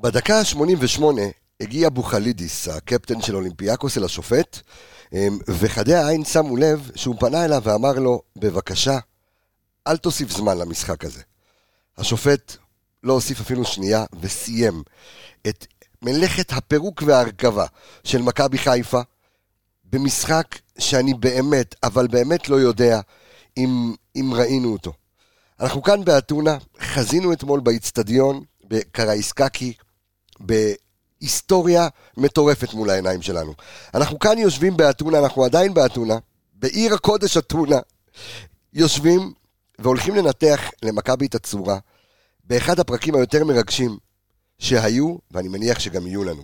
בדקה ה-88 הגיע בוכלידיס, הקפטן של אולימפיאקוס, אל השופט, אמ, וחדי העין שמו לב שהוא פנה אליו ואמר לו, בבקשה, אל תוסיף זמן למשחק הזה. השופט לא הוסיף אפילו שנייה וסיים את מלאכת הפירוק וההרכבה של מכבי חיפה במשחק שאני באמת, אבל באמת לא יודע אם, אם ראינו אותו. אנחנו כאן באתונה, חזינו אתמול באיצטדיון, בקרייסקקי, בהיסטוריה מטורפת מול העיניים שלנו. אנחנו כאן יושבים באתונה, אנחנו עדיין באתונה, בעיר הקודש אתונה, יושבים והולכים לנתח למכבי את הצורה באחד הפרקים היותר מרגשים שהיו, ואני מניח שגם יהיו לנו.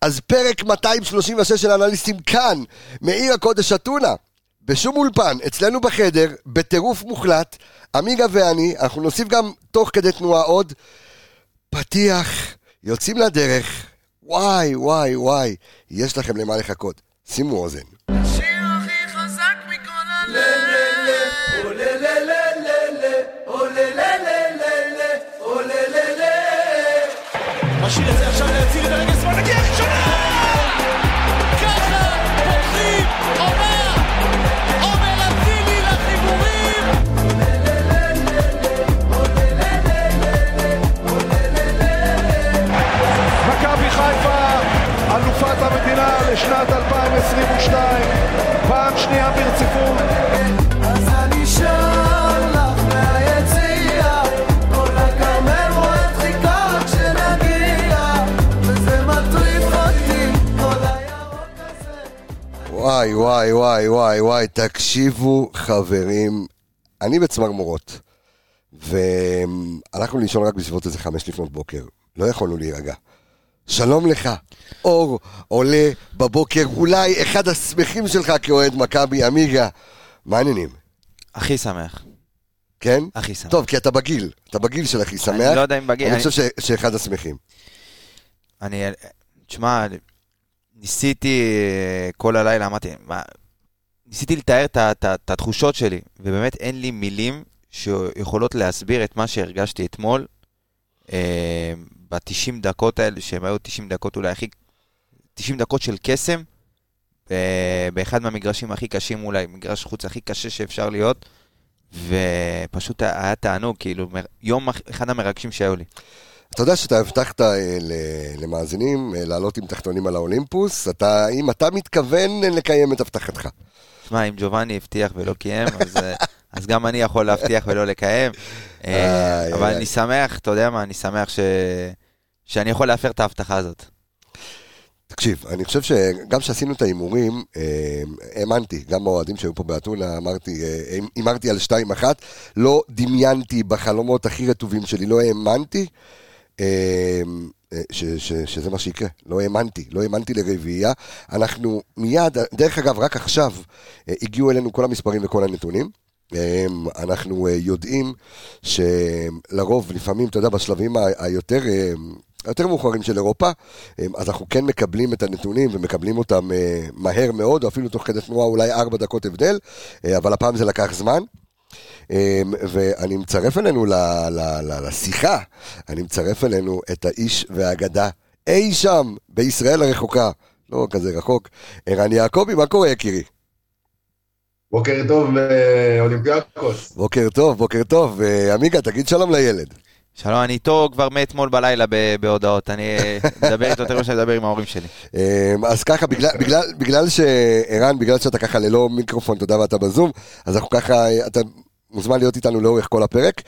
אז פרק 236 של אנליסטים כאן, מעיר הקודש אתונה, בשום אולפן, אצלנו בחדר, בטירוף מוחלט, עמיגה ואני, אנחנו נוסיף גם תוך כדי תנועה עוד, פתיח, יוצאים לדרך, וואי וואי וואי, יש לכם למה לחכות, שימו אוזן. השיר הכי חזק מכל הלב. את המדינה לשנת 2022, פעם שנייה ברציפות. אז אני שר לך מהיציע כל הכרמל מועד חיכה כשנגיע וזה מטריף אותי כל הירוק הזה וואי וואי וואי וואי וואי, תקשיבו חברים, אני בצמרמורות, והלכנו לישון רק בסביבות איזה חמש לפנות בוקר, לא יכולנו להירגע. שלום לך, אור עולה בבוקר, אולי אחד השמחים שלך כאוהד מכבי, עמיגה, מה העניינים? הכי שמח, כן? הכי שמח. טוב, כי אתה בגיל, אתה בגיל של הכי שמח. לא יודע אם בגיל, אני אני- חושב שאחד השמחים. אני, תשמע, ניסיתי אה, כל הלילה, אמרתי, מה, ניסיתי לתאר את התחושות שלי, ובאמת אין לי מילים שיכולות להסביר את מה שהרגשתי אתמול, אה, ב-90 דקות האלה, שהם היו 90 דקות אולי הכי, 90 דקות של קסם, אה, באחד מהמגרשים הכי קשים אולי, מגרש חוץ הכי קשה שאפשר להיות, ופשוט היה תענוג, כאילו, יום אח- אחד המרגשים שהיו לי. אתה יודע שאתה הבטחת אה, למאזינים אה, לעלות עם תחתונים על האולימפוס, אתה, אם אתה מתכוון לקיים את הבטחתך. שמע, אם ג'ובאני הבטיח ולא קיים, אז, אז גם אני יכול להבטיח ולא לקיים. אה, אבל. אני שמח, אתה יודע מה, אני שמח ש... שאני יכול להפר את ההבטחה הזאת. תקשיב, אני חושב שגם כשעשינו את ההימורים, אה, האמנתי, גם האוהדים שהיו פה באתונה, אמרתי, אה, הימרתי על 2-1, לא דמיינתי בחלומות הכי רטובים שלי, לא האמנתי ש, ש, שזה מה שיקרה, לא האמנתי, לא האמנתי לרביעייה. אנחנו מיד, דרך אגב, רק עכשיו הגיעו אלינו כל המספרים וכל הנתונים. אה, אנחנו אה, יודעים שלרוב, לפעמים, אתה יודע, בשלבים היותר... אה, היותר מאוחרים של אירופה, אה, אז אנחנו כן מקבלים את הנתונים ומקבלים אותם אה, מהר מאוד, או אפילו תוך כדי תנועה אולי ארבע דקות הבדל, אה, אבל הפעם זה לקח זמן. ואני מצרף אלינו ל- ל- ל- לשיחה, אני מצרף אלינו את האיש והאגדה אי שם, בישראל הרחוקה, לא כזה רחוק, ערן יעקבי, מה קורה יקירי? בוקר טוב לאולימפיאקוס. בוקר טוב, בוקר טוב. אה, עמיגה, תגיד שלום לילד. שלום, אני איתו כבר מאתמול בלילה בהודעות. אני אה, מדבר איתו יותר ממה שאני מדבר עם ההורים שלי. אז ככה, בגלל, בגלל, בגלל שערן, בגלל שאתה ככה ללא מיקרופון, אתה יודע ואתה בזום, אז אנחנו ככה, אתה מוזמן להיות איתנו לאורך כל הפרק,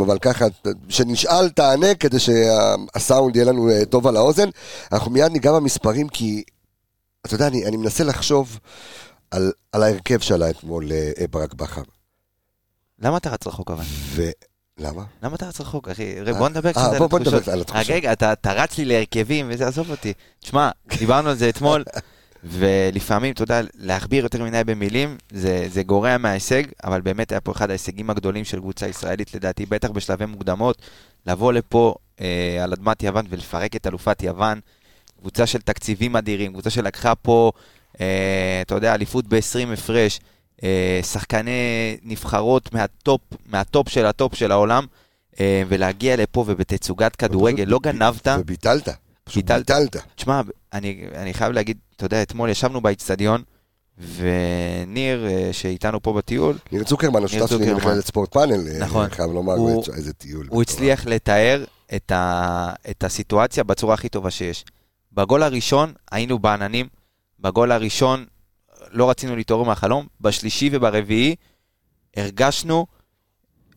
אבל ככה, שנשאל תענה כדי שהסאונד יהיה לנו אה, טוב על האוזן. אנחנו מיד ניגע במספרים, כי, אתה יודע, אני, אני מנסה לחשוב על, על ההרכב שלה אתמול אה, אה, ברק בכר. למה אתה רץ רחוק אבל? ולמה? למה אתה רץ רחוק, אחי? רגע, בוא נדבר אה, קצת על התחושות. נדבר על התחושות. רגע, אתה רץ לי להרכבים וזה, עזוב אותי. תשמע, דיברנו על זה אתמול, ולפעמים, אתה יודע, להכביר יותר מדי במילים, זה, זה גורע מההישג, אבל באמת היה פה אחד ההישגים הגדולים של קבוצה ישראלית, לדעתי, בטח בשלבי מוקדמות, לבוא לפה אה, על אדמת יוון ולפרק את אלופת יוון, קבוצה של תקציבים אדירים, קבוצה שלקחה פה, אה, אתה יודע, אליפות ב-20 הפרש, אה, שחקני נבחרות מהטופ, מהטופ של הטופ של העולם, אה, ולהגיע לפה ובתצוגת כדורגל, לא גנבת, וביטלת. פשוט ביטלת. תשמע, אני, אני חייב להגיד, אתה יודע, אתמול ישבנו באיצטדיון, וניר, אה, שאיתנו פה בטיול, ניר צוקרמן, השותף שלי. במכללת ספורט פאנל, אה, נכון. אני חייב לומר, הוא- איזה טיול. הוא הצליח לתאר את, ה, את הסיטואציה בצורה הכי טובה שיש. בגול הראשון היינו בעננים, בגול הראשון לא רצינו להתעורר מהחלום, בשלישי וברביעי הרגשנו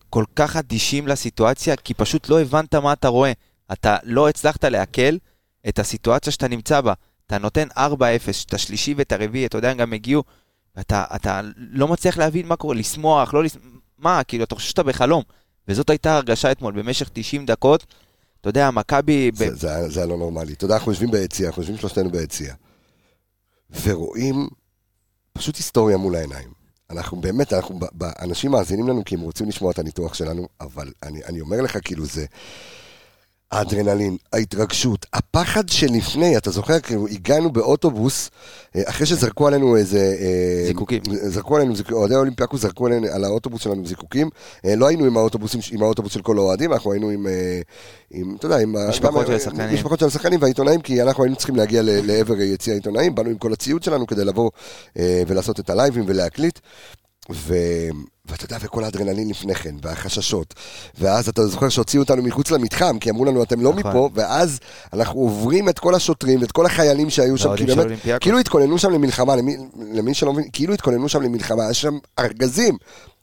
כל כך אדישים לסיטואציה, כי פשוט לא הבנת מה אתה רואה. אתה לא הצלחת לעכל את הסיטואציה שאתה נמצא בה. אתה נותן 4-0, את השלישי ואת הרביעי, אתה יודע, הם גם הגיעו, ואתה אתה לא מצליח להבין מה קורה, לשמוח, לא לשמוח, מה, כאילו, אתה חושב שאתה בחלום. וזאת הייתה הרגשה אתמול, במשך 90 דקות, אתה יודע, מכבי... ב- זה- זה זה היה לא נורמלי. אתה יודע, אנחנו יושבים ביציע, אנחנו יושבים שלושתנו ביציע, ורואים פשוט היסטוריה מול העיניים. אנחנו באמת, אנחנו, אנשים מאזינים לנו כי הם רוצים לשמוע את הניתוח שלנו, אבל אני, אני אומר לך, כאילו, זה... האדרנלין, ההתרגשות, הפחד שלפני, אתה זוכר, כאילו, הגענו באוטובוס, אה, אחרי שזרקו עלינו איזה... אה, זיקוקים. זרקו עלינו, אוהדי האולימפיאקוס זרקו עלינו, על האוטובוס שלנו זיקוקים. אה, לא היינו עם האוטובוסים, עם האוטובוס של כל האוהדים, אנחנו היינו עם, עם אתה יודע, עם... משפחות של השחקנים. משפחות של השחקנים והעיתונאים, כי אנחנו היינו צריכים להגיע לעבר יציע העיתונאים, באנו עם כל הציוד שלנו כדי לבוא ולעשות את הלייבים ולהקליט. ו... ואתה יודע, וכל האדרנלין לפני כן, והחששות. ואז אתה זוכר שהוציאו אותנו מחוץ למתחם, כי אמרו לנו, אתם לא נכון. מפה, ואז אנחנו עוברים את כל השוטרים ואת כל החיילים שהיו שם, כי באמת. כאילו התכוננו שם למלחמה, למי, למי שלא מבין, כאילו התכוננו שם למלחמה, יש שם ארגזים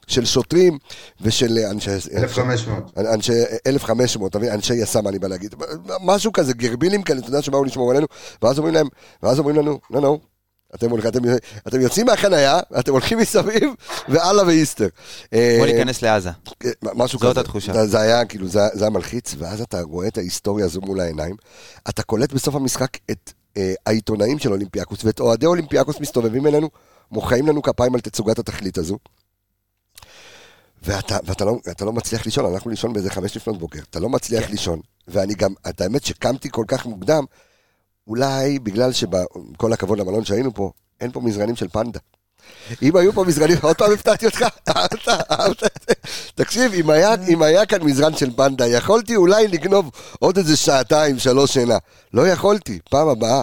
של שוטרים ושל אנשי... 1500. אנשי 1500, אתה מבין? אנשי יס"מ, אני בא להגיד. משהו כזה, גרבילים כאלה, אתה יודע, שבאו לשמור עלינו, ואז אומרים להם, ואז אומרים לנו, לא, לא, אתם, הולכים- אתם, אתם יוצאים מהחנייה, אתם הולכים מסביב, ואללה ואיסטר. בוא אה, ניכנס לעזה. משהו זאת כזה. התחושה. זה, זה היה, כאילו, זה, זה היה מלחיץ, ואז אתה רואה את ההיסטוריה הזו מול העיניים, אתה קולט בסוף המשחק את אה, העיתונאים של אולימפיאקוס, ואת אוהדי אולימפיאקוס מסתובבים אלינו, מוחאים לנו כפיים על תצוגת התכלית הזו. ואתה, ואתה לא, לא מצליח לישון, הלכנו לישון באיזה חמש לפנות בוקר, אתה לא מצליח כן. לישון, ואני גם, את האמת שקמתי כל כך מוקדם, אולי בגלל שבכל הכבוד למלון שהיינו פה, אין פה מזרנים של פנדה. אם היו פה מזרנים, עוד פעם הפתעתי אותך, אהבת, אהבת את זה. תקשיב, אם היה, אם היה כאן מזרן של פנדה, יכולתי אולי לגנוב עוד איזה שעתיים, שלוש שינה. לא יכולתי, פעם הבאה.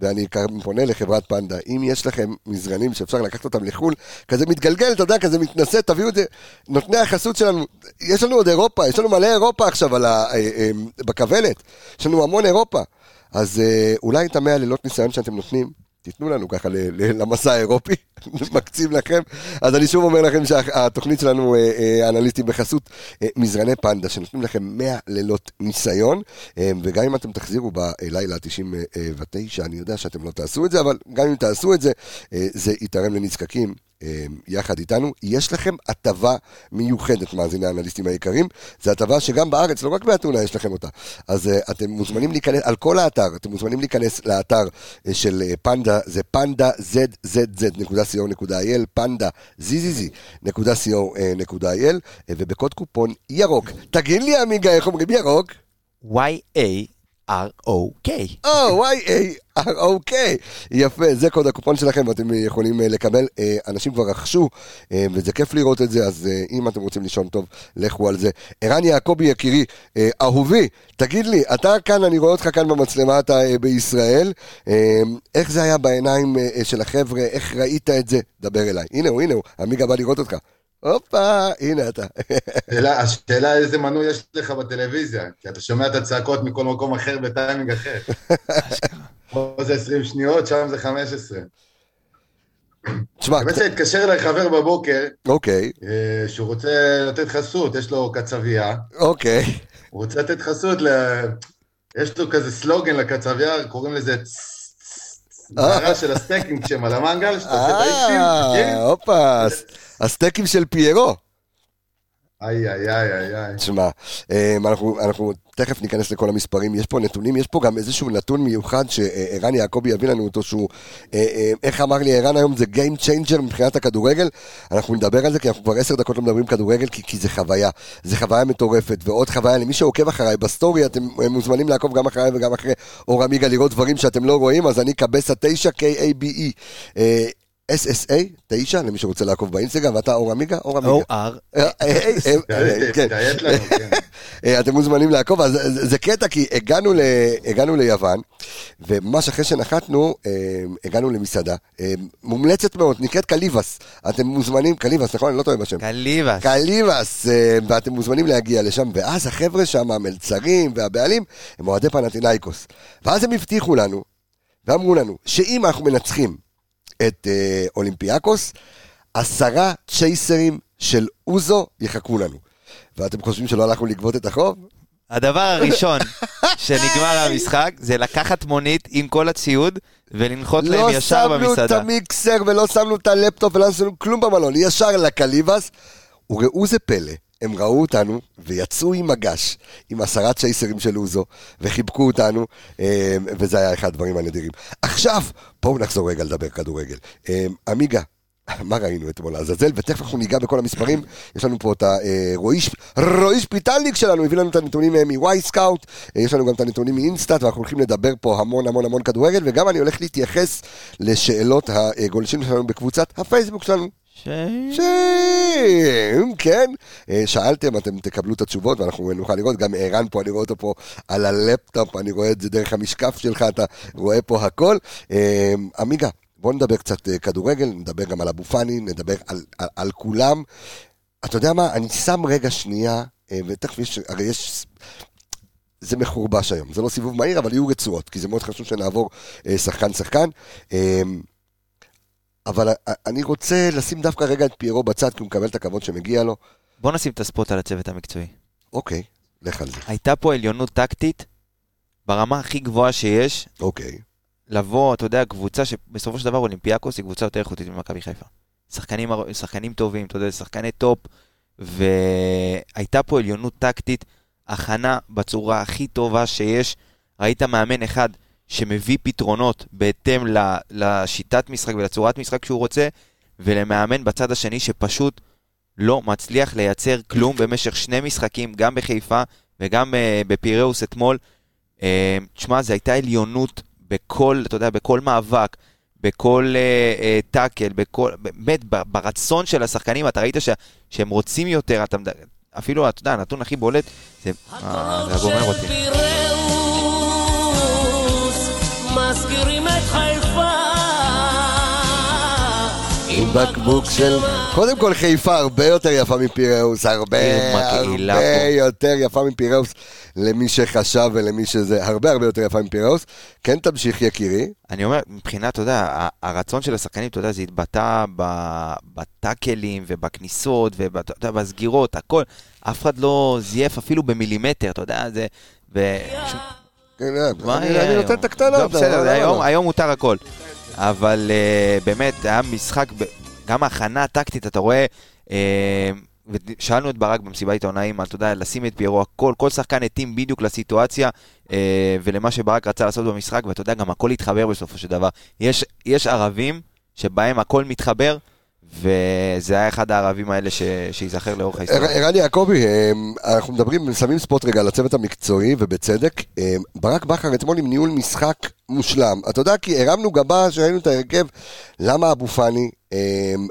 ואני פונה לחברת פנדה, אם יש לכם מזרנים שאפשר לקחת אותם לחו"ל, כזה מתגלגל, אתה יודע, כזה מתנשא, תביאו את זה, נותני החסות שלנו, יש לנו עוד אירופה, יש לנו מלא אירופה עכשיו על ה, אה, אה, בכוונת, יש לנו המון אירופה, אז אה, אולי את המאה לילות ניסיון שאתם נותנים, תיתנו לנו ככה למסע האירופי, מקציב לכם. אז אני שוב אומר לכם שהתוכנית שלנו, אה, אה, האנליסטים בחסות אה, מזרני פנדה, שנותנים לכם 100 לילות ניסיון, אה, וגם אם אתם תחזירו בלילה ה-99, אני יודע שאתם לא תעשו את זה, אבל גם אם תעשו את זה, אה, זה יתרם לנזקקים. אה, יחד איתנו, יש לכם הטבה מיוחדת, מאזיני האנליסטים היקרים, זו הטבה שגם בארץ, לא רק באתונה יש לכם אותה. אז uh, אתם מוזמנים להיכנס, על כל האתר, אתם מוזמנים להיכנס לאתר uh, של uh, פנדה, זה פנדה zzz.co.il, פנדה zzz.co.il, ובקוד קופון ירוק. תגיד לי עמיגה, איך אומרים ירוק? Y-A-R-O-K. או, Y-A-R-O-K. יפה, זה קוד הקופון שלכם, ואתם יכולים אה, לקבל. אה, אנשים כבר רכשו, אה, וזה כיף לראות את זה, אז אם אתם רוצים לישון טוב, לכו על זה. ערן יעקבי יקירי, אה, אהובי, תגיד לי, אתה כאן, אני רואה אותך כאן במצלמה, אתה בישראל, איך זה היה בעיניים של החבר'ה, איך ראית את זה? דבר אליי. הנה הוא, הנה הוא, עמיגה בא לראות אותך. הופה, הנה אתה. השאלה- השאלה איזה מנוי יש לך בטלוויזיה, כי אתה שומע את הצעקות מכל מקום אחר בטיימינג אחר. פה זה 20 שניות, שם זה 15. תשמע, האמת שהתקשר אליי חבר בבוקר, אוקיי, אה, שהוא רוצה לתת חסות, יש לו קצבייה, אוקיי. הוא רוצה לתת חסות, ל... יש לו כזה סלוגן לקצבייה, קוראים לזה צ- של הסטייקים כשהם על המנגל, שאתה עושה את כן? אה, הופה, הסטייקים של פיירו. איי, איי, איי, איי. תשמע, אמ, אנחנו, אנחנו תכף ניכנס לכל המספרים, יש פה נתונים, יש פה גם איזשהו נתון מיוחד שערן יעקבי יביא לנו אותו, שהוא, אה, אה, איך אמר לי ערן היום, זה Game Changer מבחינת הכדורגל, אנחנו נדבר על זה, כי אנחנו כבר עשר דקות לא מדברים כדורגל, כי, כי זה חוויה, זה חוויה מטורפת, ועוד חוויה, למי שעוקב אחריי בסטורי, אתם אה, מוזמנים לעקוב גם אחריי וגם אחרי אור עמיגה, לראות דברים שאתם לא רואים, אז אני קבסה 9, K-A-B-E. SSA 9, למי שרוצה לעקוב באינסטגרם, ואתה אור עמיגה? אור עמיגה. OR. תדיית לנו, כן. אה, אתם מוזמנים לעקוב, אז זה- קטע כי הגענו ליוון, וממש אחרי שנחתנו, אה, הגענו למסעדה, אה, מומלצת מאוד, נקראת קליבס. אתם מוזמנים, קליבס, נכון? אני לא טועה בשם. קליבס. קליבס, אה, ואתם מוזמנים להגיע לשם, ואז החבר'ה שם, המלצרים והבעלים, הם אוהדי פנטינאיקוס. ואז הם הבטיחו לנו, ואמרו לנו, שאם אנחנו מנצחים את אה, אולימפיאקוס, עשרה צ'ייסרים של אוזו יחכו לנו. ואתם חושבים שלא הלכנו לגבות את החוב? הדבר הראשון שנגמר המשחק זה לקחת מונית עם כל הציוד ולנחות להם לא ישר שמנו את במסעדה. המיקסר ולא שמנו את הלפטופ ולא שמנו כלום במלון, ישר לקליבס, וראו זה פלא, הם ראו אותנו ויצאו עם מגש, עם עשרה צ'ייסרים של אוזו, וחיבקו אותנו, אה, וזה היה אחד הדברים הנדירים. עכשיו, בואו נחזור רגע לדבר כדורגל. אה, עמיגה. מה ראינו אתמול לעזאזל, ותכף אנחנו ניגע בכל המספרים, יש לנו פה את הרועי ש- רועי שפיטלניק שלנו, הביא לנו את הנתונים אה, מ Wyscout, אה, יש לנו גם את הנתונים מאינסטאט, ואנחנו הולכים לדבר פה המון המון המון כדורגל, וגם אני הולך להתייחס לשאלות הגולשים שלנו בקבוצת הפייסבוק שלנו. ש- שם, כן. אה, שאלתם, אתם תקבלו את התשובות ואנחנו נוכל לראות, גם ערן פה, אני רואה אותו פה על הלפטופ, אני רואה את זה דרך המשקף שלך, אתה רואה פה הכל. אה, עמיגה, בוא נדבר קצת אה, כדורגל, נדבר גם על אבו פאני, נדבר על, על, על כולם. אתה יודע מה, אני שם רגע שנייה, ותכף יש, הרי יש... זה מחורבש היום, זה לא סיבוב מהיר, אבל יהיו רצועות, כי זה מאוד חשוב שנעבור שחקן-שחקן. אה, אבל אני רוצה לשים דווקא רגע את פיירו בצד, כי הוא מקבל את הכבוד שמגיע לו. בוא נשים את הספוט על הצוות המקצועי. אוקיי, לך על זה. הייתה פה עליונות טקטית ברמה הכי גבוהה שיש, אוקיי. לבוא, אתה יודע, קבוצה שבסופו של דבר אולימפיאקוס היא קבוצה יותר איכותית ממכבי חיפה. שחקנים, שחקנים טובים, אתה יודע, שחקני טופ, והייתה פה עליונות טקטית, הכנה בצורה הכי טובה שיש. ראית מאמן אחד שמביא פתרונות בהתאם לשיטת משחק ולצורת משחק שהוא רוצה, ולמאמן בצד השני שפשוט לא מצליח לייצר כלום במשך שני משחקים, גם בחיפה וגם אה, בפיראוס אתמול. אה, תשמע, זו הייתה עליונות בכל, אתה יודע, בכל מאבק, בכל uh, uh, טאקל, בכל, באמת, ברצון של השחקנים, אתה ראית ש, שהם רוצים יותר, אתה, אפילו, אתה יודע, הנתון הכי בולט, זה, אה, זה גומר אותי. מזכירים את חיפה עם בקבוק של... קודם כל חיפה הרבה יותר יפה מפיראוס, הרבה הרבה. יותר יפה מפיראוס, למי שחשב ולמי שזה, הרבה הרבה יותר יפה מפיראוס. כן תמשיך יקירי. אני אומר, מבחינת, אתה יודע, הרצון של השחקנים, אתה יודע, זה התבטא בטאקלים ובכניסות ובסגירות, הכל. אף אחד לא זייף אפילו במילימטר, אתה יודע, זה... כן, אני יהיה אני? נותן את הקטנות. לא, בסדר, היום, מותר הכל. אבל uh, באמת, היה משחק, גם ההכנה הטקטית, אתה רואה, ושאלנו את ברק במסיבת עיתונאים, אתה יודע, לשים את פיירו, הכל, כל שחקן התאים בדיוק לסיטואציה ולמה שברק רצה לעשות במשחק, ואתה יודע, גם הכל התחבר בסופו של דבר. יש, יש ערבים שבהם הכל מתחבר, וזה היה אחד הערבים האלה ש- שייזכר לאורך ההיסטוריה. ער- ערן יעקבי, אמ, אנחנו מדברים, שמים ספוט רגע על הצוות המקצועי, ובצדק. אמ, ברק בכר אתמול עם ניהול משחק מושלם. אתה יודע, כי הרמנו גבה שראינו את ההרכב, למה אבו פאני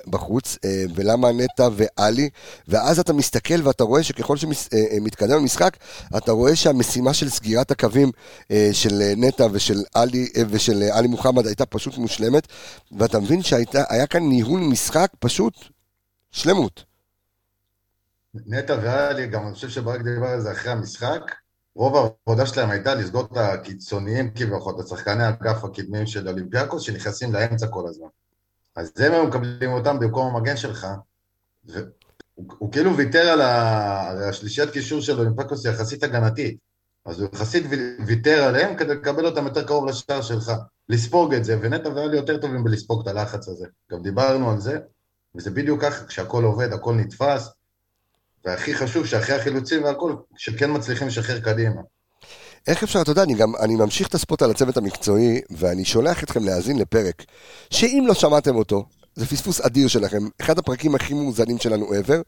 בחוץ, אמ, ולמה נטע ואלי, ואז אתה מסתכל ואתה רואה שככל שמתקדם המשחק, אתה רואה שהמשימה של סגירת הקווים אה, של אה, נטע ושל עלי, אה, ושל אה, עלי מוחמד הייתה פשוט מושלמת, ואתה מבין שהיה כאן ניהול משחק פשוט שלמות. נטע ואלי, גם אני חושב שברק דיבר על זה אחרי המשחק, רוב העבודה שלהם הייתה לסגור את הקיצוניים כביכול, את השחקני האגף הקדמיים של אולימפיאקוס שנכנסים לאמצע כל הזמן. אז הם היו מקבלים אותם במקום המגן שלך, והוא הוא כאילו ויתר על, ה, על השלישיית קישור של אולימפיאקוס יחסית הגנתית. אז הוא יחסית וי- ויתר עליהם כדי לקבל אותם יותר קרוב לשער שלך. לספוג את זה, ונטע ואלי יותר טובים בלספוג את הלחץ הזה. גם דיברנו על זה, וזה בדיוק ככה, כשהכול עובד, הכל נתפס, והכי חשוב שאחרי החילוצים והכל, שכן מצליחים לשחרר קדימה. איך אפשר, אתה יודע, אני גם, אני ממשיך את הספוט על הצוות המקצועי, ואני שולח אתכם להאזין לפרק, שאם לא שמעתם אותו, זה פספוס אדיר שלכם, אחד הפרקים הכי מאוזנים שלנו ever,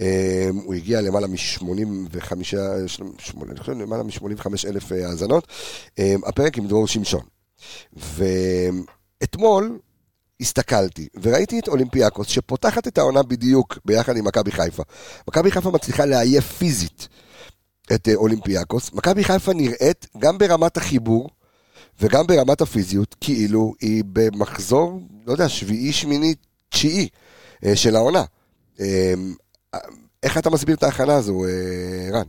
אה, הוא הגיע למעלה מ-85, אני חושב למעלה מ-85 אלף אה, האזנות, אה, הפרק עם דרור שמשון. ואתמול, הסתכלתי וראיתי את אולימפיאקוס שפותחת את העונה בדיוק ביחד עם מכבי חיפה. מכבי חיפה מצליחה לעייף פיזית את אה, אולימפיאקוס. מכבי חיפה נראית גם ברמת החיבור וגם ברמת הפיזיות כאילו היא במחזור, לא יודע, שביעי, שמיני, תשיעי אה, של העונה. אה, איך אתה מסביר את ההכנה הזו, רן?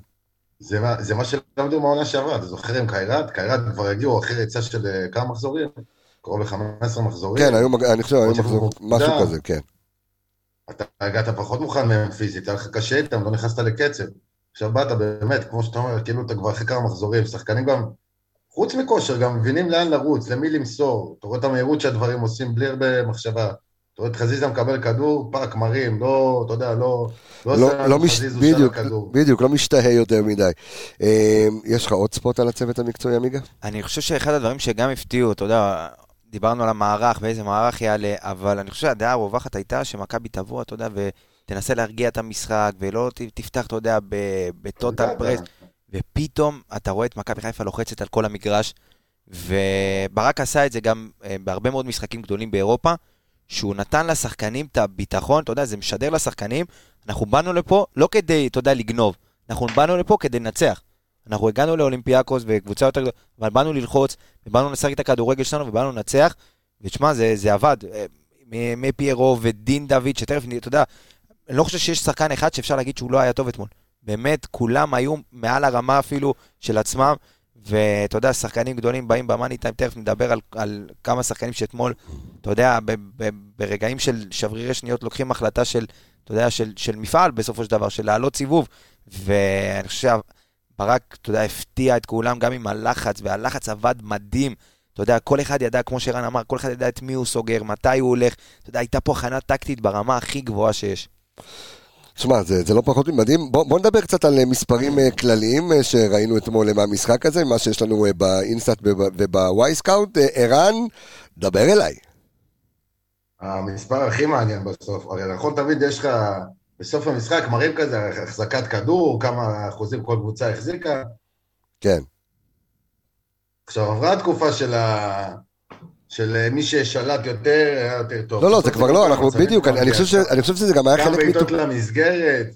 זה מה, זה מה שלמדו מהעונה שעברה, אתה זוכר עם קיירת? קיירת כבר הגיעו אחרי ריצה של כמה מחזורים? קרוב ל-15 מחזורים. כן, היו, אני חושב, היו עוד מחזור, משהו. כזה, כן. אתה הגעת פחות מוכן מהם פיזית, היה לך קשה איתם, לא נכנסת לקצב. עכשיו באת באמת, כמו שאתה אומר, כאילו אתה כבר אחרי כמה מחזורים, שחקנים גם, חוץ מכושר, גם מבינים לאן לרוץ, למי למסור. אתה רואה את המהירות שהדברים עושים בלי הרבה מחשבה. אתה רואה את חזיזה מקבל כדור, פאק, מרים, לא, אתה יודע, לא... לא, לא, עושה לא מש... בדיוק, הכדור. בדיוק, לא משתהה יותר מדי. אה, יש לך עוד spot על הצוות המקצועי, עמיגה? אני חושב שאחד הדברים שגם הפתיעו, אתה יודע, דיברנו על המערך ואיזה מערך יעלה, אבל אני חושב שהדעה הרווחת הייתה שמכבי תבוא, אתה יודע, ותנסה להרגיע את המשחק, ולא תפתח, אתה יודע, בטוטל פרס, ופתאום אתה רואה את מכבי חיפה לוחצת על כל המגרש, וברק עשה את זה גם אה, בהרבה מאוד משחקים גדולים באירופה, שהוא נתן לשחקנים את הביטחון, אתה יודע, זה משדר לשחקנים, אנחנו באנו לפה לא כדי, אתה יודע, לגנוב, אנחנו באנו לפה כדי לנצח. אנחנו הגענו לאולימפיאקוס וקבוצה יותר גדולה, אבל באנו ללחוץ, ובאנו לשחק את הכדורגל שלנו, ובאנו לנצח, ותשמע, זה, זה עבד. אה, מפיירו ודין דוד, שתכף, אתה יודע, אני לא חושב שיש שחקן אחד שאפשר להגיד שהוא לא היה טוב אתמול. באמת, כולם היו מעל הרמה אפילו של עצמם, ואתה יודע, שחקנים גדולים באים במאני טיים, תכף נדבר על, על כמה שחקנים שאתמול, אתה יודע, ב, ב, ברגעים של שברירי שניות לוקחים החלטה של, אתה יודע, של, של מפעל בסופו של דבר, של לעלות סיבוב, ואני חושב שברק, אתה יודע, הפתיע את כולם גם עם הלחץ, והלחץ עבד מדהים. אתה יודע, כל אחד ידע, כמו שרן אמר, כל אחד ידע את מי הוא סוגר, מתי הוא הולך. אתה יודע, הייתה פה הכנה טקטית ברמה הכי גבוהה שיש. שמע, זה, זה לא פחות ממדהים. בוא, בוא נדבר קצת על אה, מספרים אה, כלליים אה, שראינו אתמול מהמשחק הזה, מה שיש לנו ב InStat וב Wyscout. אה, ערן, דבר אליי. המספר הכי מעניין בסוף, הרי נכון תמיד יש לך, בסוף המשחק מראים כזה החזקת כדור, כמה אחוזים כל קבוצה החזיקה. כן. עכשיו עברה התקופה של ה... של מי ששלט יותר, היה יותר טוב. לא, לא, זה כבר גם לא, אנחנו בדיוק, אני חושב שזה גם היה גם חלק בעיטות מטו... למסגרת.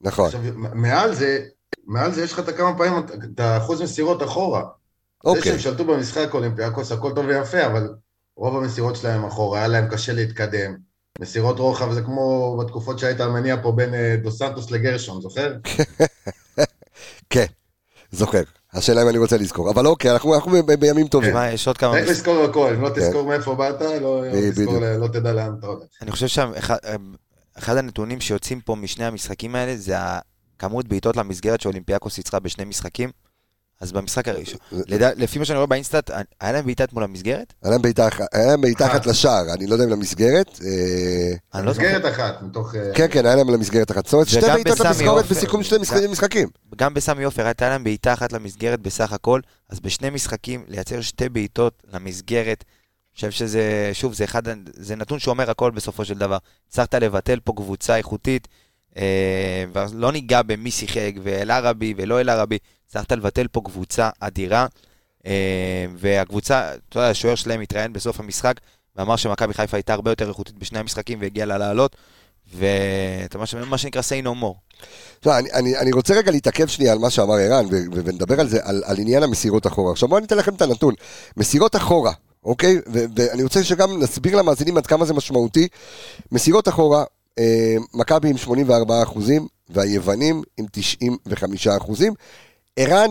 נכון, עכשיו, מעל זה, מעל זה יש לך את הכמה פעמים, את האחוז מסירות אחורה. זה אוקיי. שהם שלטו במשחק אולימפיאקוס, הכל טוב ויפה, אבל רוב המסירות שלהם אחורה, היה להם קשה להתקדם. מסירות רוחב זה כמו בתקופות שהיית מניע פה בין אה, דו סנטוס לגרשון, זוכר? כן, זוכר. השאלה אם אני רוצה לזכור. אבל אוקיי, אנחנו אנחנו ב- ב- בימים טובים. מה, יש עוד כמה... צריך לזכור הכל, אם לא כן. תזכור מאיפה באת, לא בדיוק. תזכור, לא תדע לאן אתה הולך. אני חושב שאחד הנתונים שיוצאים פה משני המשחקים האלה זה הכמות בעיטות למסגרת שאולימפיאקוס יצרה בשני משחקים. אז במשחק הראשון, לדע- לפי מה שאני רואה באינסטאט, היה להם בעיטה אתמול למסגרת? היה להם בעיטה אחת. לשער, אני לא יודע אם למסגרת. אה, לא. מסגרת אחת, מתוך... אה, כן, כן, היה להם למסגרת אחת. זאת אומרת, שתי בעיטות למסגרת. בסיכום שני משחקים. גם בסמי עופר הייתה להם בעיטה אחת למסגרת בסך הכל, אז בשני משחקים לייצר שתי בעיטות למסגרת, אני חושב שזה, שוב, זה אחד, זה נתון שאומר הכל בסופו של דבר. הצלחת לבטל פה קבוצה איכותית, אה, ולא ניגע במי שיחק, ואל ערבי ולא אל ערבי, הצלחת לבטל פה קבוצה אדירה, אה, והקבוצה, אתה יודע, השוער שלהם התראיין בסוף המשחק, ואמר שמכבי חיפה הייתה הרבה יותר איכותית בשני המשחקים והגיעה לה לעלות, ש- מה שנקרא say no more. אני, רוצה רגע להתעכב שנייה על מה שאמר ערן, ונדבר על זה, על, על עניין המסירות אחורה. עכשיו בואו אני אתן לכם את הנתון. מסירות אחורה, אוקיי? ואני רוצה שגם נסביר למאזינים עד כמה זה משמעותי. מסירות אחורה, אה, מכבי עם 84 אחוזים, והיוונים עם 95 אחוזים. ערן,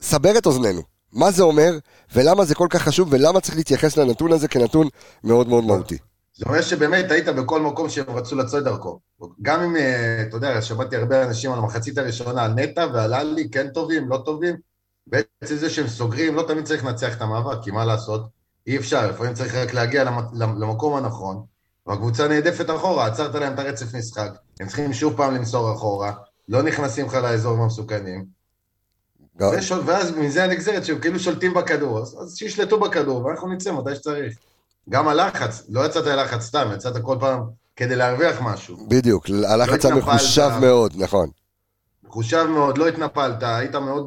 סבר את אוזנינו. מה זה אומר, ולמה זה כל כך חשוב, ולמה צריך להתייחס לנתון הזה כנתון מאוד מאוד מהותי. זה אומר שבאמת היית בכל מקום שהם רצו לצאת דרכו. גם אם, אה, אתה יודע, שמעתי הרבה אנשים על המחצית הראשונה, על נטע ועל עלי, כן טובים, לא טובים. בעצם זה שהם סוגרים, לא תמיד צריך לנצח את המאבק, כי מה לעשות? אי אפשר, לפעמים צריך רק להגיע למ- למקום הנכון, והקבוצה נעדפת אחורה, עצרת להם את הרצף משחק, הם צריכים שוב פעם למסור אחורה, לא נכנסים לך לאזורים המסוכנים, ושול, ואז מזה הנגזרת שהם כאילו שולטים בכדור, אז, שישלטו בכדור, ואנחנו נצא מתי שצריך. גם הלחץ, לא יצאת ללחץ סתם, יצאת כל פעם כדי להרוויח משהו. בדיוק, הלחץ לא המחושב. מאוד, נכון. מחושב מאוד, לא התנפלת, היית מאוד,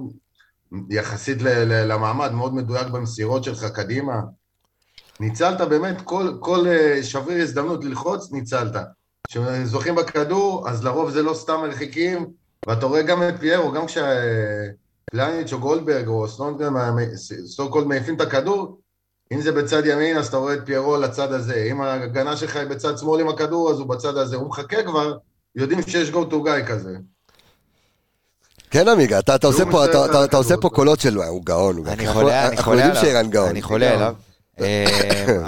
יחסית ל- ל- למעמד, מאוד מדויק במסירות שלך קדימה. ניצלת באמת כל, כל אה, שביר הזדמנות ללחוץ, ניצלת. כשזוכים בכדור, אז לרוב זה לא סתם מרחיקים, ואתה רואה גם את פיירו, גם כשפלניץ' או גולדברג או סונגרן, סטוקולד מעיפים את הכדור, אם זה בצד ימין, אז אתה רואה את פיירו לצד הזה. אם ההגנה שלך היא בצד שמאל עם הכדור, אז הוא בצד הזה. הוא מחכה כבר, יודעים שיש go to guy כזה. כן, עמיגה, אתה אתה עושה פה- אתה- אתה- אתה עושה פה. קולות שלו, הוא גאון. הוא אני גאון. חולה, אנחנו- אני אנחנו חולה יודעים עליו. שערן גאון. אני חולה עליו. אה,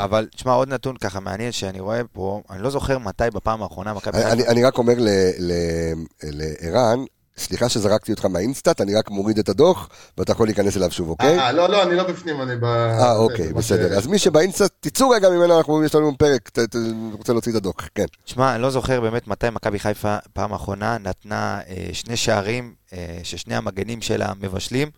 אבל תשמע, עוד נתון ככה מעניין שאני רואה פה, אני לא זוכר מתי בפעם האחרונה מכבי אני- חיפה... אני אני רק אומר ל- ל- לערן, סליחה שזרקתי אותך מהאינסטאט, אני רק מוריד את הדוח, ואתה יכול להיכנס אליו שוב, אוקיי? אה, לא, לא, אני לא בפנים, אני ב... אה, אוקיי, בסדר. אז מי שבאינסטאט, תצאו רגע ממנו, אנחנו, יש לנו פרק, ת- ת- רוצה להוציא את הדוח, כן. תשמע, אני לא זוכר באמת מתי מכבי חיפה פעם האחרונה נתנה אה, שני שערים אה, ששני המגנים שלה מבשלים.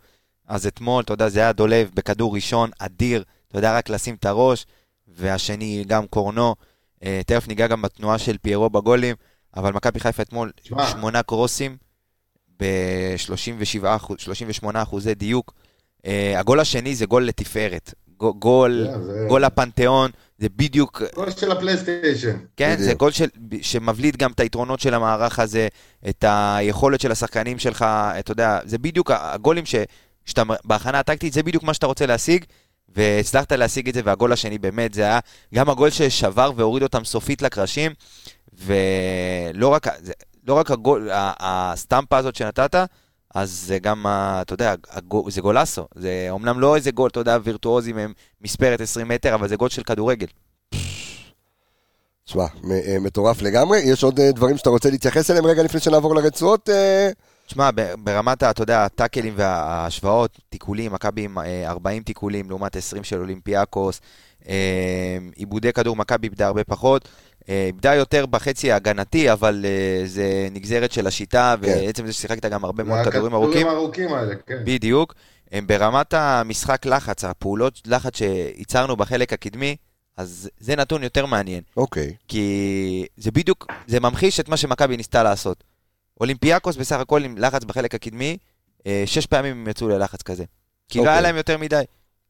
אז אתמול, אתה יודע, זה היה דולב בכדור ראשון, אדיר, אתה יודע, רק לשים את הראש, והשני גם קורנו. אה, תכף ניגע גם בתנועה של פיירו בגולים, אבל מכבי חיפה אתמול. שמונה קרוסים ב-38 אחוזי דיוק. אה, הגול השני זה גול לתפארת. גול, גול, זה- גול לפנתיאון, זה בדיוק גול של הפלייסטיישן. כן, בדיוק. זה גול של, שמבליט גם את היתרונות של המערך הזה, את היכולת של השחקנים שלך, אתה יודע, זה בדיוק הגולים ש, שאתה, בהכנה הטקטית, זה בדיוק מה שאתה רוצה להשיג, והצלחת להשיג את זה, והגול השני באמת, זה היה גם הגול ששבר והוריד אותם סופית לקרשים, ולא רק, לא רק הגול, הסטמפה הזאת שנתת, אז זה גם, אתה יודע, זה גולאסו, זה אומנם לא איזה גול, אתה יודע, וירטואוזי ממספרת 20 מטר, אבל זה גול של כדורגל. תשמע, אה, מטורף לגמרי. יש עוד אה, דברים שאתה רוצה להתייחס אליהם רגע לפני שנעבור לרצועות? אה? תשמע, ברמת, אתה יודע, הטאקלים וההשוואות, תיקולים, מכבי עם אה, 40 תיקולים לעומת 20 של אולימפיאקוס, אה, עיבודי כדור, מכבי איבדה הרבה פחות, אה, איבדה יותר בחצי ההגנתי, אבל אה, זה נגזרת של השיטה, כן. ועצם זה ששיחקת גם הרבה מאוד כדורים הכדורים ארוכים. הארוכים האלה, כן. בדיוק. הם ברמת המשחק לחץ, הפעולות לחץ שייצרנו בחלק הקדמי, אז זה נתון יותר מעניין. אוקיי. כי זה בדיוק, זה ממחיש את מה שמכבי ניסתה לעשות. אולימפיאקוס בסך הכל עם לחץ בחלק הקדמי, אה, שש פעמים הם יצאו ללחץ כזה. כי לא אוקיי. היה להם יותר מדי.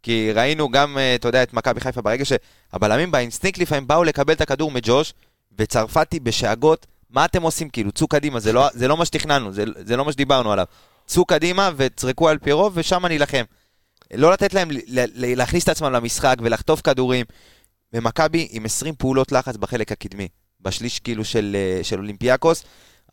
כי ראינו גם, אה, אתה יודע, את מכבי חיפה, ברגע שהבלמים באינסטינקט לפעמים באו לקבל את הכדור מג'וש, וצרפתי בשאגות, מה אתם עושים? כאילו, צאו קדימה, זה לא, זה לא מה שתכננו, זה, זה לא מה שדיברנו עליו. צאו קדימה וזרקו על פיירו, ושם נילחם. לא לתת להם להכניס את עצמם למשחק ולחטוף כדורים. ומכבי עם 20 פעולות לחץ בחלק הקדמי, בשליש כאילו של, אה, של אולימפיאקוס,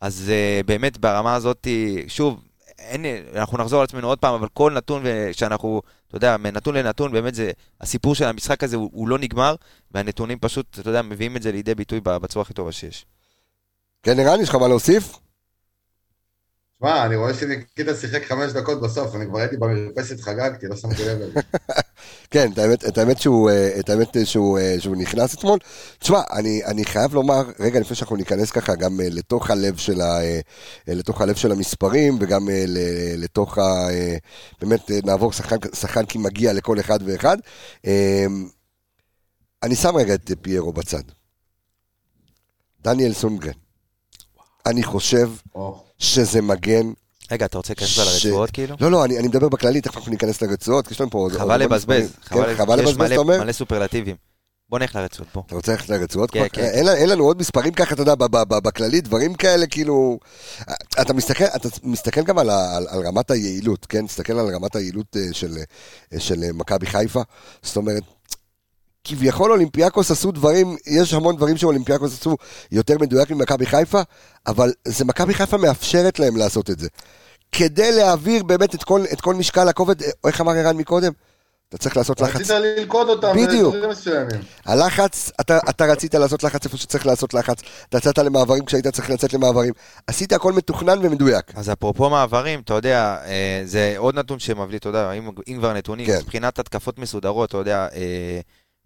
אז uh, באמת ברמה הזאת, שוב, אין, אנחנו נחזור על עצמנו עוד פעם, אבל כל נתון שאנחנו, אתה יודע, מנתון לנתון, באמת זה, הסיפור של המשחק הזה הוא, הוא לא נגמר, והנתונים פשוט, אתה יודע, מביאים את זה לידי ביטוי בצורה הכי טובה שיש. כן, ערן, יש לך מה להוסיף? שמע, אני רואה שניקיטה שיחק חמש דקות בסוף, אני כבר הייתי במרפסת, חגגתי, לא שמתי לב לזה. כן, את האמת, את האמת, שהוא, אה, את האמת שהוא, אה, שהוא נכנס אתמול. תשמע, אני, אני חייב לומר, רגע לפני שאנחנו ניכנס ככה גם אה, לתוך הלב של, ה, לתוך הלב של המספרים, וגם לתוך ה... באמת, נעבור שחקן, שחקן כי מגיע לכל אחד ואחד. אה, אני שם רגע את פיירו בצד. דניאל סונגרן. אני חושב או, שזה מגן רגע, אתה רוצה להיכנס על הרצועות כאילו? לא, לא, אני, אני מדבר בכללי, תכף אנחנו ניכנס לרצועות, כי יש לנו פה חבל לבזבז. חבל כן, חבל יש לבזבז, אתה אומר? מלא סופרלטיבים. בוא נלך לרצועות פה. אתה רוצה ללכת לרצועות כן? כן. אין, אין לנו עוד מספרים ככה, אתה יודע, בכללי, דברים כאלה, כאילו... אתה מסתכל, אתה מסתכל גם על, על, על רמת היעילות, כן? תסתכל על רמת היעילות אה, של, אה, של אה, מכבי חיפה. זאת אומרת, כביכול אולימפיאקוס עשו דברים, יש המון דברים שאולימפיאקוס עשו יותר מדויק ממכבי חיפה, אבל זה מכבי חיפה מאפשרת להם לעשות את זה. כדי להעביר באמת את כל, את כל משקל הכובד, אה, איך אמר ערן מקודם? אתה צריך לעשות לחץ רצית ללכוד אותם בדיוק. באזורים מסוימים. הלחץ, אתה, אתה רצית לעשות לחץ איפה שצריך לעשות לחץ, אתה יצאת למעברים כשהיית צריך לצאת למעברים, עשית הכל מתוכנן ומדויק. אז אפרופו מעברים, אתה יודע, אה, זה עוד נתון שמבליט, אתה יודע, אם, אם כבר נתונים, כן. כן. מבחינת התקפות מסודרות, אתה יודע, אה,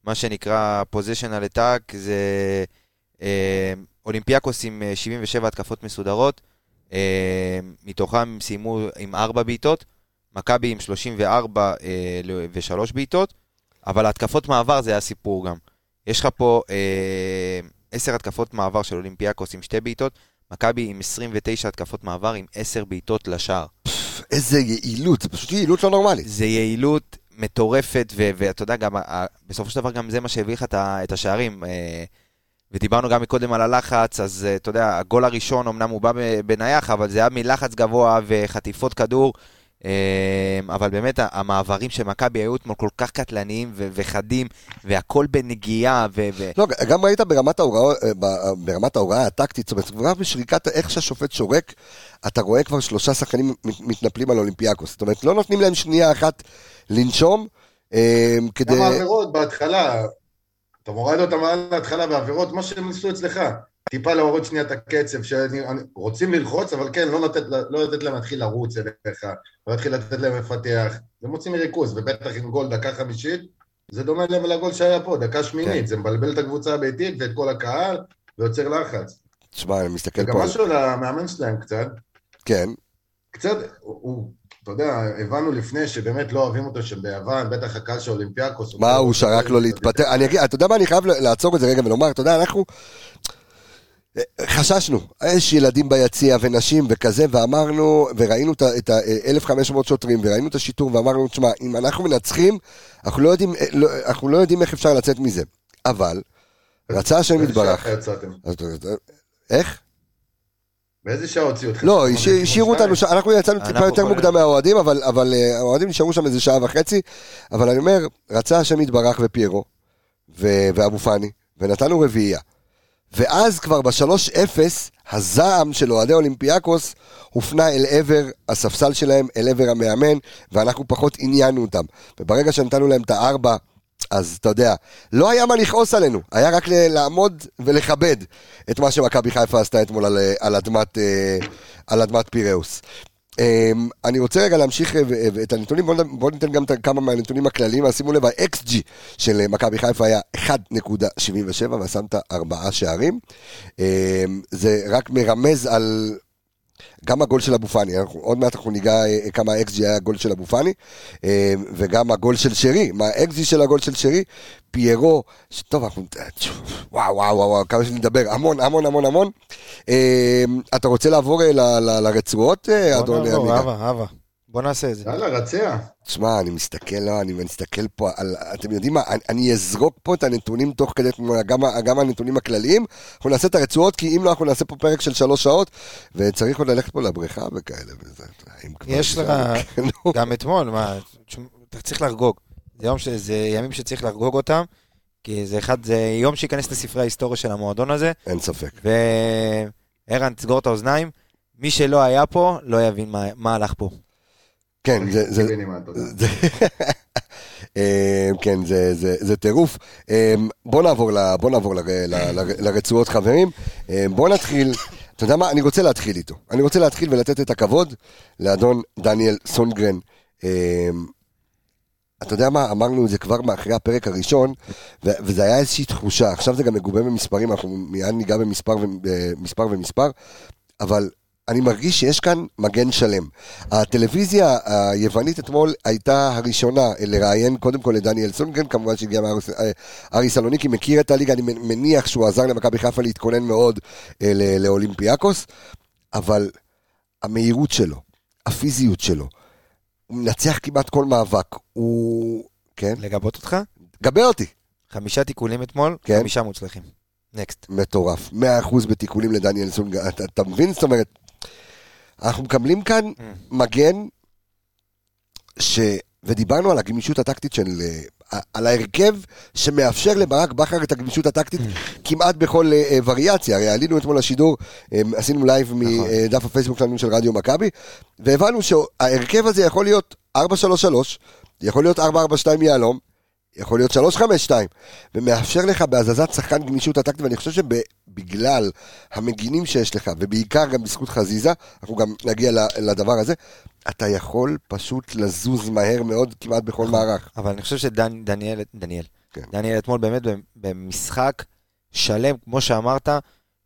מה שנקרא positional attack, זה אה, אולימפיאקוס עם אה, 77 התקפות מסודרות, אה, מתוכם סיימו עם 4 בעיטות, מכבי עם 34 אה, ל- ו-3 בעיטות, אבל התקפות מעבר זה הסיפור גם. יש לך פה אה, 10 התקפות מעבר של אולימפיאקוס עם 2 בעיטות, מכבי עם 29 התקפות מעבר עם 10 בעיטות לשער. איזה יעילות, זה פשוט יעילות לא נורמלית. זה יעילות מטורפת, ואתה יודע, גם, בסופו של דבר גם זה מה שהביא לך את השערים. אה, ודיברנו גם מקודם על הלחץ, אז אה, אתה יודע, הגול הראשון אמנם הוא בא בנייח, אבל זה היה מלחץ גבוה וחטיפות כדור. אה, אבל באמת המעברים של מכבי היו אתמול כל כך קטלניים ו- וחדים, והכל בנגיעה, ו... ו- לא, גם ראית ברמת ההוראה, אה, ב- ברמת ההוראה הטקטית, זאת אומרת, כבר בשריקת, איך שהשופט שורק, אתה רואה כבר שלושה שחקנים מת- מתנפלים על אולימפיאקוס. זאת אומרת, לא נותנים להם שנייה אחת לנשום, אה, כדי... גם העבירות בהתחלה, אתה מורד אותם על ההתחלה בעבירות, מה שהם ניסו אצלך. טיפה להוריד שנייה את הקצב, שרוצים ללחוץ, אבל כן, לא לתת, לא לתת להם להתחיל לרוץ אליך, לא להתחיל לתת להם לפתח. זה מוציא מריכוז, ובטח עם גול דקה חמישית, זה דומה להם לגול שהיה פה, דקה שמינית, כן. זה מבלבל את הקבוצה הביתית ואת כל הקהל, ויוצר לחץ. תשמע, אני מסתכל פה על... משהו למאמן שלהם קצת, כן, קצת, הוא, הוא, אתה יודע, הבנו לפני שבאמת לא אוהבים אותו שביוון, בטח הקהל של אולימפיאקוס. מה, הוא שרק לו להתפטר? אני אגיד, אתה יודע מה, אני חייב לעצור את זה רגע ולומר, אתה יודע, אנחנו... חששנו, יש ילדים ביציע ונשים וכזה, ואמרנו, וראינו את ה- את ה-1500 שוטרים, וראינו את השיטור, ואמרנו, תשמע, אם אנחנו מנצחים, אנחנו לא יודעים, לא- אנחנו לא יודעים איך אפשר לצאת מזה. אבל, רצה השם יתברך. איך? באיזה שעה הוציאו אתכם? לא, הש- השאירו אותנו, ש- אנחנו יצאנו טיפה יותר מוקדם מהאוהדים, אבל אבל, אה, האוהדים נשארו שם איזה שעה וחצי, אבל אני אומר, רצה השם יתברך ופיירו, ו- ואבו פאני, ונתנו רביעייה. ואז כבר ב-3-0, הזעם של אוהדי אולימפיאקוס הופנה אל עבר הספסל שלהם, אל עבר המאמן, ואנחנו פחות עניינו אותם. וברגע שנתנו להם את הארבע, אז אתה יודע, לא היה מה לכעוס עלינו, היה רק לעמוד ולכבד את מה שמכבי חיפה עשתה אתמול על, אה, על, אדמת, אה, על אדמת פיראוס. אמ, אני רוצה רגע להמשיך אה, ו- את הנתונים, בואו ניתן גם כמה מהנתונים הכלליים, אז שימו לב, ה-XG של אה, מכבי חיפה היה 1.77 ושמת ארבעה שערים. אמ, זה רק מרמז על... גם הגול של אבו פאני, עוד מעט אנחנו ניגע אה, כמה ה-XG היה הגול של אבו פאני, אה, וגם הגול של שרי, מה ה-XG של הגול של שרי, פיירו, טוב, אנחנו, וואו, וואו, וואו, כמה שנדבר, המון, המון, המון, המון. אה, אתה רוצה לעבור לרצועות, אה, בוא נעבור? אהבה, אהבה. בוא נעשה את זה. יאללה, רצע. תשמע, אני מסתכל, לא, אני מסתכל פה על, אתם יודעים מה, אני, אני אזרוק פה את הנתונים תוך כדי גם, גם הנתונים הכלליים, אנחנו נעשה את הרצועות, כי אם לא, אנחנו נעשה פה פרק של שלוש שעות, וצריך עוד ללכת פה לבריכה וכאלה, וזה, יש לך, נו. גם אתמול, מה, תשמע, אתה צריך לחגוג. זה יום ש- זה ימים שצריך לחגוג אותם, כי זה אחד, זה יום שייכנס לספרי ההיסטוריה של המועדון הזה, אין ספק. וערן, תסגור את האוזניים. מי שלא היה פה, לא יבין מה, מה הלך פה. כן, זה, זה. זה, אה, כן, זה, זה, זה טירוף. אה, בוא נעבור, ל, בוא נעבור ל, ל, ל, לרצועות חברים. אה, בוא נתחיל, אתה יודע מה? אני רוצה להתחיל איתו. אני רוצה להתחיל ולתת את הכבוד לאדון דניאל סונגרן. אה, אתה יודע מה? אמרנו את זה כבר מאחרי הפרק הראשון, ו- וזה היה איזושהי תחושה. עכשיו זה גם מגובה במספרים, אנחנו מיד ניגע במספר, ו- במספר ומספר, אבל אני מרגיש שיש כאן מגן שלם. הטלוויזיה היוונית אתמול הייתה הראשונה לראיין קודם כל לדניאל סונגרן, כמובן שהגיע מאריס אה, סלוניקי, מכיר את הליגה, אני מניח שהוא עזר למכבי חיפה להתכונן מאוד אה, לאולימפיאקוס, אבל המהירות שלו, הפיזיות שלו, הוא מנצח כמעט כל מאבק, הוא... כן? לגבות אותך? גבה אותי. חמישה תיקולים אתמול, כן. חמישה מוצלחים. נקסט. מטורף. 100% בתיקולים לדניאל סונגרן. אתה, אתה מבין? זאת אומרת, אנחנו מקבלים כאן מגן ש... ודיברנו על הגמישות הטקטית של... אה, על ההרכב שמאפשר לברק בכר את הגמישות הטקטית כמעט בכל אה, וריאציה. הרי עלינו אתמול לשידור, אה, עשינו live מדף הפייסבוק שלנו של רדיו מכבי, והבנו שההרכב הזה יכול להיות 4-3-3, יכול להיות 4-4-2 יהלום, יכול להיות 3-5-2, ומאפשר לך בהזזת שחקן גמישות הטקטית, ואני חושב שבגלל המגינים שיש לך, ובעיקר גם בזכות חזיזה, אנחנו גם נגיע לדבר הזה, אתה יכול פשוט לזוז מהר מאוד כמעט בכל מערך. אבל אני חושב שדניאל, דניאל, כן. דניאל אתמול באמת במשחק שלם, כמו שאמרת,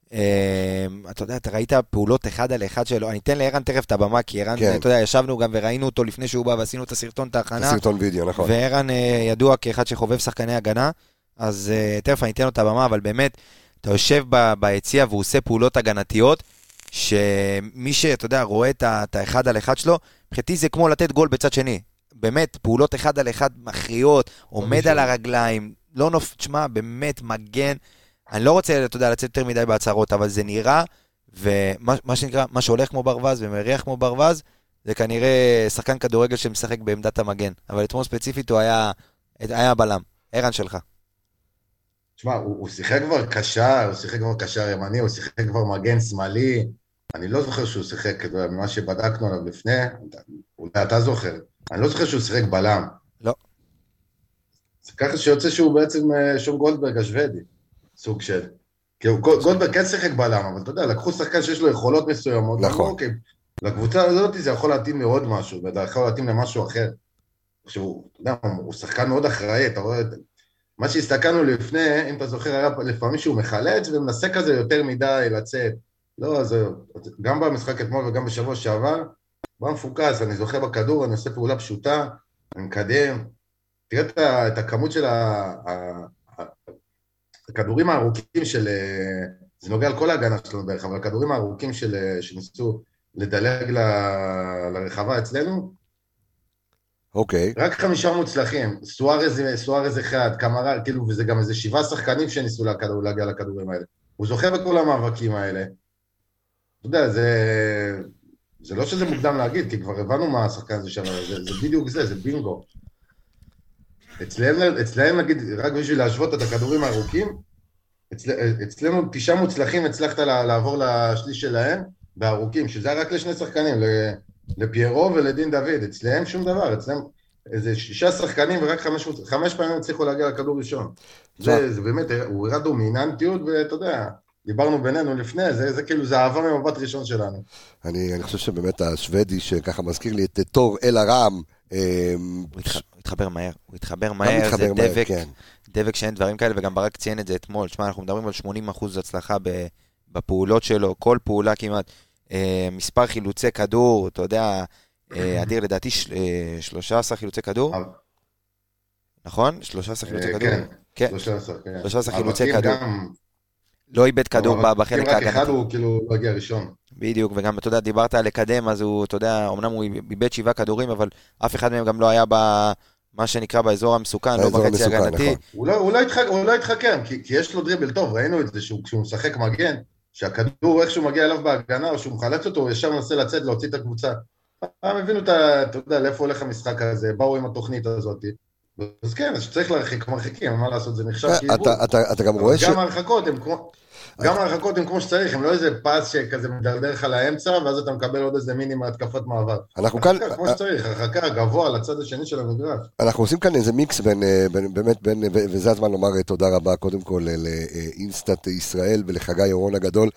אתה יודע, אתה ראית פעולות אחד על אחד שלו, אני אתן לערן תכף את הבמה, כי ערן, כן. אתה יודע, ישבנו גם וראינו אותו לפני שהוא בא ועשינו את הסרטון, את ההכנה, סרטון וידאו, נכון. וערן אה, ידוע כאחד שחובב שחקני הגנה, אז אה, תכף אני אתן לו את הבמה, אבל באמת, אתה יושב ב- ביציע והוא עושה פעולות הגנתיות, שמי שאתה יודע, רואה את את האחד על אחד שלו, מבחינתי זה כמו לתת גול בצד שני. באמת, פעולות אחד על אחד מכריעות, עומד. על הרגליים, לא נופ... תשמע, באמת, מגן. אני לא רוצה, אתה יודע, לצאת יותר מדי בהצהרות, אבל זה נראה, ומה מה שנקרא, מה שהולך כמו ברווז ומריח כמו ברווז, זה כנראה שחקן כדורגל שמשחק בעמדת המגן. אבל אתמול ספציפית הוא היה, היה בלם. ערן שלך. תשמע, הוא, הוא שיחק כבר קשר, הוא שיחק כבר קשר ימני, הוא שיחק כבר מגן שמאלי. אני לא זוכר שהוא שיחק, אתה יודע, ממה שבדקנו עליו לפני, אולי אתה זוכר. אני לא זוכר שהוא שיחק בלם. לא. זה ככה שיוצא שהוא בעצם אה, שון גולדברג השוודי, סוג של. כאילו, גול- גולדברג כן שיחק בלם, אבל אתה יודע, לקחו שחקן שיש לו יכולות מסוימות. נכון. אוקיי, לקבוצה הזאת זה יכול להתאים לעוד משהו, וזה יכול להתאים למשהו אחר. עכשיו, אתה יודע, הוא שחקן מאוד אחראי, אתה רואה, מה שהסתכלנו לפני, אם אתה זוכר, היה לפעמים שהוא מחלץ ומנסה כזה יותר מדי לצאת. לא, זה, גם במשחק אתמול וגם בשבוע שעבר, בא מפוקס, אני זוכר בכדור, אני עושה פעולה פשוטה, אני מקדם. תראה את, הכמות של הכדורים הארוכים של... אה, זה נוגע לכל ההגנה שלנו בערך, אבל הכדורים הארוכים של, אה, שניסו לדלג ל, לרחבה אצלנו, אוקיי. רק חמישה מוצלחים, סוארז, סוארז אחד, קמרה, כאילו, וזה גם איזה שבעה שחקנים שניסו לכדור, להגיע לכדורים האלה. הוא זוכה בכל המאבקים האלה. אתה יודע, זה, זה לא שזה מוקדם להגיד, כי כבר הבנו מה השחקן הזה שווה, זה, זה בדיוק זה, זה בינגו. אצלם, אצלם נגיד, רק בשביל להשוות את הכדורים הארוכים, אצל, אצלנו תשעה מוצלחים הצלחת לעבור לשליש שלהם, בארוכים, שזה היה רק לשני שחקנים, לפיירו ולדין דוד, אצלם שום דבר, אצלם איזה שישה שחקנים ורק חמש, חמש פעמים הצליחו להגיע לכדור ראשון. זה, זה באמת, הוא הראה דומיננטיות, ואתה יודע, דיברנו בינינו לפני, זה, זה כאילו, זה אהבה ממבט ראשון שלנו. אני, אני חושב שבאמת השוודי, שככה מזכיר לי את תור אל אה, הוא התח- הוא התחבר מהר, הוא התחבר מהר, זה דבק, כן. דבק שאין דברים כאלה, וגם ברק ציין את זה אתמול. תשמע, אנחנו מדברים על 80% הצלחה ב- בפעולות שלו, כל פעולה כמעט. אה, מספר חילוצי כדור, אתה יודע, אה, אדיר, לדעתי ש- אה, 13 חילוצי כדור, נכון? 13 חילוצי כדור. כן, כן, 13, כן. 13 חילוצי כדור. לא איבד כדור בחלק רק אחד ההגנתי. הוא כאילו לא הגיע ראשון. בדיוק, וגם, אתה יודע, דיברת על לקדם, אז הוא, אתה יודע, אמנם הוא איבד שבעה כדורים, אבל אף אחד מהם גם לא היה ב... מה שנקרא באזור המסוכן, לא בחצי הגנתי. נכון. הוא לא, הוא לא התחכם, לא כי, כי יש לו דריבל טוב, ראינו את זה שהוא, כשהוא משחק מגן, שהכדור איכשהו מגיע אליו בהגנה, או שהוא מחלץ אותו, הוא ישר מנסה לצאת, להוציא את הקבוצה. פעם הבינו את ה... אתה יודע, לאיפה הולך המשחק הזה, באו עם התוכנית הזאת. אז כן, אז שצריך להרחיק, מרחיקים, מה לעשות, זה נחשב אה, כאילו... אתה- אתה אתה גם רואה ש... גם ההרחקות הם כמו... גם ההרחקות הם כמו שצריך, הם לא איזה פס שכזה מדרדר לך לאמצע, ואז אתה מקבל עוד איזה מיני מהתקפת מעבר. אנחנו כאן, הרחקה, כמו שצריך, הרחקה גבוה לצד השני של המגרש. אנחנו עושים כאן איזה מיקס בין, אה, בין באמת, בין, וזה הזמן לומר אה, תודה רבה קודם כל אה, ל InStat ישראל ולחגי אורון הגדול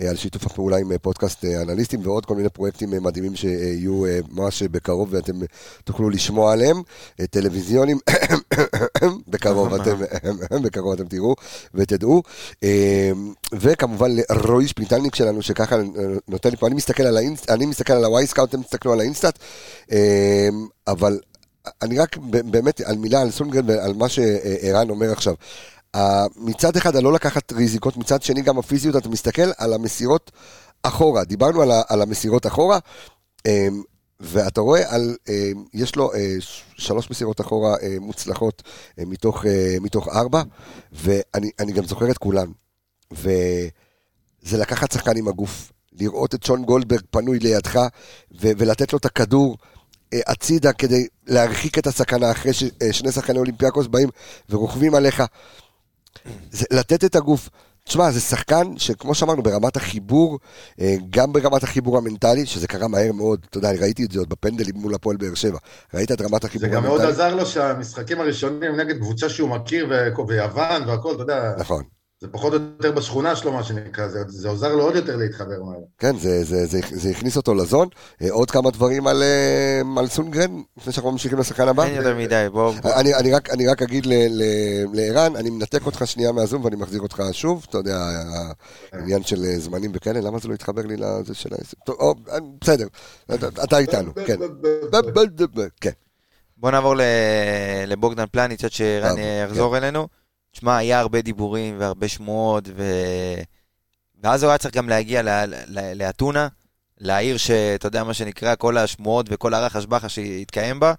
אה, על שיתוף הפעולה עם אה, פודקאסט אה, אנליסטים ועוד כל מיני פרויקטים אה, מדהימים שיהיו אה, ממש בקרוב ואתם אה, תוכלו לשמוע עליהם, אה, טלוויזיונים, בקרוב אתם, בקרוב אתם תראו ותדעו, אה, וכמובן לרועי שפיטלניק שלנו שככה אה, נותן לי פה, אני מסתכל על ה InSt, אני מסתכל על ה Wyscout, אתם תסתכלו על ה InStat, אה, אבל אני רק באמת על מילה על סונגרן ועל מה שערן אומר עכשיו. מצד אחד הלא לקחת ריזיקות, מצד שני גם הפיזיות, אתה מסתכל על המסירות אחורה, דיברנו על, על המסירות אחורה, אמ, ואתה רואה על, אמ, יש לו אה, שלוש מסירות אחורה אה, מוצלחות מתוך, מתוך ארבע, ואני אני גם זוכר את כולן. וזה לקחת שחקן עם הגוף, לראות את שון גולדברג פנוי לידך, ו- ולתת לו את הכדור אה, הצידה כדי להרחיק את הסכנה אחרי ששני שחקני אולימפיאקוס באים ורוכבים עליך. זה, לתת את הגוף. תשמע, זה שחקן שכמו שאמרנו, ברמת החיבור, אה, גם ברמת החיבור המנטלי, שזה קרה מהר מאוד, אתה יודע, ראיתי את זה עוד בפנדלים מול הפועל באר שבע. ראית את רמת זה החיבור גם מאוד המנטלי? עזר לו שהמשחקים הראשונים נגד קבוצה שהוא מכיר ו- ויוון והכל, אתה יודע, נכון. זה פחות או יותר בשכונה שלו מה שנקרא, זה, זה עוזר לו עוד יותר להתחבר מהר. כן, זה, זה, זה, זה הכניס אותו לזון. אה, עוד כמה דברים על, אה, על סונגרן, לפני שאנחנו ממשיכים לשחקן הבא. אין יותר מדי, בוא... בוא- אני, אני, רק, אני רק אגיד לערן, אני מנתק אותך שנייה מהזום ואני מחזיר אותך שוב, אתה יודע, העניין של אה, זמנים וכאלה, למה זה לא התחבר לי לזה של אה, בסדר, אתה, איתנו, כן. כן, בוא נעבור לבוגדן פלניץ' עד שרן יחזור אלינו. תשמע, היה הרבה דיבורים והרבה שמועות, ו... ואז הוא היה צריך גם להגיע לאתונה, לעיר שאתה יודע מה שנקרא, כל השמועות וכל הרחש בחש שהתקיים בה.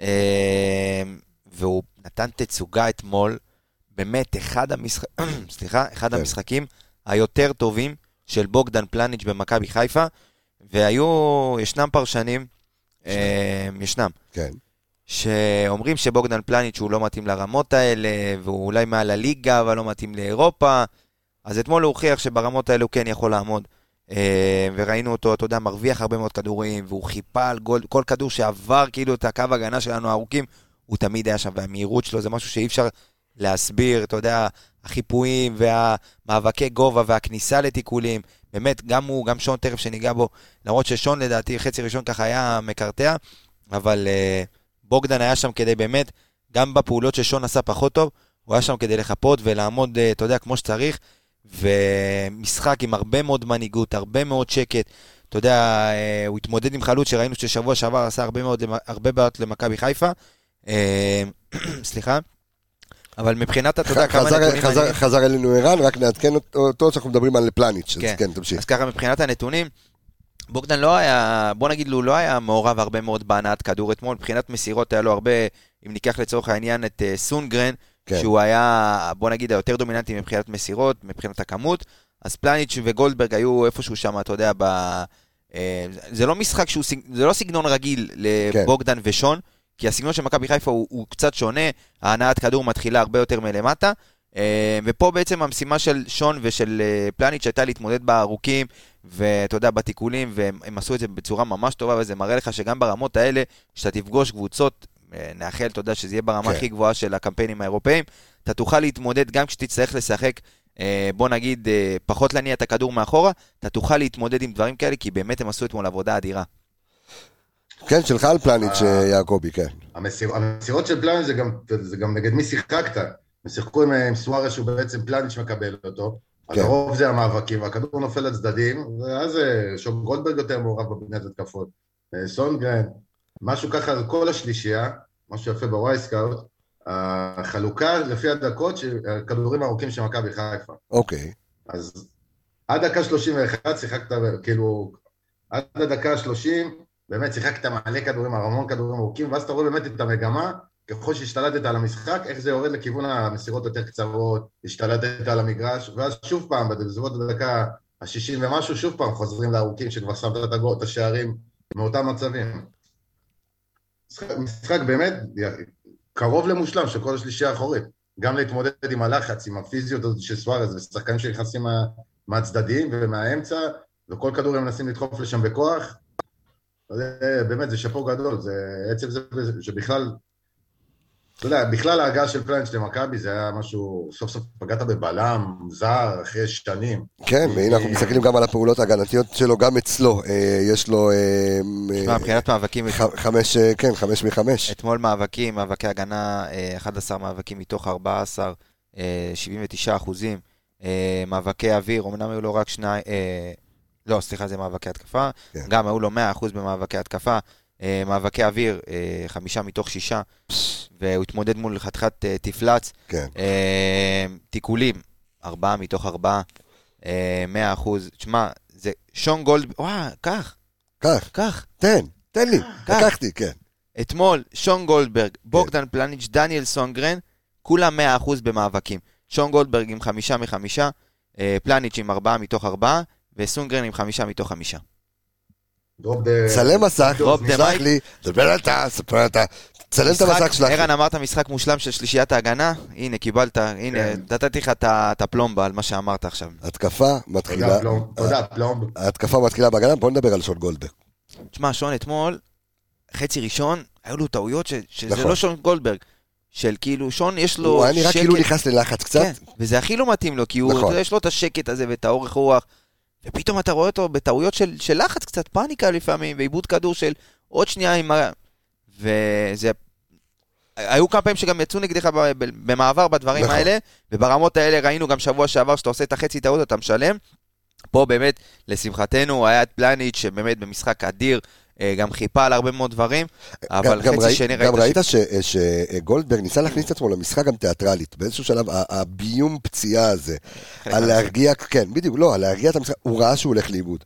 אה, והוא נתן תצוגה אתמול, באמת אחד, המשח... סליחה, אחד כן. המשחקים היותר טובים של בוגדן פלניץ' במכבי חיפה, והיו, ישנם פרשנים, אה, ישנם, כן. שאומרים שבוגדן פלניץ' הוא לא מתאים לרמות האלה, והוא אולי מעל הליגה, אבל לא מתאים לאירופה. אז אתמול הוא הוכיח שברמות האלה הוא כן יכול לעמוד. אה, וראינו אותו, אתה יודע, מרוויח הרבה מאוד כדורים, והוא חיפה על גול, כל כדור שעבר כאילו את הקו הגנה שלנו הארוכים, הוא תמיד היה שם, והמהירות שלו זה משהו שאי אפשר להסביר, אתה יודע, החיפויים והמאבקי גובה והכניסה לתיקולים, באמת, גם הוא, גם שון תכף שניגע בו, למרות ששון לדעתי חצי ראשון ככה היה מקרטע, אבל אה, בוגדן היה שם כדי באמת, גם בפעולות ששון עשה פחות טוב, הוא היה שם כדי לחפות ולעמוד, אה, אתה יודע, כמו שצריך, ומשחק עם הרבה מאוד מנהיגות, הרבה מאוד שקט. אתה יודע, אה, הוא התמודד עם חלוץ שראינו ששבוע שעבר עשה הרבה מאוד, הרבה בעיות למכבי חיפה. אה, סליחה. אבל מבחינת, אתה יודע, כמה חזר- נתונים חזר- מעניינים. חזר אלינו ערן, רק נעדכן אותו שאנחנו מדברים על פלניץ', אז כן. כן, תמשיך. אז ככה, מבחינת הנתונים, בוגדן לא היה, בוא נגיד, הוא לא היה מעורב הרבה מאוד בהנעת כדור אתמול, מבחינת מסירות היה לו הרבה, אם ניקח לצורך העניין את אה, סונגרן, כן. שהוא היה, בוא נגיד, היותר דומיננטי מבחינת מסירות, מבחינת הכמות, אז פלניץ' וגולדברג היו איפשהו שם, אתה יודע, ב... אה, זה לא משחק שהוא, זה לא סגנון רגיל כן. לבוגדן ושון, כי הסגנון של מכבי חיפה הוא, הוא קצת שונה, ההנעת כדור מתחילה הרבה יותר מלמטה, אה, ופה בעצם המשימה של שון ושל אה, פלניץ' הייתה להתמודד בארוכים, ואתה יודע, בתיקולים, והם הם עשו את זה בצורה ממש טובה, וזה מראה לך שגם ברמות האלה, שאתה תפגוש קבוצות, אה, נאחל, אתה יודע, שזה יהיה ברמה כן. הכי גבוהה של הקמפיינים האירופאים, אתה תוכל להתמודד גם כשתצטרך לשחק, אה, בוא נגיד, אה, פחות להניע את הכדור מאחורה, אתה תוכל להתמודד עם דברים כאלה, כי באמת הם עשו אתמול עבודה אדירה. כן, שלך על פלניץ', יעקבי, כן. המסיר, המסירות של פלניץ' זה גם, זה גם נגד מי שיחקת. הם שיחקו עם, עם סוארס שהוא בעצם פלניץ' מקבל אותו. אז כן. הרוב זה המאבקים, והכדור נופל לצדדים, ואז אה, שון גולדברג יותר מעורב בבניית התקפות. אה, סונגרן, משהו ככה, כל השלישייה, משהו יפה בווייסקאוט, החלוקה לפי הדקות, הכדורים הארוכים של מכבי חיפה. אוקיי. אז עד דקה 31 שיחקת, כאילו, עד הדקה 30, באמת שיחקת מלא כדורים, המון כדורים ארוכים, ואז אתה רואה באמת את המגמה, ככל שהשתלטת על המשחק, איך זה יורד לכיוון המסירות יותר קצרות, השתלטת על המגרש, ואז שוב פעם, בסביבות הדקה ה-60 ומשהו, שוב פעם חוזרים לארוכים שכבר שמת את הגול, את השערים מאותם מצבים. משחק, משחק באמת קרוב למושלם של כל השלישייה האחורית. גם להתמודד עם הלחץ, עם הפיזיות הזאת של סוארז, ושחקנים שנכנסים מה, מהצדדים ומהאמצע, וכל כדור הם מנסים לדחוף לשם בכוח. זה, באמת, זה שאפו גדול, זה עצם זה שבכלל, אתה יודע, בכלל ההגעה של פלנץ' למכבי זה היה משהו, סוף סוף פגעת בבלם, זר, אחרי שנים. כן, והנה אנחנו מסתכלים גם על הפעולות ההגנתיות שלו, גם אצלו. אה, יש לו אה, תשמע, אה, מבחינת מאבקים, חמש, אה, כן, חמש מחמש. אתמול מאבקים, מאבקי הגנה, אה, 11 מאבקים מתוך 14, אה, 79 אחוזים. אה, מאבקי אוויר, אמנם היו לו רק שניים, אה, לא, סליחה, זה מאבקי התקפה. כן. גם היו לו 100 אחוז במאבקי התקפה. אה, מאבקי אוויר, אה, חמישה מתוך שישה, והוא התמודד מול חתיכת אה, תפלץ. כן. תיקולים, ארבעה מתוך ארבעה, אה, 100 אחוז. תשמע, זה שון גולד... וואי, קח, קח, קח. תן, תן לי. קח. לקחתי, כן. אתמול, שון גולדברג, בוגדן פלניץ', דניאל סונגרן, כולם 100% במאבקים. שון גולדברג עם חמישה מחמישה, פלניץ' עם ארבעה מתוך ארבעה, וסונגרן עם חמישה מתוך חמישה. drop the- צלם מסך, drop the סלח mic. לי, דבר אתה, ספר אתה. צלם את המסך שלך. ערן, אמרת משחק מושלם של שלישיית ההגנה? הנה, קיבלת, הנה, כן. נתתי לך את הפלומבה על מה שאמרת עכשיו. התקפה מתחילה, תודה, פלומב. תודה, פלומב. ההתקפה מתחילה בהגנה, בוא נדבר על שון גולדברג. תשמע, שון אתמול, חצי ראשון, היו לו טעויות ש- שזה נכון. לא שון גולדברג. של כאילו, שון יש לו הוא היה נראה שקט. כאילו נכנס ללחץ קצת. כן, וזה הכי לא מתאים לו, כי הוא, נכון. יש לו את השקט הזה ואת האורך רוח, ופתאום אתה רואה אותו בטעויות של, של לחץ קצת, פאניקה לפעמים, ועיבוד כדור של עוד שנייה עם ה... וזה... היו כמה פעמים שגם יצאו נגדך במעבר בדברים נכון. האלה, וברמות האלה ראינו גם שבוע שעבר שאתה עושה את החצי טעות אתה משלם. פה באמת, לשמחתנו, היה את פלניץ' שבאמת במשחק אדיר, גם חיפה על הרבה מאוד דברים, אבל גם, גם, חצי ראי, שני גם ראית ראית ש- שגולדברג ניסה להכניס את עצמו למשחק גם תיאטרלית. באיזשהו שלב, הביום פציעה הזה, על. להרגיע, כן, בדיוק, לא, על להרגיע את המשחק, הוא ראה שהוא הולך לאיבוד.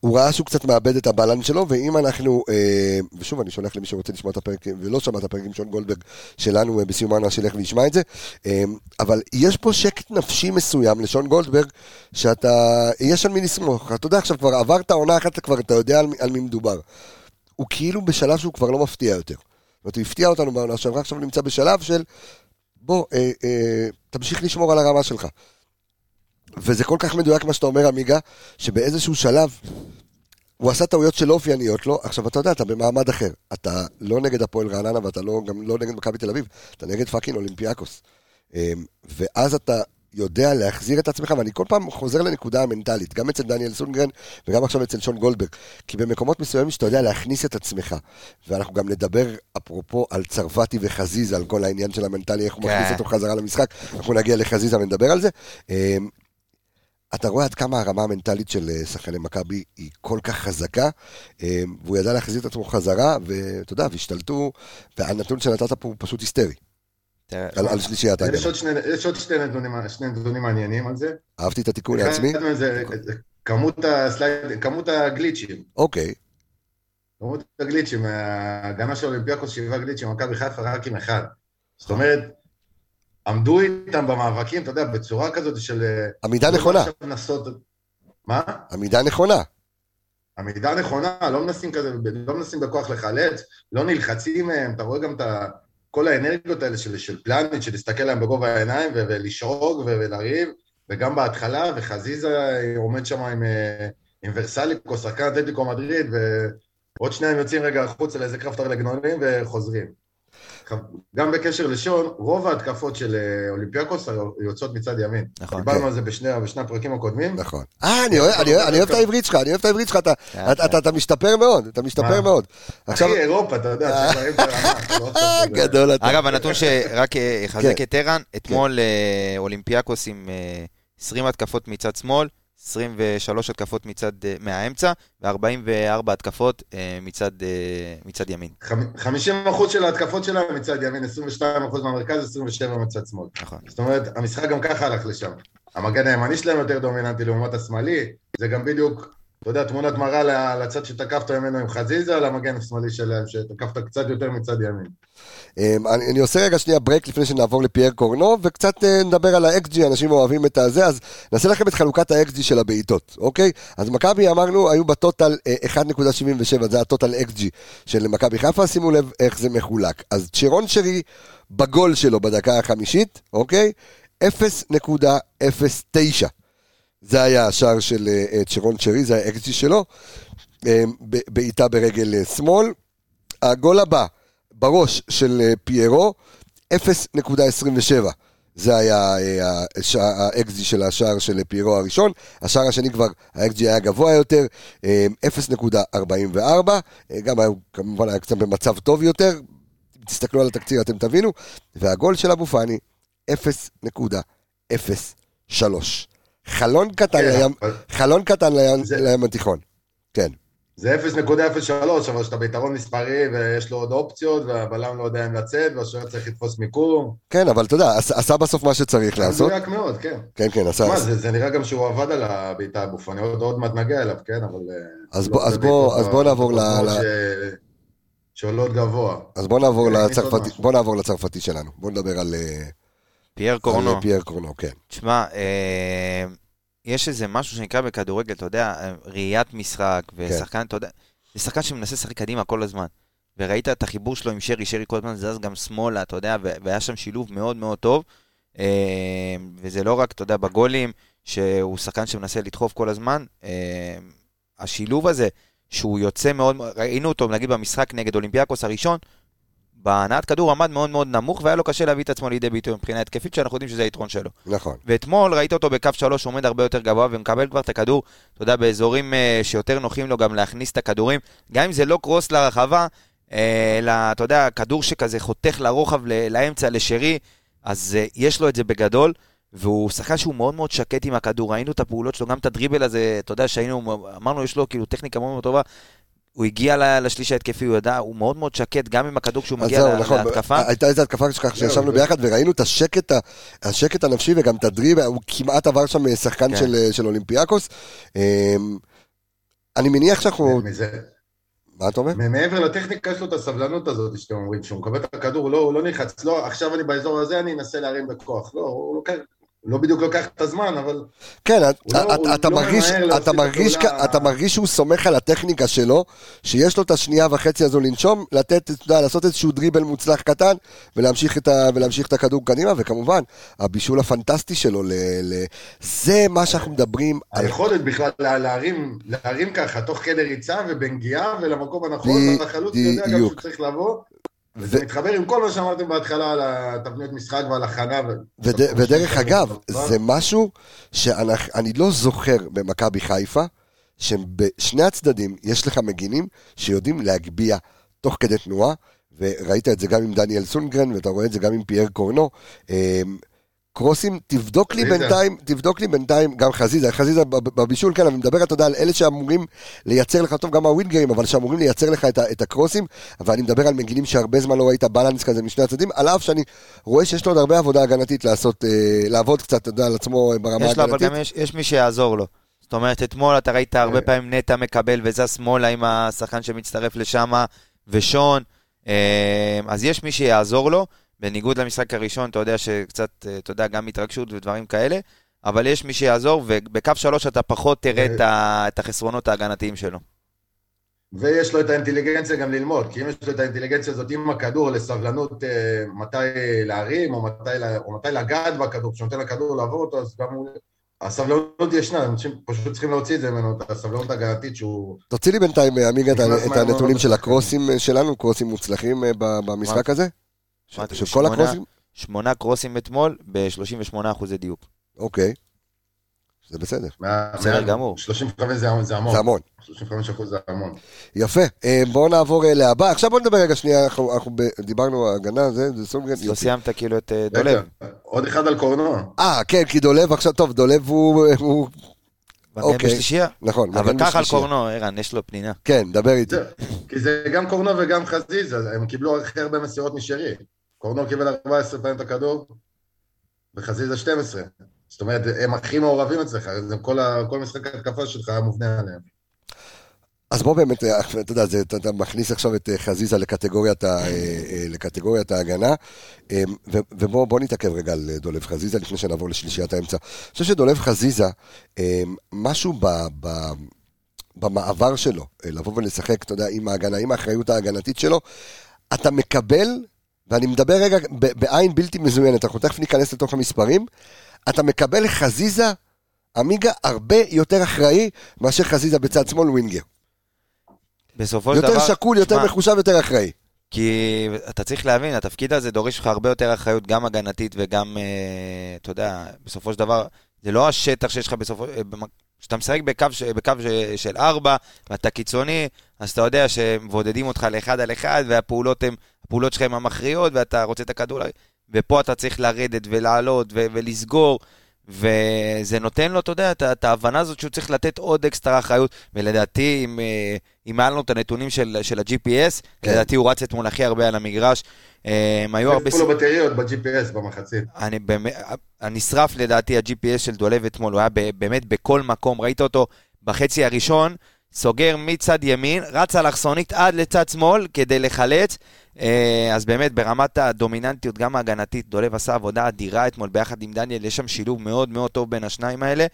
הוא ראה שהוא קצת מאבד את הבלנס שלו, ואם אנחנו, אה, ושוב, אני שולח למי שרוצה לשמוע את הפרק, ולא שמע את הפרק עם שון גולדברג שלנו אה, בסיום העונה, שילך וישמע את זה, אה, אבל יש פה שקט נפשי מסוים לשון גולדברג, שאתה, יש על מי לסמוך. אתה יודע, עכשיו כבר עברת עונה אחת, כבר, אתה יודע על, על מי מדובר. הוא כאילו בשלב שהוא כבר לא מפתיע יותר. זאת אומרת, הוא הפתיע אותנו בעונה שעברה, עכשיו נמצא בשלב של, בוא, אה, אה, תמשיך לשמור על הרמה שלך. וזה כל כך מדויק מה שאתה אומר, עמיגה, שבאיזשהו שלב הוא עשה טעויות שלא אופייניות לו. עכשיו, אתה יודע, אתה במעמד אחר. אתה לא נגד הפועל רעננה ואתה לא, גם לא נגד מכבי תל אביב, אתה נגד fucking אולימפיאקוס. אמ, ואז אתה יודע להחזיר את עצמך, ואני כל פעם חוזר לנקודה המנטלית, גם אצל דניאל סונגרן וגם עכשיו אצל שון גולדברג. כי במקומות מסוימים שאתה יודע להכניס את עצמך, ואנחנו גם נדבר, אפרופו, על צרפתי וחזיזה, על כל העניין של המנטלי, איך הוא כן. מכניס אותו חזרה למשחק, אנחנו נגיע לחזיזה ונדבר על זה. אתה רואה עד כמה הרמה המנטלית של אה, שחקני מכבי היא כל כך חזקה, אה, והוא ידע להחזיר את עצמו חזרה, ואתה יודע, והשתלטו, והנתון שנתת פה הוא פשוט היסטרי, על, על שלישיית יש ההגנה. עוד שני- יש עוד שני נתונים- שני נתונים מעניינים על זה. אהבתי את התיקון זה כמות הסלייד- כמות הגליצ'ים. אוקיי, כמות הגליצ'ים, ההגנה של אולימפיאקוס שבעה גליצ'ים, מכבי חיפה רק עם אחד. זאת אומרת, עמדו איתם במאבקים, אתה יודע, בצורה כזאת של... אה, עמידה לא נכונה, לנסות... מה? עמידה נכונה, עמידה נכונה, לא מנסים כזה, לא מנסים בכוח לחלץ, לא נלחצים מהם, אתה רואה גם את ה... כל האנרגיות האלה של, של פלניץ', של להסתכל להם בגובה העיניים ו- ולשאוג ו- ולריב, וגם בהתחלה, וחזיזה עומד שם עם, אה, עם ורסליקו, שחקן אתלטיקו מדריד, ועוד שניים יוצאים רגע החוצה לאיזה קרב תר לגנונים וחוזרים. גם בקשר לשון, רוב ההתקפות של אה, אולימפיאקוס יוצאות מצד ימין. נכון. דיברנו על זה בשני, הפרקים הקודמים. נכון. אה, אני אוהב- את העברית שלך, אני אוהב את העברית שלך, אתה- כן, אתה משתפר מאוד, אתה משתפר? מאוד. אחי, אירופה, אתה יודע, לא זה. גדול אתה. אגב, הנתון שרק אה, יחזק כן. את ערן, אתמול אה, אולימפיאקוס עם אה, 20 התקפות מצד שמאל, 23 התקפות מצד, אה, מהאמצע, ו-44 התקפות אה, מצד, אה, מצד ימין. חמ- 50% של ההתקפות שלהם מצד ימין, 22% מהמרכז, 27% מצד שמאל. נכון. זאת אומרת, המשחק גם ככה הלך לשם. המגן הימני שלהם יותר דומיננטי לעומת השמאלי, זה גם בדיוק, אתה יודע, תמונת מראה לצד שתקפת ממנו עם חזיזה, למגן השמאלי שלהם, שתקפת קצת יותר מצד ימין. אמ, אני, אני עושה רגע שנייה break לפני שנעבור לפייר קורנו, וקצת אה, נדבר על ה-XG, אנשים אוהבים את הזה, אז נעשה לכם את חלוקת ה-XG של הבעיטות, אוקיי? אז מכבי אמרנו, היו ב total אה, 1.77, זה ה total XG של מכבי חיפה, שימו לב איך זה מחולק. אז צ'רון שרי בגול שלו בדקה החמישית, אוקיי? 0.09. זה היה השער של אה, אה, צ'רון שרי, זה ה-XG שלו, אה, בעיטה ברגל שמאל. הגול הבא, בראש של פיירו, 0.27. זה היה ה-XG של השער של פיירו הראשון. השער השני כבר, ה-XG היה גבוה יותר, אה, 0.44. אה, גם היה, כמובן היה קצת במצב טוב יותר. תסתכלו על התקציר אתם תבינו. והגול של אבו פאני, 0.03. חלון קטן כן, לים, אבל- חלון קטן לים, זה- לים התיכון. כן. זה 0.03, אבל כשאתה ביתרון מספרי ויש לו עוד אופציות, והבלם לא יודע אם לצאת, והשוער צריך לתפוס מיקום. כן, אבל אתה יודע, עשה, בסוף מה שצריך לעשות. מדויק מאוד, כן. כן, כן, עשה. מה, זה, זה נראה גם שהוא עבד על הבעיטה הגופני, עוד, עוד מעט נגיע אליו, כן, אבל... אה, אז לא בוא- אז זה בוא- בעיטות אז בוא נעבור ל- מאוד ל- ש- שעולות גבוה. אז בוא נעבור כן, לצרפתי, משהו. בוא נעבור לצרפתי שלנו. בוא נדבר על, אה, פייר קורנו. פייר קורנו, כן. תשמע, אה, יש איזה משהו שנקרא בכדורגל, אתה יודע, ראיית משחק, ושחקן, אתה יודע, זה שחקן שמנסה לשחק קדימה כל הזמן. וראית את החיבור שלו עם שרי, שרי כל הזמן זז גם שמאלה, אתה יודע, והיה שם שילוב מאוד מאוד טוב. אה, וזה לא רק, אתה יודע, בגולים, שהוא שחקן שמנסה לדחוף כל הזמן, אה, השילוב הזה, שהוא יוצא מאוד, ראינו אותו, נגיד במשחק נגד אולימפיאקוס הראשון, בהנעת כדור עמד מאוד מאוד נמוך, והיה לו קשה להביא את עצמו לידי ביטוי מבחינה התקפית, שאנחנו יודעים שזה היתרון שלו. נכון. ואתמול ראית אותו בקו 3 עומד הרבה יותר גבוה ומקבל כבר את הכדור, אתה יודע, באזורים אה, שיותר נוחים לו גם להכניס את הכדורים, גם אם זה לא קרוס לרחבה, אה, אלא, אתה יודע, כדור שכזה חותך לרוחב, לאמצע, לשרי, אז אה, יש לו את זה בגדול, והוא שחקן שהוא מאוד מאוד שקט עם הכדור, ראינו את הפעולות שלו, גם את הדריבל הזה, אתה יודע, שהיינו, אמרנו, יש לו כאילו טכניקה מאוד מאוד טובה. הוא הגיע לשליש ההתקפי, הוא ידע, הוא מאוד מאוד שקט, גם עם הכדור כשהוא מגיע זהו, לה- נכון. להתקפה. הייתה איזו התקפה שככה שישבנו ביחד וראינו את השקט, השקט הנפשי וגם את הדריב, הוא כמעט עבר שם שחקן כן. של, של אולימפיאקוס. אמ, אני מניח שאנחנו... מזה- מה אתה אומר? מעבר לטכניקה יש לו את הסבלנות הזאת שאתם אומרים, שהוא מקבל את הכדור, לא, הוא לא נלחץ, לא, עכשיו אני באזור הזה, אני אנסה להרים בכוח. לא, הוא לוקח, לא בדיוק לוקח את הזמן, אבל כן, אתה- לא- אתה לא מרגיש- אתה את מרגיש שהוא סומך על הטכניקה שלו, שיש לו את השנייה וחצי הזו לנשום, לתת, אתה יודע, לעשות איזשהו דריבל מוצלח קטן, ולהמשיך את ה- ולהמשיך את הכדור קדימה, וכמובן, הבישול הפנטסטי שלו, ל- ל- זה מה שאנחנו מדברים על... היכולת בכלל לה- להרים, להרים ככה, תוך כדי ריצה ובנגיעה ולמקום הנכון. והחלוץ יודע גם שהוא צריך לבוא. וזה מתחבר עם כל מה שאמרתם בהתחלה על התבניות משחק ועל הכנה. ו- וד, ודרך אגב, זה משהו שאני לא זוכר במכבי חיפה, שבשני הצדדים יש לך מגינים שיודעים להגביה תוך כדי תנועה, וראית את זה גם עם דניאל סונגרן, ואתה רואה את זה גם עם פייר קורנו. קרוסים, תבדוק לי. בינתיים, תבדוק לי בינתיים, גם חזיזה, חזיזה בב- בבישול, כן, אני מדבר, אתה יודע, על אלה שאמורים לייצר לך, טוב, גם הווינגרים, אבל שאמורים לייצר לך את, את הקרוסים, ואני מדבר על מגינים שהרבה זמן לא ראית בלנס כזה משני הצדדים, על אף שאני רואה שיש לו עוד הרבה עבודה הגנתית לעשות, אה, לעבוד קצת, אתה יודע, על עצמו ברמה יש לו, אבל. גם יש, יש מי שיעזור לו. זאת אומרת, אתמול אתה ראית הרבה אה. פעמים נטע מקבל וזז שמאלה עם השחקן שמצטרף לשם, ושון. אה, אז יש מי שיעזור לו, בניגוד למשחק הראשון, אתה יודע שקצת, אה, אתה יודע, גם התרגשות ודברים כאלה, אבל יש מי שיעזור, ובקו שלוש אתה פחות תראה את ה- את החסרונות ההגנתיים שלו. ויש לו את האינטליגנציה גם ללמוד, כי אם יש לו את האינטליגנציה הזאת עם הכדור לסבלנות אה, מתי להרים או מתי, לה- או מתי לגעת בכדור, כשנותן לכדור לעבור אותו, אז גם הוא... הסבלנות ישנה, אנשים פשוט צריכים להוציא את זה ממנו, את הסבלנות ההגנתית שהוא... תוציא לי בינתיים, אה, עמיגה, את הנתונים של. הקרוסים שלנו, קרוסים מוצלחים במשחק הזה? של כל הקרוסים? שמונה קרוסים אתמול, ב-38 אחוזי דיוק. אוקיי. זה בסדר, מה- בסדר גמור. 35 זה, זה המון. זה המון. 35 אחוז זה המון. יפה, אה, בואו נעבור אה, להבא. עכשיו בואו נדבר רגע שנייה, אנחנו אנחנו ב- דיברנו על הגנה, זה זה סונגרן. לא. סיימת כאילו את אה, דולב. עוד אחד על קורנו. אה, כן, כי דולב עכשיו, טוב, דולב הוא... הוא- מגן אוקיי. בשלישייה. נכון, אבל ככה על בשלישייה. קורנו, ערן, יש לו פנינה. כן, דבר איתי. כי זה גם קורנו וגם חזיזה, הם קיבלו הכי הרבה מסירות משרי. קורנו קיבל 14 פעמים את הכדור, וחזיזה 12. זאת אומרת, הם הכי מעורבים אצלך, כל, ה, כל משחק ההתקפה שלך היה מובנה עליהם. אז בוא באמת, אה, אתה יודע, זה- אתה אתה מכניס עכשיו את אה, חזיזה לקטגוריית ה- אה, לקטגוריית ההגנה, אה, ו- ובוא בוא נתעכב רגע על דולב חזיזה לפני שנעבור לשלישיית האמצע. אני חושב שדולב חזיזה, אה, משהו ב... ב- במעבר שלו, לבוא ולשחק, אתה יודע, עם ההגנה, עם האחריות ההגנתית שלו, אתה מקבל, ואני מדבר רגע בעין בלתי מזוינת, אנחנו תכף ניכנס לתוך המספרים, אתה מקבל חזיזה, עמיגה, הרבה יותר אחראי מאשר חזיזה בצד שמאל ווינגר. בסופו של דבר... יותר שקול, יותר שמע, מחושב, יותר אחראי. כי אתה צריך להבין, התפקיד הזה דורש לך הרבה יותר אחריות, גם הגנתית וגם, אה, אתה יודע, בסופו של דבר, זה לא השטח שיש לך בסופו... כשאתה משחק בקו, ש- בקו ש- של ארבע, ואתה קיצוני, אז אתה יודע שמבודדים אותך לאחד על אחד, והפעולות הם, הפעולות שלך הן המכריעות, ואתה רוצה את הכדור, ופה אתה צריך לרדת ולעלות ו- ולסגור, וזה נותן לו, אתה יודע, את ההבנה הזאת שהוא צריך לתת עוד אקסטרה אחריות, ולדעתי, אם, אה, אם היה לנו את הנתונים של, של ה-GPS, כן. לדעתי הוא רץ אתמול הכי הרבה על המגרש. אה, הם היו הרבה... היו לו בטריות ב-GPS במחצית. אני באמת, הנשרף לדעתי ה-GPS של דולב אתמול, הוא היה באמת בכל מקום, ראית אותו בחצי הראשון, סוגר מצד ימין, רץ אלכסונית עד לצד שמאל כדי לחלץ, אז באמת ברמת הדומיננטיות, גם ההגנתית, דולב עשה עבודה אדירה אתמול ביחד עם דניאל, יש שם שילוב מאוד מאוד טוב בין השניים האלה,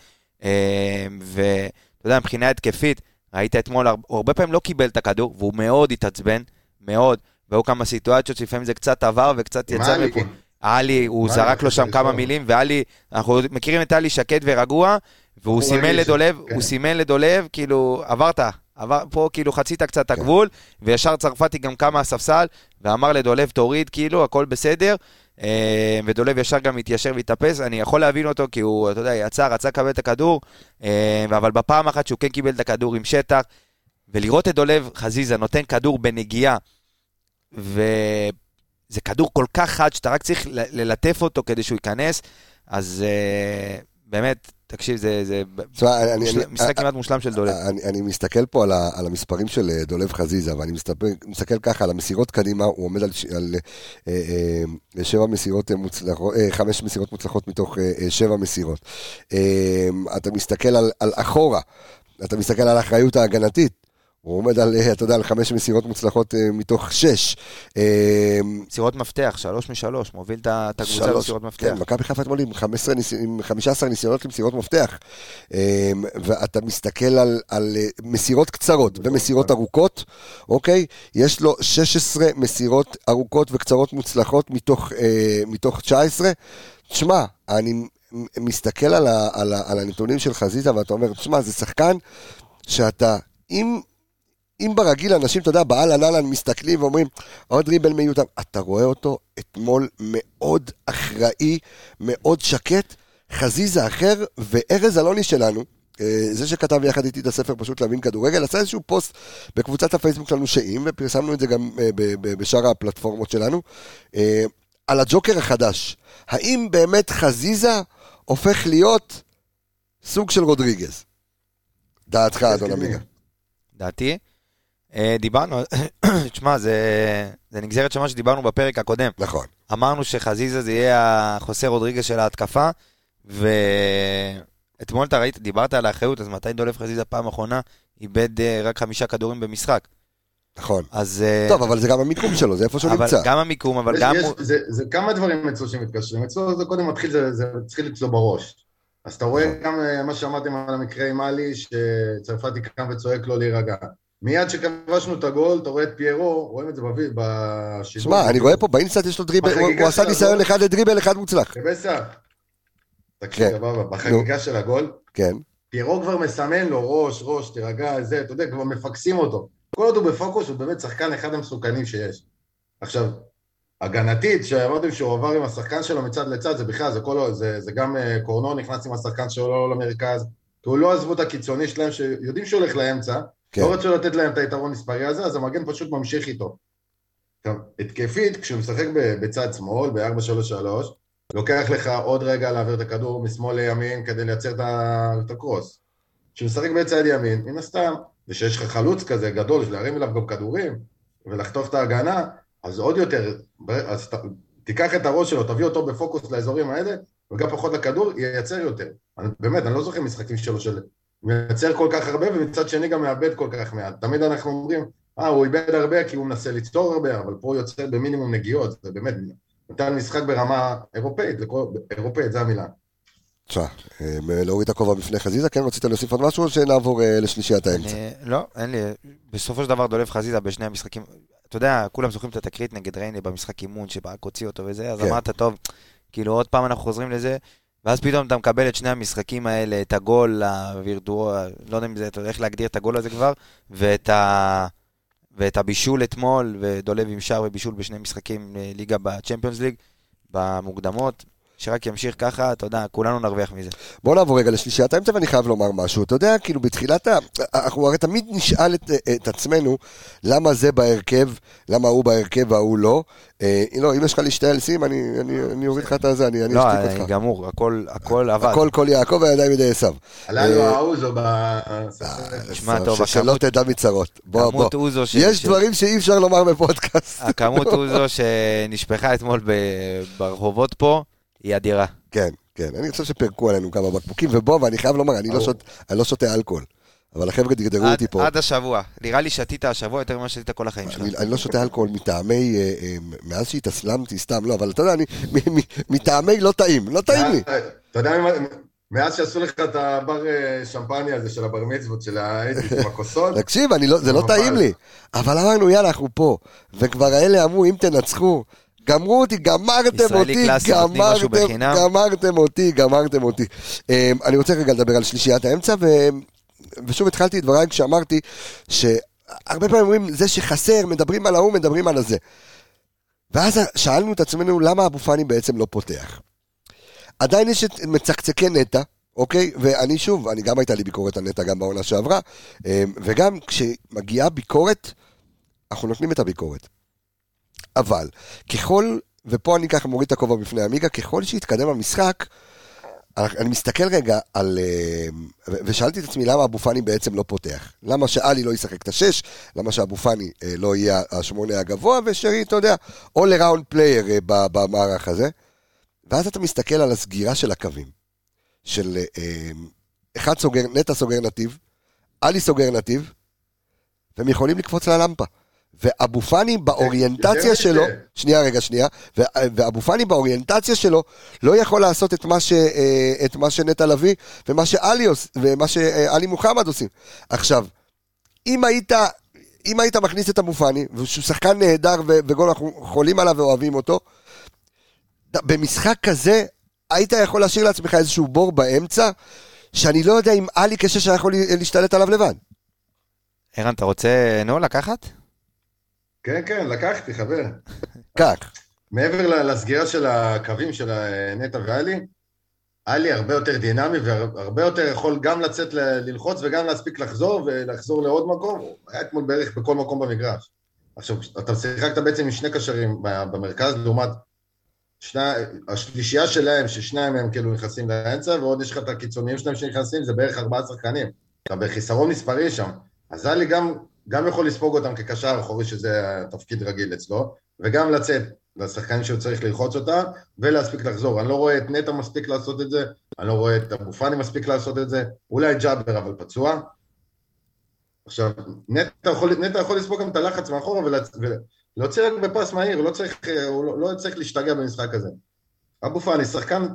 אה, ואתה יודע, מבחינה התקפית, ראית אתמול, הוא הרבה פעמים לא קיבל את הכדור, והוא מאוד התעצבן, מאוד, והיו כמה סיטואציות שלפעמים זה קצת עבר וקצת יצא מפה. כן. עלי, הוא עלי זרק לו שם כמה. מילים, ועלי, אנחנו מכירים את עלי שקט ורגוע, והוא הוא סימן לדולב, כן. הוא סימן לדולב, כאילו, עברת, עבר, פה כאילו חצית קצת את. הגבול, וישר צרפתי גם קם מהספסל, ואמר לדולב, תוריד, כאילו, הכל בסדר, אה, ודולב ישר גם התיישר והתאפס, אני יכול להבין אותו, כי הוא, אתה יודע, יצא, רצה לקבל את הכדור, אה, אבל בפעם אחת שהוא כן קיבל את הכדור עם שטח, ולראות את דולב חזיזה נותן כדור בנגיעה, וזה כדור כל כך חד שאתה רק צריך ללטף אותו כדי שהוא ייכנס, אז אה, באמת, תקשיב, זה, זה תשמע, אני- מושל- אני- משחק כמעט מושלם של דולב. אני, אני מסתכל פה על, ה, על המספרים של אה, דולב חזיזה, ואני מסתכל, מסתכל ככה על המסירות קדימה, הוא עומד על, על אה, אה, שבע מסירות אה, מוצלחות, אה, חמש מסירות מוצלחות מתוך אה, אה, שבע מסירות. אה, אתה מסתכל על, על אחורה, אתה מסתכל על האחריות ההגנתית, הוא עומד על, אה, אתה יודע, על חמש מסירות מוצלחות אה, מתוך שש. אה, מסירות מפתח, שלוש משלוש, מוביל את הקבוצה שלוש, במסירות מפתח. כן, מכבי חיפה אתמול עם 15 ניס- עם 15 ניסיונות למסירות מפתח. ואתה מסתכל על, על מסירות קצרות ומסירות ארוכות, אוקיי? יש לו 16 מסירות ארוכות וקצרות מוצלחות מתוך, מתוך 19. תשמע, אני מסתכל על, ה, על, ה, על הנתונים של חזיזה ואתה אומר, תשמע, זה שחקן שאתה, אם... אם ברגיל אנשים, אתה יודע, באהלן אהלן מסתכלים ואומרים, עוד ריבל מיותר, אתה רואה אותו אתמול מאוד אחראי, מאוד שקט, חזיזה אחר, וארז אלוני שלנו, אה, זה שכתב יחד איתי את הספר פשוט להבין כדורגל, עשה איזשהו פוסט בקבוצת הפייסבוק שלנו שאם, ופרסמנו את זה גם אה, בשאר הפלטפורמות שלנו, אה, על הג'וקר החדש. האם באמת חזיזה הופך להיות סוג של רודריגז? דעתך, אדון עמיגה. דעתי. אה, דיברנו, תשמע, זה, זה נגזרת של מה שדיברנו בפרק הקודם. נכון. אמרנו שחזיזה זה יהיה החוסר רודריגז של ההתקפה, ואתמול אתה ראית, דיברת על האחריות, אז מתי דולף חזיזה פעם אחרונה איבד אה, רק חמישה כדורים במשחק? נכון. אז... אה, טוב, אבל זה גם המיקום שלו, זה איפה שהוא אבל נמצא. גם המיקום, אבל יש- גם... יש- זה- זה כמה דברים אצלו שמתקשרים. אצלו זה קודם מתחיל, זה- זה מתחיל אצלו בראש. אז אתה רואה נכון. גם מה שאמרתם על המקרה עם עלי, שצרפתי קם וצועק לו להירגע. מיד שכבשנו את הגול, אתה רואה את פיירו, רואים את זה בשידור. שמע, אני רואה פה באינסטאט יש לו דריבל, הוא עשה ניסיון. אחד לדריבל, אחד מוצלח. בסדר. תקשיב, כן. סבבה, בחגיגה של הגול, כן, פיירו כבר מסמן לו ראש, ראש, תירגע, זה, אתה יודע, כבר מפקסים אותו. כל עוד הוא בפוקוס, הוא באמת שחקן אחד המסוכנים שיש. עכשיו, הגנתית, שאמרתם שהוא עבר עם השחקן שלו מצד לצד, זה בכלל, זה, כל, זה, זה גם אה, קורנו נכנס עם השחקן שלו למרכז, כי הוא לא עזבו את הקיצוני שלהם, שיודעים שהוא הולך לאמצע, כן. לא רצו לתת להם את היתרון מספרי הזה, אז המגן פשוט ממשיך איתו. עכשיו, התקפית, כשהוא משחק בצד שמאל, ב-4-3-3, לוקח לך עוד רגע להעביר את הכדור משמאל לימין כדי לייצר את הקרוס. כשהוא משחק בצד ימין, מן הסתם, ושיש לך חלוץ כזה גדול, להרים אליו גם כדורים, ולחטוף את ההגנה, אז עוד יותר, אז ת, תיקח את הראש שלו, תביא אותו בפוקוס לאזורים האלה, וגם פחות לכדור, ייצר יותר. אני, באמת, אני לא זוכר משחקים שלו של... מייצר כל כך הרבה, ומצד שני גם מאבד כל כך מעט. תמיד אנחנו אומרים, אה, הוא איבד הרבה כי הוא מנסה ליצור הרבה, אבל פה הוא יוצר במינימום נגיעות, זה באמת, נתן משחק ברמה אירופאית, זה כל- אירופאית, זה המילה. תשמע, אה, להוריד את הכובע בפני חזיזה, כן רצית להוסיף עוד משהו או שנעבור אה, לשלישיית האמצע? אני- לא, אין לי. בסופו של דבר דולף חזיזה בשני המשחקים. אתה יודע, כולם זוכרים את התקרית נגד ריינה במשחק אימון, שברק הוציא אותו וזה, אז כן. אמרת, טוב, כאילו עוד פעם אנחנו חוזרים לזה, ואז פתאום אתה מקבל את שני המשחקים האלה, את הגול הווירטואל, לא יודע אם זה, אתה יודע איך להגדיר את הגול הזה כבר, ואת ה... ואת הבישול אתמול, ודולב עם שער ובישול בשני משחקים אה, ליגה בצ'מפיונס ליג, במוקדמות, שרק ימשיך ככה, אתה יודע, כולנו נרוויח מזה. בוא נעבור רגע לשלישיית האמצע ואני חייב לומר משהו. אתה יודע, כאילו בתחילת ה... אנחנו הרי תמיד נשאל את, את עצמנו למה זה בהרכב, למה הוא בהרכב וההוא לא. אה, לא, אם יש לך להשתעל שים, אני, אני, אני אוריד לך את הזה, אני, אני לא, אשתיק אה, אותך. גמור, הכל, הכל עבד. הכל כל יעקב והידיים ידי עשיו. עלה לו אה, האוזו ב... תשמע, טוב, ש- שלא הכמות- תדע מצרות. בוא, בוא. אוזו ש- יש ש- דברים שאי אפשר לומר בפודקאסט. הכמות אוזו שנשפכה אתמול ב- ברחובות פה, היא אדירה. כן, כן. אני חושב שפירקו עלינו כמה בקבוקים, ובוא, ואני חייב לומר, אני לא אני לא שותה אלכוהול. אבל החבר'ה דגדרו עד- אותי פה. עד השבוע. נראה לי שתית השבוע יותר ממה שתית כל החיים שלך. אני, אני לא שותה אלכוהול מטעמי, אה, אה, מאז שהתאסלמתי, סתם, לא, אבל אתה יודע, אני, מטעמי לא טעים, לא טעים לי. אתה יודע, מאז שעשו לך את הבר אה, שמפניה הזה של הבר מצוות, של האדיט עם הכוסות, תקשיב, אני לא, זה לא טעים לי. אבל אמרנו, יאללה, אנחנו פה. וכבר האלה אמרו, אם תנצחו, גמרו אותי, גמרתם אותי, קלאסי, גמרתם. גמרתם אותי, גמרתם אותי. אה, אני רוצה רגע לדבר על שלישיית האמצע, ו... ושוב התחלתי את דבריי כשאמרתי שהרבה פעמים אומרים, זה שחסר, מדברים על ההוא, מדברים על הזה. ואז שאלנו את עצמנו, למה אבו פאני בעצם לא פותח? עדיין יש את מצקצקי נטע, אוקיי? ואני שוב, אני גם הייתה לי ביקורת על נטע גם בעונה שעברה, אה, וגם כשמגיעה ביקורת, אנחנו נותנים את הביקורת. אבל, ככל, ופה אני ככה מוריד את הכובע בפני עמיגה, ככל שהתקדם המשחק, אני מסתכל רגע על... אה, ושאלתי את עצמי למה אבו פאני בעצם לא פותח. למה שאלי לא ישחק את השש, למה שאבו פאני אה, לא יהיה השמונה הגבוה, ושרי, אתה יודע, all around player במערך הזה. ואז אתה מסתכל על הסגירה של הקווים. של אה, אחד סוגר, נטע סוגר נתיב, עלי סוגר נתיב, והם יכולים לקפוץ ללמפה. ואבו פאני באוריינטציה יותר שלו, מזה. שנייה רגע שנייה, ואבו פאני באוריינטציה שלו לא יכול לעשות את מה, ש, אה, את מה שנטע לביא ומה שאלי, עוש- ומה שאלי מוחמד עושים. עכשיו, אם היית, אם היית מכניס את אבו פאני, שהוא שחקן נהדר וגול, אנחנו חולים עליו ואוהבים אותו, במשחק כזה היית יכול להשאיר לעצמך איזשהו בור באמצע, שאני לא יודע אם עלי כשש היה יכול להשתלט עליו לבד. ערן, אתה רוצה נו לקחת? כן, כן, לקחתי, חבר. כך. מעבר לסגירה של הקווים של אה, נטע ואלי, עלי הרבה יותר דינמי והרבה יותר יכול גם לצאת ללחוץ וגם להספיק לחזור ולחזור לעוד מקום. הוא היה אתמול בערך בכל מקום במגרש. עכשיו, אתה שיחקת בעצם עם שני קשרים במרכז, לעומת שני, השלישייה שלהם, ששניים מהם כאילו נכנסים לאמצע, ועוד יש לך את הקיצוניים שלהם שנכנסים, זה בערך ארבעה שחקנים. אתה בחיסרון מספרי שם. אז עלי גם, גם יכול לספוג אותם כקשר אחורי, שזה התפקיד רגיל אצלו, וגם לצאת לשחקנים שהוא צריך ללחוץ אותם, ולהספיק לחזור. אני לא רואה את נטע מספיק לעשות את זה, אני לא רואה את אבו פאני מספיק לעשות את זה, אולי ג'אבר אבל פצוע. עכשיו, נטע יכול, נטע יכול לספוג גם את הלחץ מאחורה ולהוציא רק בפס מהיר, לא צריך, הוא לא, לא צריך להשתגע במשחק הזה. אבו פאני, שחקן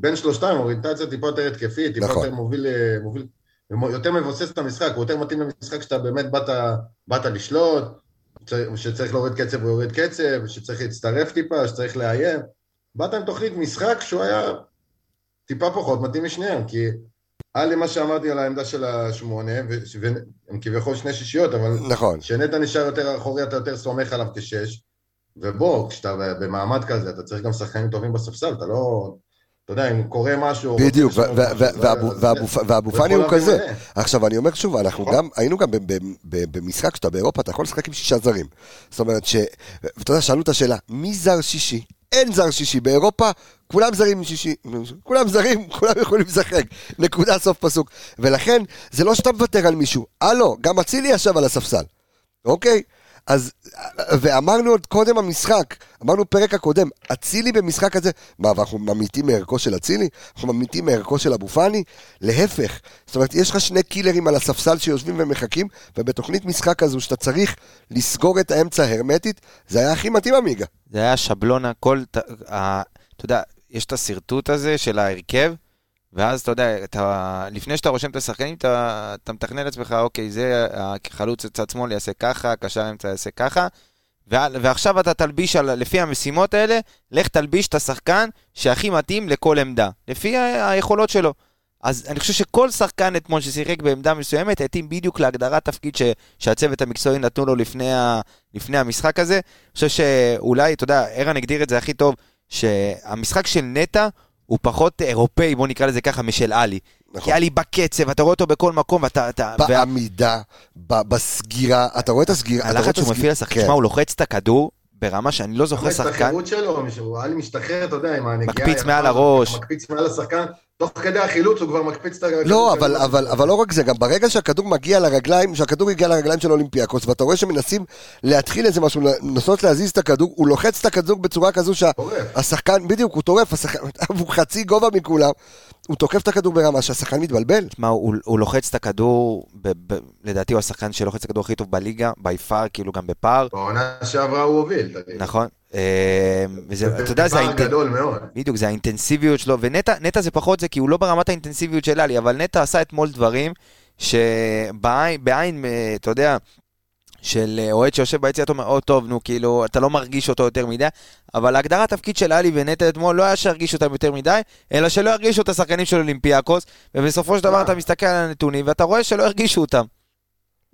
בין שלושתם, אוריינטציה טיפה יותר התקפית, טיפה נכון. יותר מוביל, מוביל, יותר מבוסס את המשחק, הוא יותר מתאים למשחק שאתה באמת באת, באת לשלוט, שצריך להוריד קצב הוא יוריד קצב, שצריך להצטרף טיפה, שצריך לאיים. באת עם תוכנית משחק שהוא היה טיפה פחות מתאים משניהם, כי היה לי מה שאמרתי על העמדה של השמונה, והם כביכול שני שישיות, אבל נכון. כשנטע נשאר יותר אחורי, אתה יותר סומך עליו כשש, ובוא, כשאתה במעמד כזה, אתה צריך גם שחקנים טובים בספסל, אתה לא... אתה יודע, אם קורה משהו... בדיוק, ואבו- פאני הוא כזה. עכשיו, אני אומר שוב, אנחנו נכון. גם, היינו גם במשחק שאתה באירופה, אתה יכול לשחק עם שישה זרים. זאת אומרת ש... ואתה יודע, שאלו את השאלה, מי זר שישי? אין זר שישי. באירופה, כולם זרים שישי. כולם זרים, כולם יכולים לשחק. נקודה, סוף פסוק. ולכן, זה לא שאתה מוותר על מישהו. הלו, גם אצילי ישב על הספסל. אוקיי? אז, ואמרנו עוד קודם המשחק, אמרנו פרק הקודם, אצילי במשחק הזה, מה, ואנחנו ממיתים מערכו של אצילי? אנחנו ממיתים מערכו של אבו פאני? להפך. זאת אומרת, יש לך שני קילרים על הספסל שיושבים ומחכים, ובתוכנית משחק כזו שאתה צריך לסגור את האמצע הרמטית, זה היה הכי מתאים עמיגה. זה היה שבלונה, כל... אתה יודע, יש את השרטוט הזה של ההרכב, ואז אתה יודע, אתה, לפני שאתה רושם את השחקנים, אתה, אתה מתכנן לעצמך, אוקיי, זה החלוץ צד שמאל יעשה ככה, קשר אמצע יעשה ככה, ועל- ועכשיו אתה תלביש על, לפי המשימות האלה, לך תלביש את השחקן שהכי מתאים לכל עמדה, לפי היכולות שלו. אז אני חושב שכל שחקן אתמול ששיחק בעמדה מסוימת, התאים בדיוק להגדרת תפקיד ש, שהצוות המקצועי נתנו לו לפני, ה, לפני המשחק הזה. אני חושב שאולי, אתה יודע, ערן הגדיר את זה הכי טוב, שהמשחק של נטע הוא פחות אירופאי, בוא נקרא לזה ככה, משל עלי. נכון. כי עלי בקצב, אתה רואה אותו בכל מקום, ואתה... אתה, וה- בעמידה, ב- בסגירה, אתה רואה את הסגירה, הלחץ שהוא מפעיל לשחקן, כן. תשמע, הוא לוחץ את הכדור ברמה שאני לא זוכר שחקן. החירות שלו, הוא היה לי משתחרר, אתה יודע, עם הנגיעה. מקפיץ מעל הראש. מקפיץ מעל השחקן, תוך כדי החילוץ הוא כבר מקפיץ את הכדור. לא, אבל. אבל, אבל לא רק זה, גם ברגע שהכדור מגיע לרגליים, שהכדור הגיע לרגליים של אולימפיאקוס, ואתה רואה שמנסים להתחיל איזה משהו, לנסות להזיז את הכדור, הוא לוחץ את הכדור בצורה כזו טורף. שהשחקן, בדיוק, הוא טורף, השחקן, הוא חצי גובה מכולם, הוא תוקף את הכדור ברמה שהשחקן מתבלבל. תשמע, הוא, הוא לוחץ את הכדור, ב, ב, לדעתי הוא השחקן שלוחץ את הכדור הכי טוב בליגה, בי פאר, כאילו גם בפער, בעונה שעברה הוא הוביל, תגיד. נכון? אה, וזה, אתה יודע, זה, האינט... גדול מאוד. בדיוק, זה האינטנסיביות שלו, ונטע נטע זה פחות זה, כי הוא לא ברמת האינטנסיביות של עלי, אבל נטע עשה אתמול דברים שבעין, בעין, אה, אתה יודע, של אה, אוהד שיושב ביציע, אתה אומר, או טוב, נו, כאילו, אתה לא מרגיש אותו יותר מדי, אבל הגדרת התפקיד של עלי ונטע אתמול לא היה שירגישו אותם יותר מדי, אלא שלא ירגישו את השחקנים של אולימפיאקוס, ובסופו של דבר אתה מסתכל על הנתונים, ואתה רואה שלא הרגישו אותם.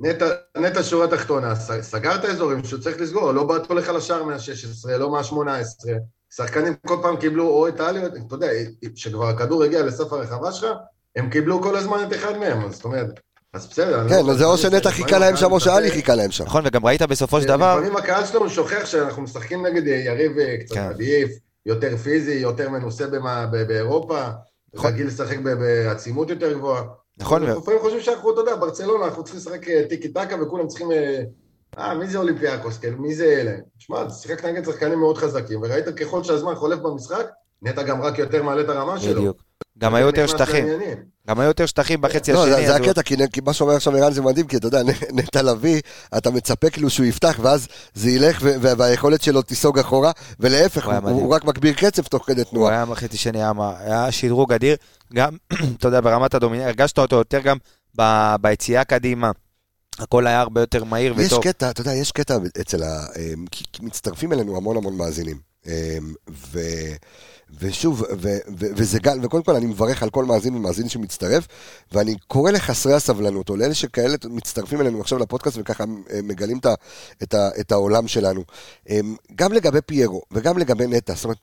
נטע, נטע שורה תחתונה, סגר את האזורים שהוא צריך לסגור, לא בעטו לך לשער מה-16, לא מה-18. שחקנים כל פעם קיבלו או את העלי, אתה יודע, כשכבר הכדור הגיע לסוף הרחבה שלך, הם קיבלו כל הזמן את אחד מהם, זאת אומרת, אז בסדר. כן, לא- אז זה או שנטע חיכה להם שם, או שאלי חיכה להם שם. נכון, וגם ראית בסופו של דבר, לפעמים הקהל שלנו שוכח שאנחנו משחקים נגד יריב אה, קצת כן. עדיף, יותר פיזי, יותר מנוסה באירופה, נכון. רגיל לשחק ב- בעצימות יותר גבוהה. נכון, לפעמים חושבים שאנחנו, אתה יודע, ברצלונה, אנחנו צריכים לשחק אה, טיקי טקה וכולם צריכים... אה, אה, מי זה אולימפיאקוס? כאילו, מי זה אלה? תשמע, שיחקת נגד שחקנים מאוד חזקים, וראית ככל שהזמן חולף במשחק, נטע גם רק יותר מעלה את הרמה שלו. בדיוק. גם היו יותר שטחים. גם היו יותר שטחים בחצי לא, השני. זה- זה הוא- הקטע, כי מה שאומר עכשיו ערן זה מדהים, כי אתה יודע, נ- נטע לביא, אתה מצפה כאילו שהוא יפתח, ואז זה ילך, ו- ו- והיכולת שלו תיסוג אחורה, ולהפך, הוא הוא. הוא רק מגביר קצב תוך כדי הוא תנועה. היה בחצי שני, היה שדרוג אדיר. גם, אתה יודע, ברמת הדומיניה, הרגשת אותו יותר גם ב- ביציאה קדימה. הכל היה הרבה יותר מהיר יש וטוב. קטע, אתה יודע, יש קטע אצל ה... כי מצטרפים אלינו המון המון מאזינים. אמ, ו... ושוב, ו, ו, וזה גל, וקודם כל אני מברך על כל מאזין ומאזין שמצטרף, ואני קורא לחסרי הסבלנות, או לאלה שכאלה מצטרפים אלינו עכשיו לפודקאסט וככה אה, מגלים את, את, את העולם שלנו. אמ, גם לגבי פיירו וגם לגבי נטע, זאת אומרת,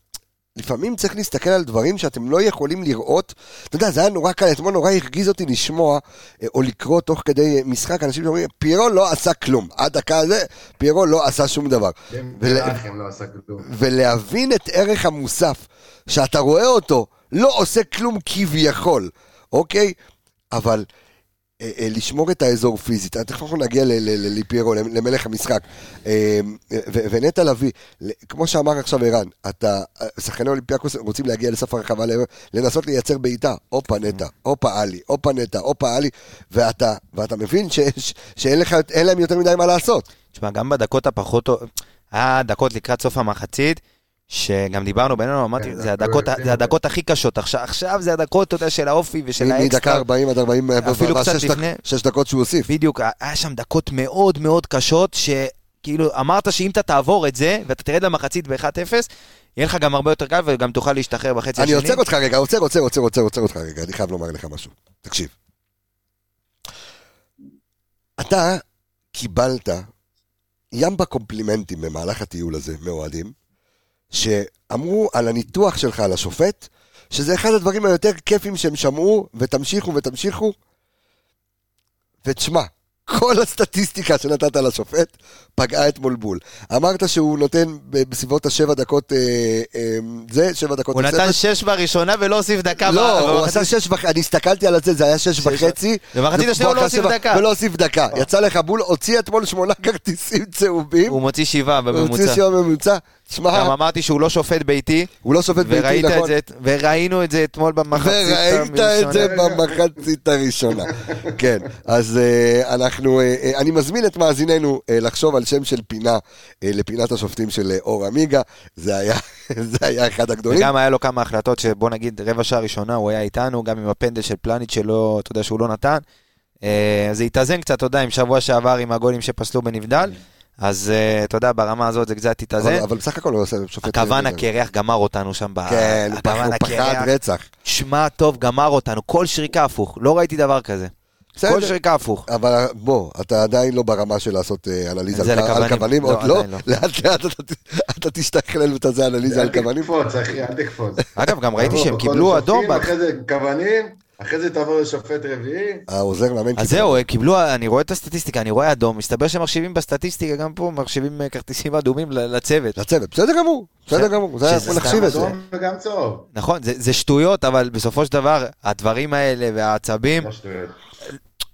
לפעמים צריך להסתכל על דברים שאתם לא יכולים לראות. אתה יודע, זה היה נורא קל, אתמול נורא הרגיז אותי לשמוע אה, או לקרוא תוך כדי משחק, אנשים שאומרים, פיירו לא עשה כלום. עד דקה הזה, פיירו לא עשה שום דבר. ול- במלאכים לא עשה כלום. ולהבין את ערך המוסף, שאתה רואה אותו, לא עושה כלום כביכול, אוקיי? אבל אה, אה, לשמור את האזור פיזית, אה, תכף אנחנו נגיע ל- ל- ל- לפיירו, למלך המשחק. אה, ונטע לביא, כמו שאמר עכשיו ערן, אתה, אה, שחקני אולימפיאקוס רוצים להגיע לסף הרחבה, לנסות לייצר בעיטה, הופה נטע, הופה עלי, הופה נטע, הופה עלי, ואתה, מבין שאין להם יותר מדי מה לעשות. תשמע, גם בדקות הפחות... היה דקות לקראת סוף המחצית, שגם דיברנו בינינו, אמרתי, כן, זה הדקות, אפילו זה הדקות הכי קשות. עכשיו, עכשיו זה הדקות, אתה יודע, של האופי ושל מ- מדקה האקסטרה. 40 עד 40, אפילו קצת לפני. שש דקות שהוא הוסיף. בדיוק, היה שם דקות מאוד מאוד קשות, שכאילו אמרת שאם אתה תעבור את זה, ואתה תרד למחצית ב-1-0, יהיה לך גם הרבה יותר קל וגם תוכל להשתחרר בחצי אני השני. עוצר אותך רגע, עוצר, עוצר, עוצר, עוצר, עוצר אותך רגע, אני חייב לומר לך משהו. תקשיב. אתה קיבלת ים בקומפלימנטים במהלך הטיול הזה מאוהדים, שאמרו על הניתוח שלך על השופט, שזה אחד הדברים היותר כיפים שהם שמעו, ותמשיכו ותמשיכו. ותשמע, כל הסטטיסטיקה שנתת לשופט פגעה אתמול בול. אמרת שהוא נותן בסביבות השבע דקות, אה, אה, זה, שבע דקות הוא נתן. שש בראשונה ולא הוסיף דקה. לא, ב- הוא. עשה שש וחצי, אני הסתכלתי על זה, זה היה שש וחצי. במחצית השנייה הוא לא הוסיף דקה. ולא הוסיף דקה. יצא לך בול, הוציא אתמול שמונה כרטיסים צהובים. הוא מוציא שבעה הוא הוציא בממוצע. בממוצע. גם שמע, אמרתי שהוא לא שופט ביתי, הוא לא שופט ביתי, וראית את נכון. זה, וראינו את זה אתמול במחצית וראית את זה במחצית הראשונה. כן, אז אה, אנחנו, אה, אה, אני מזמין את מאזיננו אה, לחשוב על שם של פינה אה, לפינת השופטים של אור עמיגה. זה היה זה היה אחד הגדולים. וגם היה לו כמה החלטות שבוא נגיד רבע שעה ראשונה הוא היה איתנו, גם עם הפנדל של פלניץ' שלא, אתה יודע שהוא לא נתן. אה, זה התאזן קצת, אתה יודע, עם שבוע שעבר עם הגולים שפסלו בנבדל. אז אה, אתה יודע, ברמה הזאת זה קצת התאזן. אבל אבל בסך הכל הוא עושה שופט... הכוון הקרח גמר אותנו שם. כן, הוא פחד רצח. שמע טוב, גמר אותנו. כל שריקה הפוך. לא ראיתי דבר כזה. בסדר. כל שריקה הפוך. אבל בוא, אתה עדיין לא ברמה של לעשות אה, אנליזה זה על. כוונים, לא, עוד לא. לא. לאט לאט אתה תשתכלל ותעשה אנליזה על אל כוונים. תקפוץ, אחי, אל תקפוץ. אגב, גם ראיתי שהם קיבלו אדום. אחרי זה כוונים, אחרי זה תעבור לשופט רביעי. העוזר מאמן אז זהו, הם קיבלו, אני רואה את הסטטיסטיקה, אני רואה אדום, מסתבר שמחשיבים בסטטיסטיקה, גם פה מחשיבים אה, כרטיסים אדומים ל- לצוות. לצוות, בסדר גמור, בסדר גמור, זה יכול להחשיב את זה. אדום וגם צהוב. נכון, זה, זה שטויות, אבל בסופו של דבר, הדברים האלה והעצבים, לא.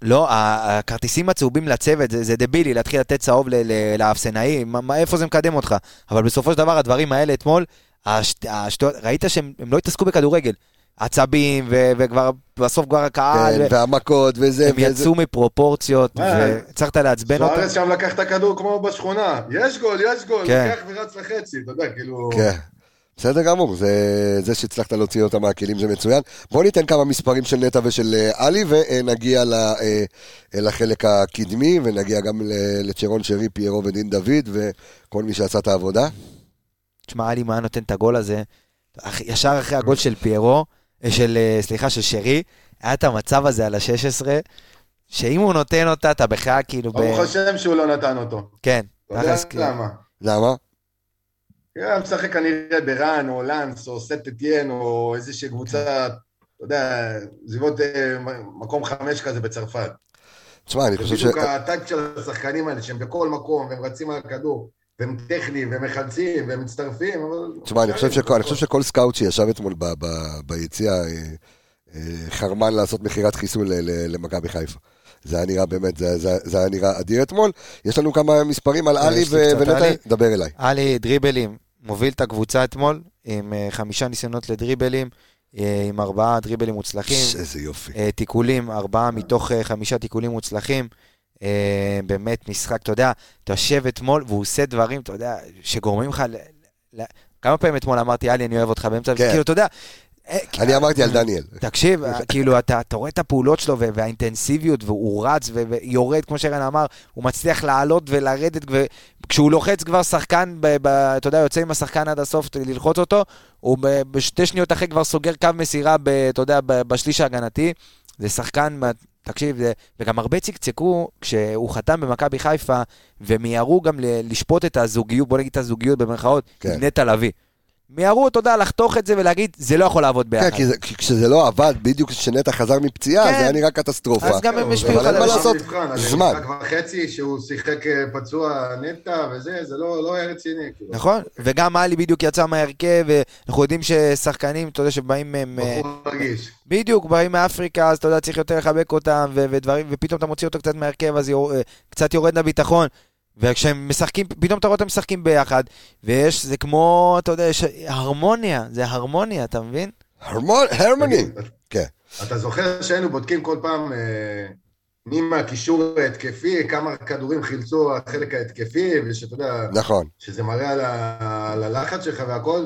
לא, הכרטיסים הצהובים לצוות, זה, זה דבילי להתחיל לתת צהוב ל- ל- לאפסנאי, איפה זה מקדם אותך? אבל בסופו של דבר, הדברים האלה אתמול, השט, השטויות, ראית שהם הם לא התעסקו בכדורגל. עצבים, ו, וכבר, בסוף כבר הקהל, כן, והמכות וזה. הם וזה. יצאו מפרופורציות, מה? והצלחת לעצבן אותם. סוארץ שם לקח את הכדור כמו בשכונה. יש גול, יש גול. כן. לקח ורץ לחצי, אתה יודע, כאילו... כן. בסדר גמור, זה, זה שהצלחת להוציא אותם מהכלים זה מצוין. בואו ניתן כמה מספרים של נטע ושל אה, עלי ונגיע ל, אה, לחלק הקדמי ונגיע גם ל- לצ'רון שרי, פיירו ודין דוד וכל מי שעשה את העבודה. תשמע, עלי מה נותן את הגול הזה, ישר אחרי הגול של פיירו, אה, של, אה, סליחה, של שרי, היה את המצב הזה על ה-16, שאם הוא נותן אותה, אתה בכלל כאילו ב... ברוך השם שהוא לא נתן אותו. כן, אתה יודע. למה? למה? הוא היה משחק כנראה ברן, או לאנס, או סט אתיין, או איזושהי קבוצה, אתה יודע, סביבות אה, מקום חמש כזה בצרפת. תשמע, אני חושב ש... בדיוק ה type של השחקנים האלה, שהם בכל מקום, והם רצים על הכדור, והם טכניים, והם מחלצים, והם מצטרפים, אבל... תשמע, אני חושב שכל- אני חושב שכל סקאוט שישב אתמול ב- ב- ביציע אה, אה, חרמן לעשות מכירת חיסול ל- ל- למכבי חיפה. זה היה נראה באמת, זה, זה, זה היה נראה אדיר אתמול. יש לנו כמה מספרים על עלי יש לי ו- קצת ונטע, עלי. דבר אליי. עלי דריבלים, מוביל את הקבוצה אתמול, עם אה, חמישה ניסיונות לדריבלים, אה, עם ארבעה דריבלים מוצלחים. איזה יופי. אה, תיקולים, ארבעה מתוך אה, חמישה תיקולים מוצלחים. אה, באמת משחק, אתה יודע, אתה יושב אתמול והוא עושה דברים, אתה יודע, שגורמים לך... כמה פעמים אתמול אמרתי, עלי, אני אוהב אותך באמצע, כן. כאילו, אתה יודע... אה, אני אמרתי על דניאל. תקשיב, כאילו, אתה, רואה את הפעולות שלו וה- והאינטנסיביות, והוא רץ ויורד, כמו שרן אמר, הוא מצליח לעלות ולרדת, וכשהוא לוחץ כבר שחקן, אתה יודע, יוצא עם השחקן עד הסוף ללחוץ אותו, הוא בשתי שניות אחרי כבר סוגר קו מסירה, אתה יודע, בשליש ההגנתי. זה שחקן, תקשיב, זה, וגם הרבה צקצקו כשהוא חתם במכבי חיפה, ומיהרו גם לשפוט את הזוגיות, בוא נגיד את הזוגיות במרכאות, כן. עם נטע לביא. מיהרו, אתה יודע, לחתוך את זה ולהגיד, זה לא יכול לעבוד ביחד. כן, כי זה- כי כשזה לא עבד, בדיוק כשנטע חזר מפציעה, כן. זה היה נראה קטסטרופה. אז גם הם אבל השפיעו אבל אין אחד מה על השני. לעשות, מבחן, אז זמן. משחק וחצי שהוא שיחק אה, פצוע נטע וזה, זה לא לא היה רציני. כאילו. נכון, וגם עלי בדיוק יצא מההרכב, ואנחנו יודעים ששחקנים, אתה יודע, שבאים מהם... אה, בחור רגיש. בדיוק, באים מאפריקה, אז אתה יודע, צריך יותר לחבק אותם, ו- ודברים, ופתאום אתה מוציא אותו קצת מההרכב, אז יור, אה, קצת יורד לביטחון. וכשהם משחקים, פתאום אתה רואה אותם משחקים ביחד, ויש, זה כמו, אתה יודע, יש הרמוניה, זה הרמוניה, אתה מבין? הרמוני. כן. אתה זוכר שהיינו בודקים כל פעם אה, מי מהקישור ההתקפי, כמה כדורים חילצו החלק ההתקפי, ושאתה יודע, נכון. שזה מראה על, הלחץ שלך והכל.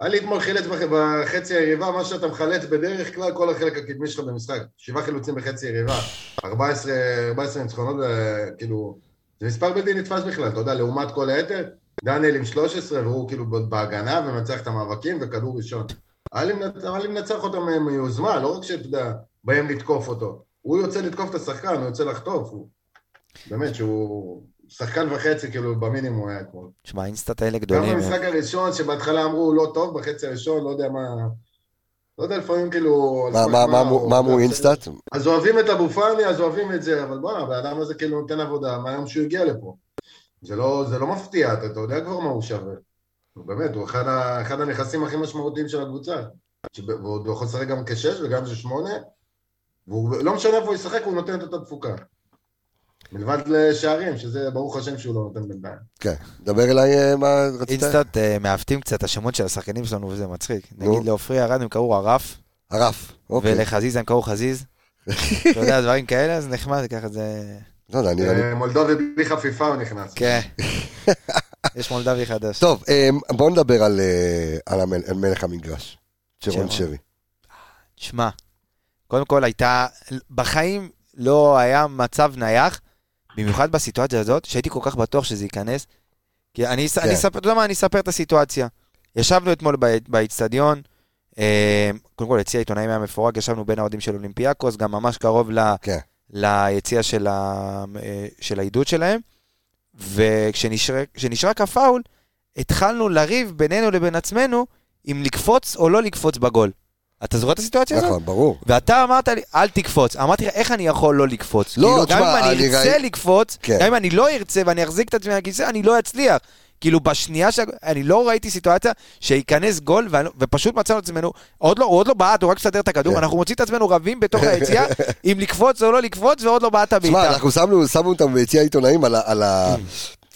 היה לי אתמול חילץ בח... בחצי היריבה, מה שאתה מחלץ בדרך כלל, כל החלק הקדמי שלך במשחק. שבעה חילוצים בחצי יריבה, 14, 14 ניצחונות, אה, כאילו, זה מספר בלתי נתפס בכלל, אתה יודע, לעומת כל היתר, דניאל עם 13, והוא כאילו בהגנה ומנצח את המאבקים, וכדור ראשון. היה לי מנצח אותם אה, מיוזמה, לא רק שאתה יודע, באים לתקוף אותו. הוא יוצא לתקוף את השחקן, הוא יוצא לחטוף, הוא... באמת שהוא שחקן וחצי, כאילו, במינימום היה אתמול. שמע, אינסטאט האלה גם גדולים. במשחק הראשון, שבהתחלה אמרו לא טוב, בחצי הראשון, לא יודע מה... לא יודע, לפעמים כאילו... מה- מה- מה מה אמרו אינסטאט? אז אוהבים את אבו פאני, אז אוהבים את זה, אבל בואנה, הבן אדם הזה כאילו נותן עבודה מהיום שהוא הגיע לפה. זה לא, זה לא מפתיע, אתה, אתה יודע כבר מה הוא שווה. הוא באמת, הוא אחד, ה, אחד הנכסים הכי משמעותיים של הקבוצה. והוא יכול לשחק גם כשש וגם כשמונה, והוא לא משנה איפה הוא ישחק, הוא נותן את אותה תפוקה. מלבד לשערים, שזה ברוך השם שהוא לא נותן בינתיים. כן. דבר אליי, אה, מה רצית? אינסטאט אה, מעוותים קצת השמות של השחקנים שלנו, וזה מצחיק. נגיד לעופרי ארד הם קראו ערף, הרף. אוקיי. ולחזיזה הם קראו חזיז. אתה יודע, דברים כאלה, אז נחמד, ככה זה... לא יודע, נראה לי... אה, מולדובי בלי חפיפה הוא נכנס. כן. יש מולדבי חדש. טוב, בואו נדבר על, על המל- על מלך המגרש. שרון. שרי. שמע, קודם כל הייתה, בחיים לא היה מצב נייח, במיוחד בסיטואציה הזאת, שהייתי כל כך בטוח שזה ייכנס. כי אני, כן. אני אספר, אתה יודע מה, אני אספר את הסיטואציה. ישבנו אתמול באיצטדיון, אה, קודם כל יציע העיתונאים היה מפורק, ישבנו בין האוהדים של אולימפיאקוס, גם ממש קרוב ל, כן. ליציע של, ה, אה, של העידוד שלהם, וכשנשרק הפאול, התחלנו לריב בינינו לבין עצמנו אם לקפוץ או לא לקפוץ בגול. אתה זוכר את הסיטואציה הזאת? נכון, ברור. ואתה אמרת לי, אל תקפוץ. אמרתי לך, איך אני יכול לא לקפוץ? לא, כאילו, תשמע, גם אם אני ארצה ראי- לקפוץ, כן. גם אם אני לא ארצה ואני אחזיק את עצמי על הכיסא, אני לא אצליח. כאילו, בשנייה ש... אני לא ראיתי סיטואציה שייכנס גול, ואני... ופשוט מצאנו את עצמנו, עוד לא, הוא עוד לא בעט, הוא רק מסדר את הכדור, כן. אנחנו מוצאים את עצמנו רבים בתוך היציאה, אם לקפוץ או לא לקפוץ, ועוד לא בעט תשמע, הבעיטה. אנחנו שמנו שמנו אותם ביציע העיתונאים על ה... על ה-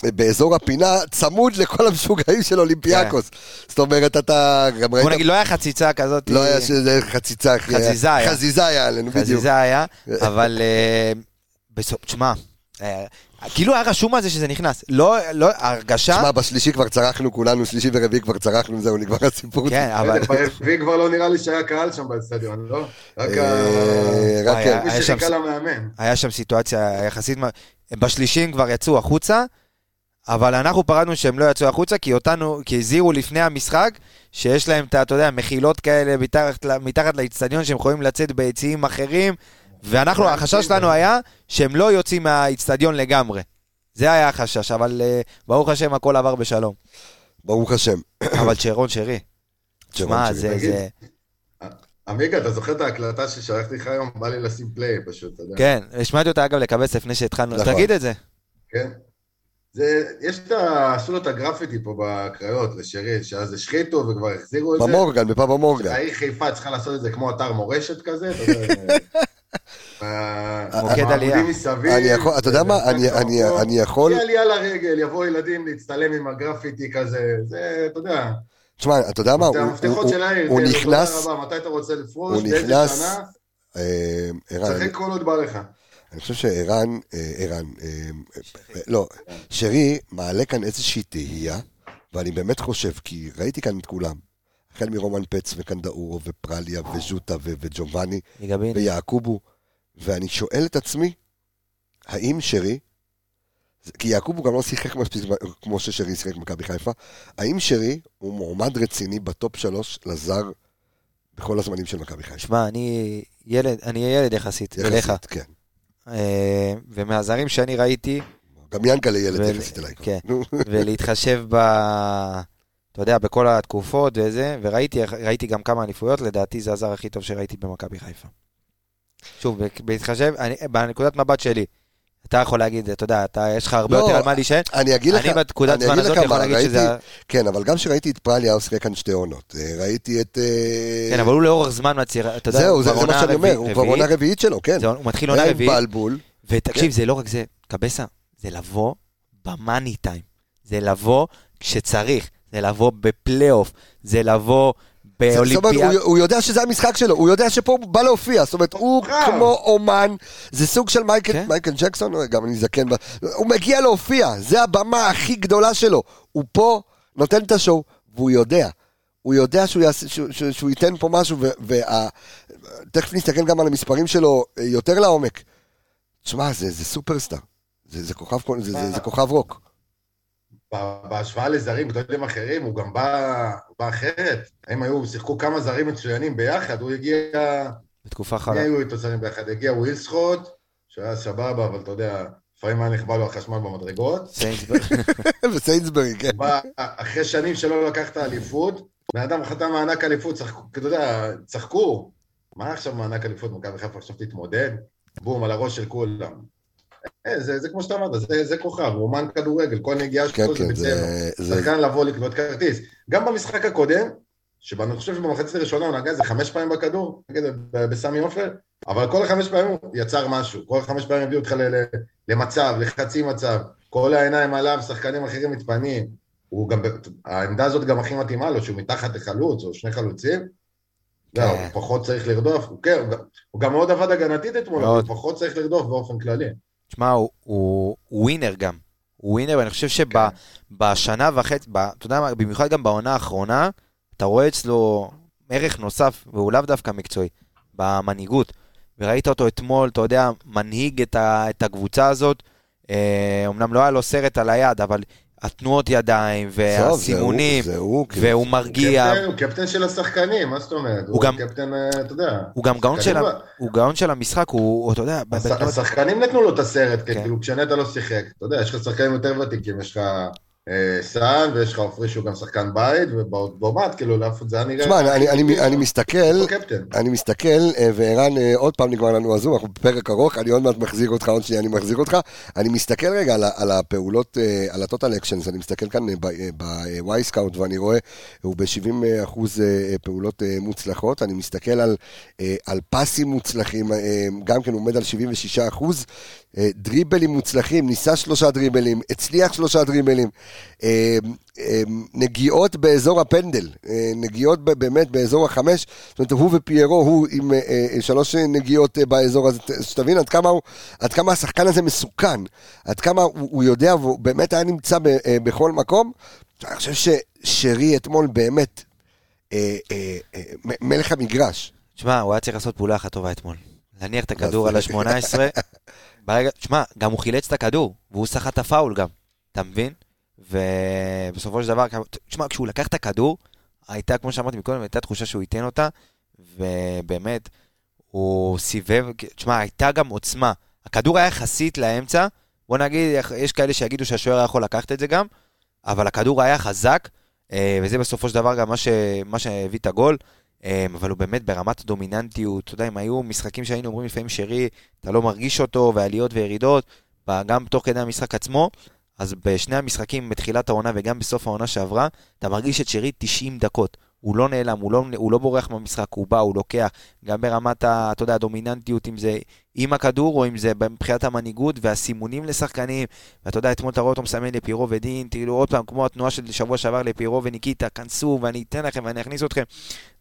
באזור הפינה, צמוד לכל המשוגעים של אולימפיאקוס. זאת אומרת, אתה גם ראית... בוא נגיד, לא היה חציצה כזאת. לא היה שזה חציצה. חזיזה היה. חזיזה היה עלינו, בדיוק. חזיזה היה, אבל אה, בסוף, תשמע, אה, כאילו היה רשום על זה שזה נכנס. לא, לא, ההרגשה... תשמע, בשלישי כבר צרחנו כולנו, שלישי ורביעי כבר צרחנו, זהו, נגמר הסיפור. כן, אבל... ברביעי כבר לא נראה לי שהיה קהל שם באצטדיון, לא? רק ה... אה, רק... היה- מי שחיכה למאמן. היה שם סיטואציה יחסית, בשלישים כבר יצאו החוצה, אבל אנחנו פרדנו שהם לא יצאו החוצה, כי אותנו, כי הזהירו לפני המשחק, שיש להם את, ה- אתה יודע, מחילות כאלה מתחת, מתחת לאיצטדיון, שהם יכולים לצאת ביציעים אחרים, ואנחנו, החשש שלנו היה שהם לא יוצאים מהאיצטדיון לגמרי. זה היה החשש, אבל אה, ברוך השם הכל עבר בשלום. ברוך השם. אבל שרון שרי, שרון שמע, שרי. זה, תגיד, זה, עמיגה, אתה זוכר את ההקלטה ששלחתי לך היום? בא לי לשים פליי פשוט, אתה יודע. כן, השמעתי אותה אגב לקבץ לפני שהתחלנו, נכון. תגיד את זה. כן. זה, יש את ה... עשו לו את הגרפיטי פה בקריות לשרי, שאז השחיתו וכבר החזירו את זה. במורגן, בפאב המורגן. העיר חיפה צריכה לעשות את זה כמו אתר מורשת כזה, אתה יודע. ה- מוקד עלייה. העמודים מסביב. אתה יודע מה, אני- יכול... תהיה עלייה לרגל, יבואו ילדים להצטלם עם הגרפיטי כזה, זה, אתה יודע, תשמע, אתה יודע מה, הוא- נכנס, מתי אתה רוצה לפרוש, באיזה שנה, אה, שחק כל עוד בא לך. אני חושב שערן, אה, ערן, אה, לא, שרי מעלה כאן איזושהי תהייה, ואני באמת חושב, כי ראיתי כאן את כולם, החל מרומן פץ וקנדאורו ופרליה וז'וטה וג'ובאני. ויעקובו, ואני שואל את עצמי, האם שרי, כי יעקובו גם לא שיחק מספיק כמו ששרי שיחק במכבי חיפה, האם שרי הוא מועמד רציני בטופ שלוש לזר בכל הזמנים של מכבי חיפה? שמע, אני ילד, אני ילד יחסית, אליך. יחסית, כן. אה, ומהזרים שאני ראיתי, גם ינקלה ילד יחסית אליי. כן. ולהתחשב ב... אתה יודע, בכל התקופות וזה, וראיתי ראיתי גם כמה אליפויות, לדעתי זה הזר הכי טוב שראיתי במכבי חיפה. שוב, בהתחשב, אני, בנקודת מבט שלי, אתה יכול להגיד, אתה יודע, אתה, יש לך הרבה לא, יותר על מה להישאר. אני אגיד לך, אני בתקודת זמן הזאת יכול להגיד ראיתי- שזה... כן, אבל גם כשראיתי את פרליה, הוא שיחק כאן שתי עונות. אה, ראיתי את... אה, כן, אבל הוא לאורך זמן מצהיר, אתה יודע, זהו, זה זה מה שאני אומר, הוא כבר עונה רביעית שלו, כן. זה- הוא מתחיל עונה רביעית, בלבול. ותקשיב, כן. זה לא רק זה, קבסה, זה לבוא במאני טיים. זה לבוא כשצריך, זה לבוא בפלייאוף, זה לבוא זה- זאת אומרת, באולימפיאד. הוא- הוא יודע שזה המשחק שלו, הוא יודע שפה הוא בא להופיע, זאת אומרת, הוא. כמו אומן, זה סוג של מייקל כן. מייקל ג'קסון, גם אני זקן, הוא מגיע להופיע, זה הבמה הכי גדולה שלו. הוא פה, נותן את השואו, והוא יודע. הוא יודע שהוא, יעשה, שהוא, שהוא, שהוא ייתן פה משהו, ותכף נסתכל גם על המספרים שלו אה, יותר לעומק. תשמע, זה, זה סופרסטאר. זה, זה, כוכב, זה, זה, זה כוכב רוק. בהשוואה לזרים גדולים אחרים, הוא גם בא, בא אחרת. הם היו, שיחקו כמה זרים מצוינים ביחד, הוא הגיע, בתקופה חלה. היו איתו זרים ביחד? הגיע ווילסחוט, שהיה סבבה, אבל אתה יודע, לפעמים היה נכבה לו החשמל במדרגות. סיינסברג. וסיינסברי, כן. בא, אחרי שנים שלא לקח את האליפות, בן אדם חתם מענק אליפות, צחקו, אתה יודע, צחקו. מה עכשיו מענק אליפות, מכבי חיפה עכשיו תתמודד? בום, על הראש של כולם. אה, זה, זה כמו שאתה אמרת, זה, זה כוכב, אומן כדורגל, כל נגיעה כן, שלו זה כן, בצבע. זה... זה שחקן לבוא לקנות כרטיס. גם במשחק הקודם, שאני חושב שבמחצית הראשונה הוא נגע איזה חמש פעמים בכדור, בסמי עופר, אבל כל החמש פעמים הוא יצר משהו, כל החמש פעמים הביאו אותך למצב, לחצי מצב, כל העיניים עליו, שחקנים אחרים מתפנים. הוא גם, העמדה הזאת גם הכי מתאימה לו, שהוא מתחת לחלוץ או שני חלוצים. כן. לא, הוא פחות צריך לרדוף, הוא כן, הוא גם- מאוד עבד הגנתית אתמול. הוא פחות צריך לרדוף באופן כללי. תשמע, הוא- הוא הוא ווינר גם. הוא ווינר, ואני חושב כן. שבשנה וחצי, ב- אתה יודע מה, במיוחד גם בעונה האחרונה, אתה רואה אצלו ערך נוסף, והוא לאו דווקא מקצועי, במנהיגות. וראית אותו אתמול, אתה יודע, מנהיג את, ה, את הקבוצה הזאת. אה, אמנם לא היה לו סרט על היד, אבל התנועות ידיים טוב, זה הוא, והסימונים, זה הוא, כאילו. והוא מרגיע. קפטן- הוא קפטן של השחקנים, מה זאת אומרת? הוא גם- קפטן, אה, אתה יודע. הוא גם גאון של, הוא גאון של המשחק, הוא, אתה יודע, הש- השחקנים נתנו לו את הסרט, כן. כאילו כשנטע לא שיחק. אתה יודע, יש לך שחקנים יותר ותיקים, יש לך סאן, ויש לך עופרי שהוא גם שחקן בית, ובאומט, כאילו, לאף זה היה נראה... תשמע, אני- אני- אני- אני מסתכל. אני מסתכל, אה, וערן, אה, עוד פעם נגמר לנו הזום, אנחנו בפרק ארוך, אני עוד מעט מחזיר אותך, עוד שנייה אני מחזיר אותך. אני מסתכל רגע על על הפעולות, אה, על ה-total actions, אני מסתכל כאן ב-y scout ואני רואה, הוא ב-70 אחוז אה, פעולות אה, מוצלחות, אני מסתכל על, אה, על פסים מוצלחים, אה, גם כן עומד על 76 אחוז, אה, דריבלים מוצלחים, ניסה שלושה דריבלים, הצליח שלושה דריבלים, אה, אה, נגיעות באזור הפנדל, אה, נגיעות באמת באזור החמש, זאת אומרת הוא ופיירו, הוא עם אה, אה, שלוש נגיעות אה, באזור הזה, שתבין עד כמה, הוא, עד כמה השחקן הזה מסוכן, עד כמה הוא, הוא יודע והוא באמת היה נמצא ב, אה, בכל מקום. אני חושב ששרי אתמול באמת אה, אה, אה, מלך המגרש. תשמע, הוא היה צריך לעשות פעולה אחת טובה אתמול. להניח את הכדור על ה-18. ברגע, תשמע, גם הוא חילץ את הכדור, והוא סחט את הפאול גם, אתה מבין? ובסופו של דבר, תשמע, כשהוא לקח את הכדור, הייתה, כמו שאמרתי מקודם, הייתה תחושה שהוא ייתן אותה, ובאמת, הוא סיבב, תשמע, הייתה גם עוצמה. הכדור היה יחסית לאמצע, בוא נגיד, יש כאלה שיגידו שהשוער היה יכול לקחת את זה גם, אבל הכדור היה חזק, אה, וזה בסופו של דבר גם מה, ש... מה שהביא את הגול. אה, אבל הוא באמת ברמת דומיננטיות, אתה יודע, אם היו משחקים שהיינו אומרים לפעמים שרי, אתה לא מרגיש אותו, ועליות וירידות, גם תוך כדי המשחק עצמו, אז בשני המשחקים בתחילת העונה וגם בסוף העונה שעברה, אתה מרגיש את שרי 90 דקות. הוא לא נעלם, הוא לא, הוא לא בורח מהמשחק, הוא בא, הוא לוקח, גם ברמת, ה, אתה יודע, הדומיננטיות, אם זה עם הכדור, או אם זה מבחינת המנהיגות והסימונים לשחקנים. ואתה יודע, אתמול אתה רואה אותו מסמן לפירו ודין, כאילו עוד פעם, כמו התנועה של שבוע שעבר לפירו וניקיטה, כנסו ואני אתן לכם ואני אכניס אתכם.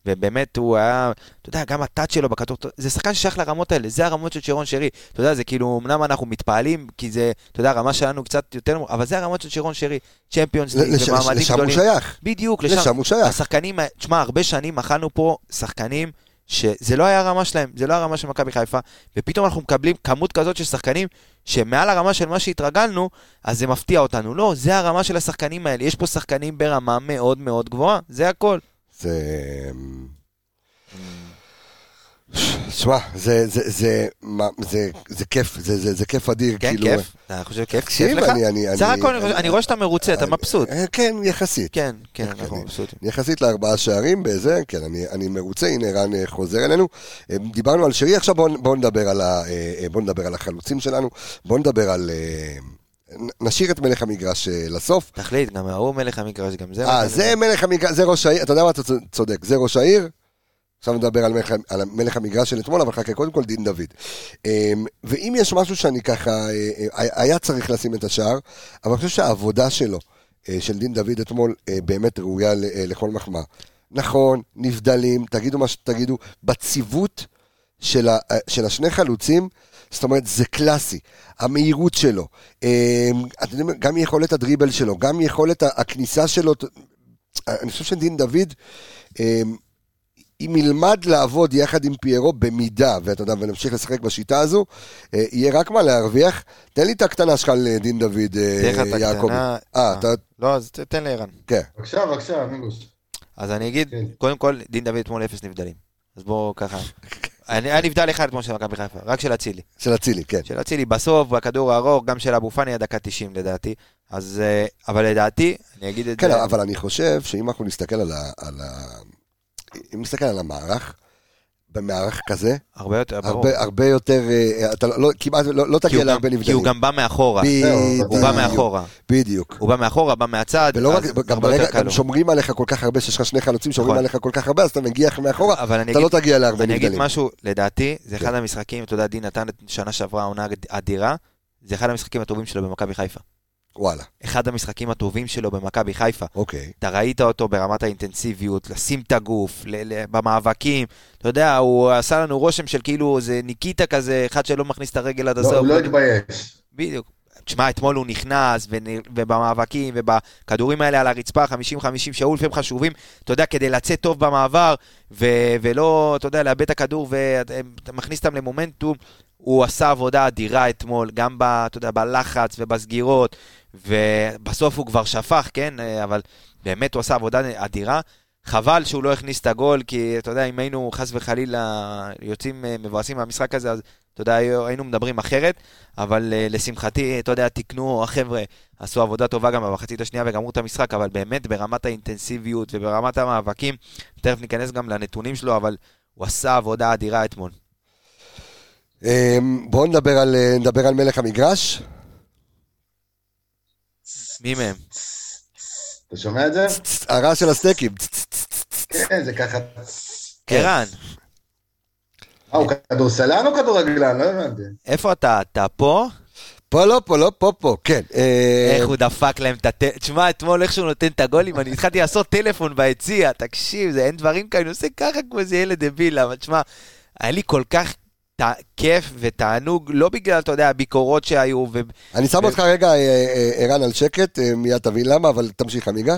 ובאמת הוא היה, אתה יודע, גם הטאט שלו בכדור, זה שחקן ששייך לרמות האלה, זה הרמות של שרון שרי. אתה יודע, זה כאילו, אמנם אנחנו מתפעלים, כי זה, אתה יודע, הרמה שלנו קצת יותר, אבל זה הרמות של שרון שרי. צ'מפיונס ליג, לש- ומעמדים לשם הוא גדולים. שייך. בדיוק, לשם. לשם הוא שייך. השחקנים, תשמע, הרבה שנים אכלנו פה שחקנים שזה לא היה הרמה שלהם, זה לא הרמה של מכבי חיפה, ופתאום אנחנו מקבלים כמות כזאת של שחקנים שמעל הרמה של מה שהתרגלנו, אז זה מפתיע אותנו. לא, זה הרמה של השחקנים האלה. יש פה שחקנים ברמה מאוד מאוד גבוהה, זה הכל. זה... שמע, זה, זה, זה, מה, זה, זה כיף, זה, זה, זה כיף אדיר, כן, כאילו... כיף? אתה חושב כיף? כיף לך? אני- אני- סך אני- הכל, אני אני- אני רואה שאתה מרוצה, אתה מבסוט. אה, כן, יחסית. כן, כן, כן, אנחנו אני- מבסוטים. יחסית לארבעה שערים, בזה, כן, אני, אני מרוצה, הנה ערן אה, חוזר אלינו. אה, דיברנו על שרי, עכשיו בואו בוא נדבר, בוא נדבר על החלוצים שלנו, בואו נדבר על... נשאיר את מלך המגרש לסוף. תחליט, גם ההוא מלך המגרש, גם זה. אה, זה מלך המגרש, זה ראש העיר, אתה יודע מה, אתה צודק, זה ראש העיר. עכשיו נדבר על מלך, על מלך המגרש של אתמול, אבל חכה, קודם כל דין דוד. אמ, ואם יש משהו שאני ככה, אה, אה, היה צריך לשים את השער, אבל אני חושב שהעבודה שלו, אה, של דין דוד אתמול, באמת ראויה לכל מחמאה. נכון, נבדלים, תגידו מה שתגידו, בציוות של, ה, של השני חלוצים, זאת אומרת, זה קלאסי. המהירות שלו, אמ, גם יכולת הדריבל שלו, גם יכולת הכניסה שלו, אני חושב שדין דוד, אמ, אם ילמד לעבוד יחד עם פיירו במידה, ואתה יודע, ונמשיך לשחק בשיטה הזו, אה, יהיה רק מה להרוויח. תן לי את הקטנה שלך לדין דוד, אה, תן לך את יעקבי. הקטנה. אה, אתה, לא, אז תן לערן. כן. בבקשה, בבקשה, מינגוש. אז אני אגיד, כן. קודם כל, דין דוד אתמול אפס נבדלים. אז בואו ככה. אני- היה נבדל אחד אתמול של מכבי חיפה, רק של אצילי. של אצילי, כן. של אצילי בסוף, בכדור הארוך, גם של אבו פאני היה דקה 90 לדעתי. אז, אה, אבל לדעתי, אני אגיד את כן, זה, אבל אני חושב שאם אנחנו נסתכל על ה... על ה... אם נסתכל על המערך, במערך כזה, הרבה יותר, ברור. הרבה, הרבה יותר, אה, אתה לא, לא- כמעט לא, לא תגיע להרבה גם- כי נבדלים. הוא גם בא מאחורה. בדיוק, הוא בא מאחורה. בדיוק. הוא בא מאחורה, בא מהצד, ולא רק, גם הרבה ברגע, גם. שומרים עליך כל כך הרבה, שיש לך שני חלוצים שומרים נכון. עליך כל כך הרבה, אז אתה מגיע מאחורה, אתה לא אגיד- תגיע להרבה אני אגיד נבדלים. משהו, לדעתי, זה אחד המשחקים, אתה יודע, דין נתן שנה שעברה עונה אדירה, זה אחד המשחקים הטובים שלו במכבי חיפה. וואלה, אחד המשחקים הטובים שלו במכבי חיפה. אוקיי. אתה ראית אותו ברמת האינטנסיביות, לשים את הגוף, ל- ל- במאבקים, אתה יודע, הוא עשה לנו רושם של כאילו זה ניקיטה כזה, אחד שלא מכניס את הרגל עד לא, הסוף. הוא לא התבייש. בדיוק. תשמע, אתמול הוא נכנס, ובמאבקים, ובכדורים האלה על הרצפה, 50-50 שהיו לפעמים חשובים, אתה יודע, כדי לצאת טוב במעבר, ו- ולא, אתה יודע, לאבד את הכדור, ואתה מכניס אותם למומנטום. הוא עשה עבודה אדירה אתמול, גם ב, אתה יודע, בלחץ ובסגירות, ובסוף הוא כבר שפך, כן? אבל באמת הוא עשה עבודה אדירה. חבל שהוא לא הכניס את הגול, כי אתה יודע, אם היינו חס וחלילה יוצאים אה, מבואסים מהמשחק הזה, אז אתה יודע, היינו מדברים אחרת, אבל אה, לשמחתי, אתה יודע, תיקנו, החבר'ה עשו עבודה טובה גם במחצית השנייה וגמרו את המשחק, אבל באמת ברמת האינטנסיביות וברמת המאבקים, תכף ניכנס גם לנתונים שלו, אבל הוא עשה עבודה אדירה אתמול. אמ, בואו נדבר על, אה, נדבר על מלך המגרש. מי מהם? אתה שומע את זה? הרעש של הסטייקים. כן, זה ככה... ערן, אה, הוא כדורסלן או כדורגלן? לא הבנתי. איפה אתה? אתה פה? פה לא, פה לא, פה פה, כן. אה, איך הוא דפק להם את הט... תשמע, אתמול איך שהוא נותן את הגולים, אני התחלתי לעשות טלפון ביציע, תקשיב, זה אין דברים כאלה, אני עושה ככה כמו איזה ילד דביל, אבל תשמע, היה לי כל כך ת... כיף ותענוג, לא בגלל, אתה יודע, הביקורות שהיו, ו... אני שם אותך רגע, אה, אה, ערן, על שקט, אה, מיד תבין למה, אבל תמשיך, עמיגה.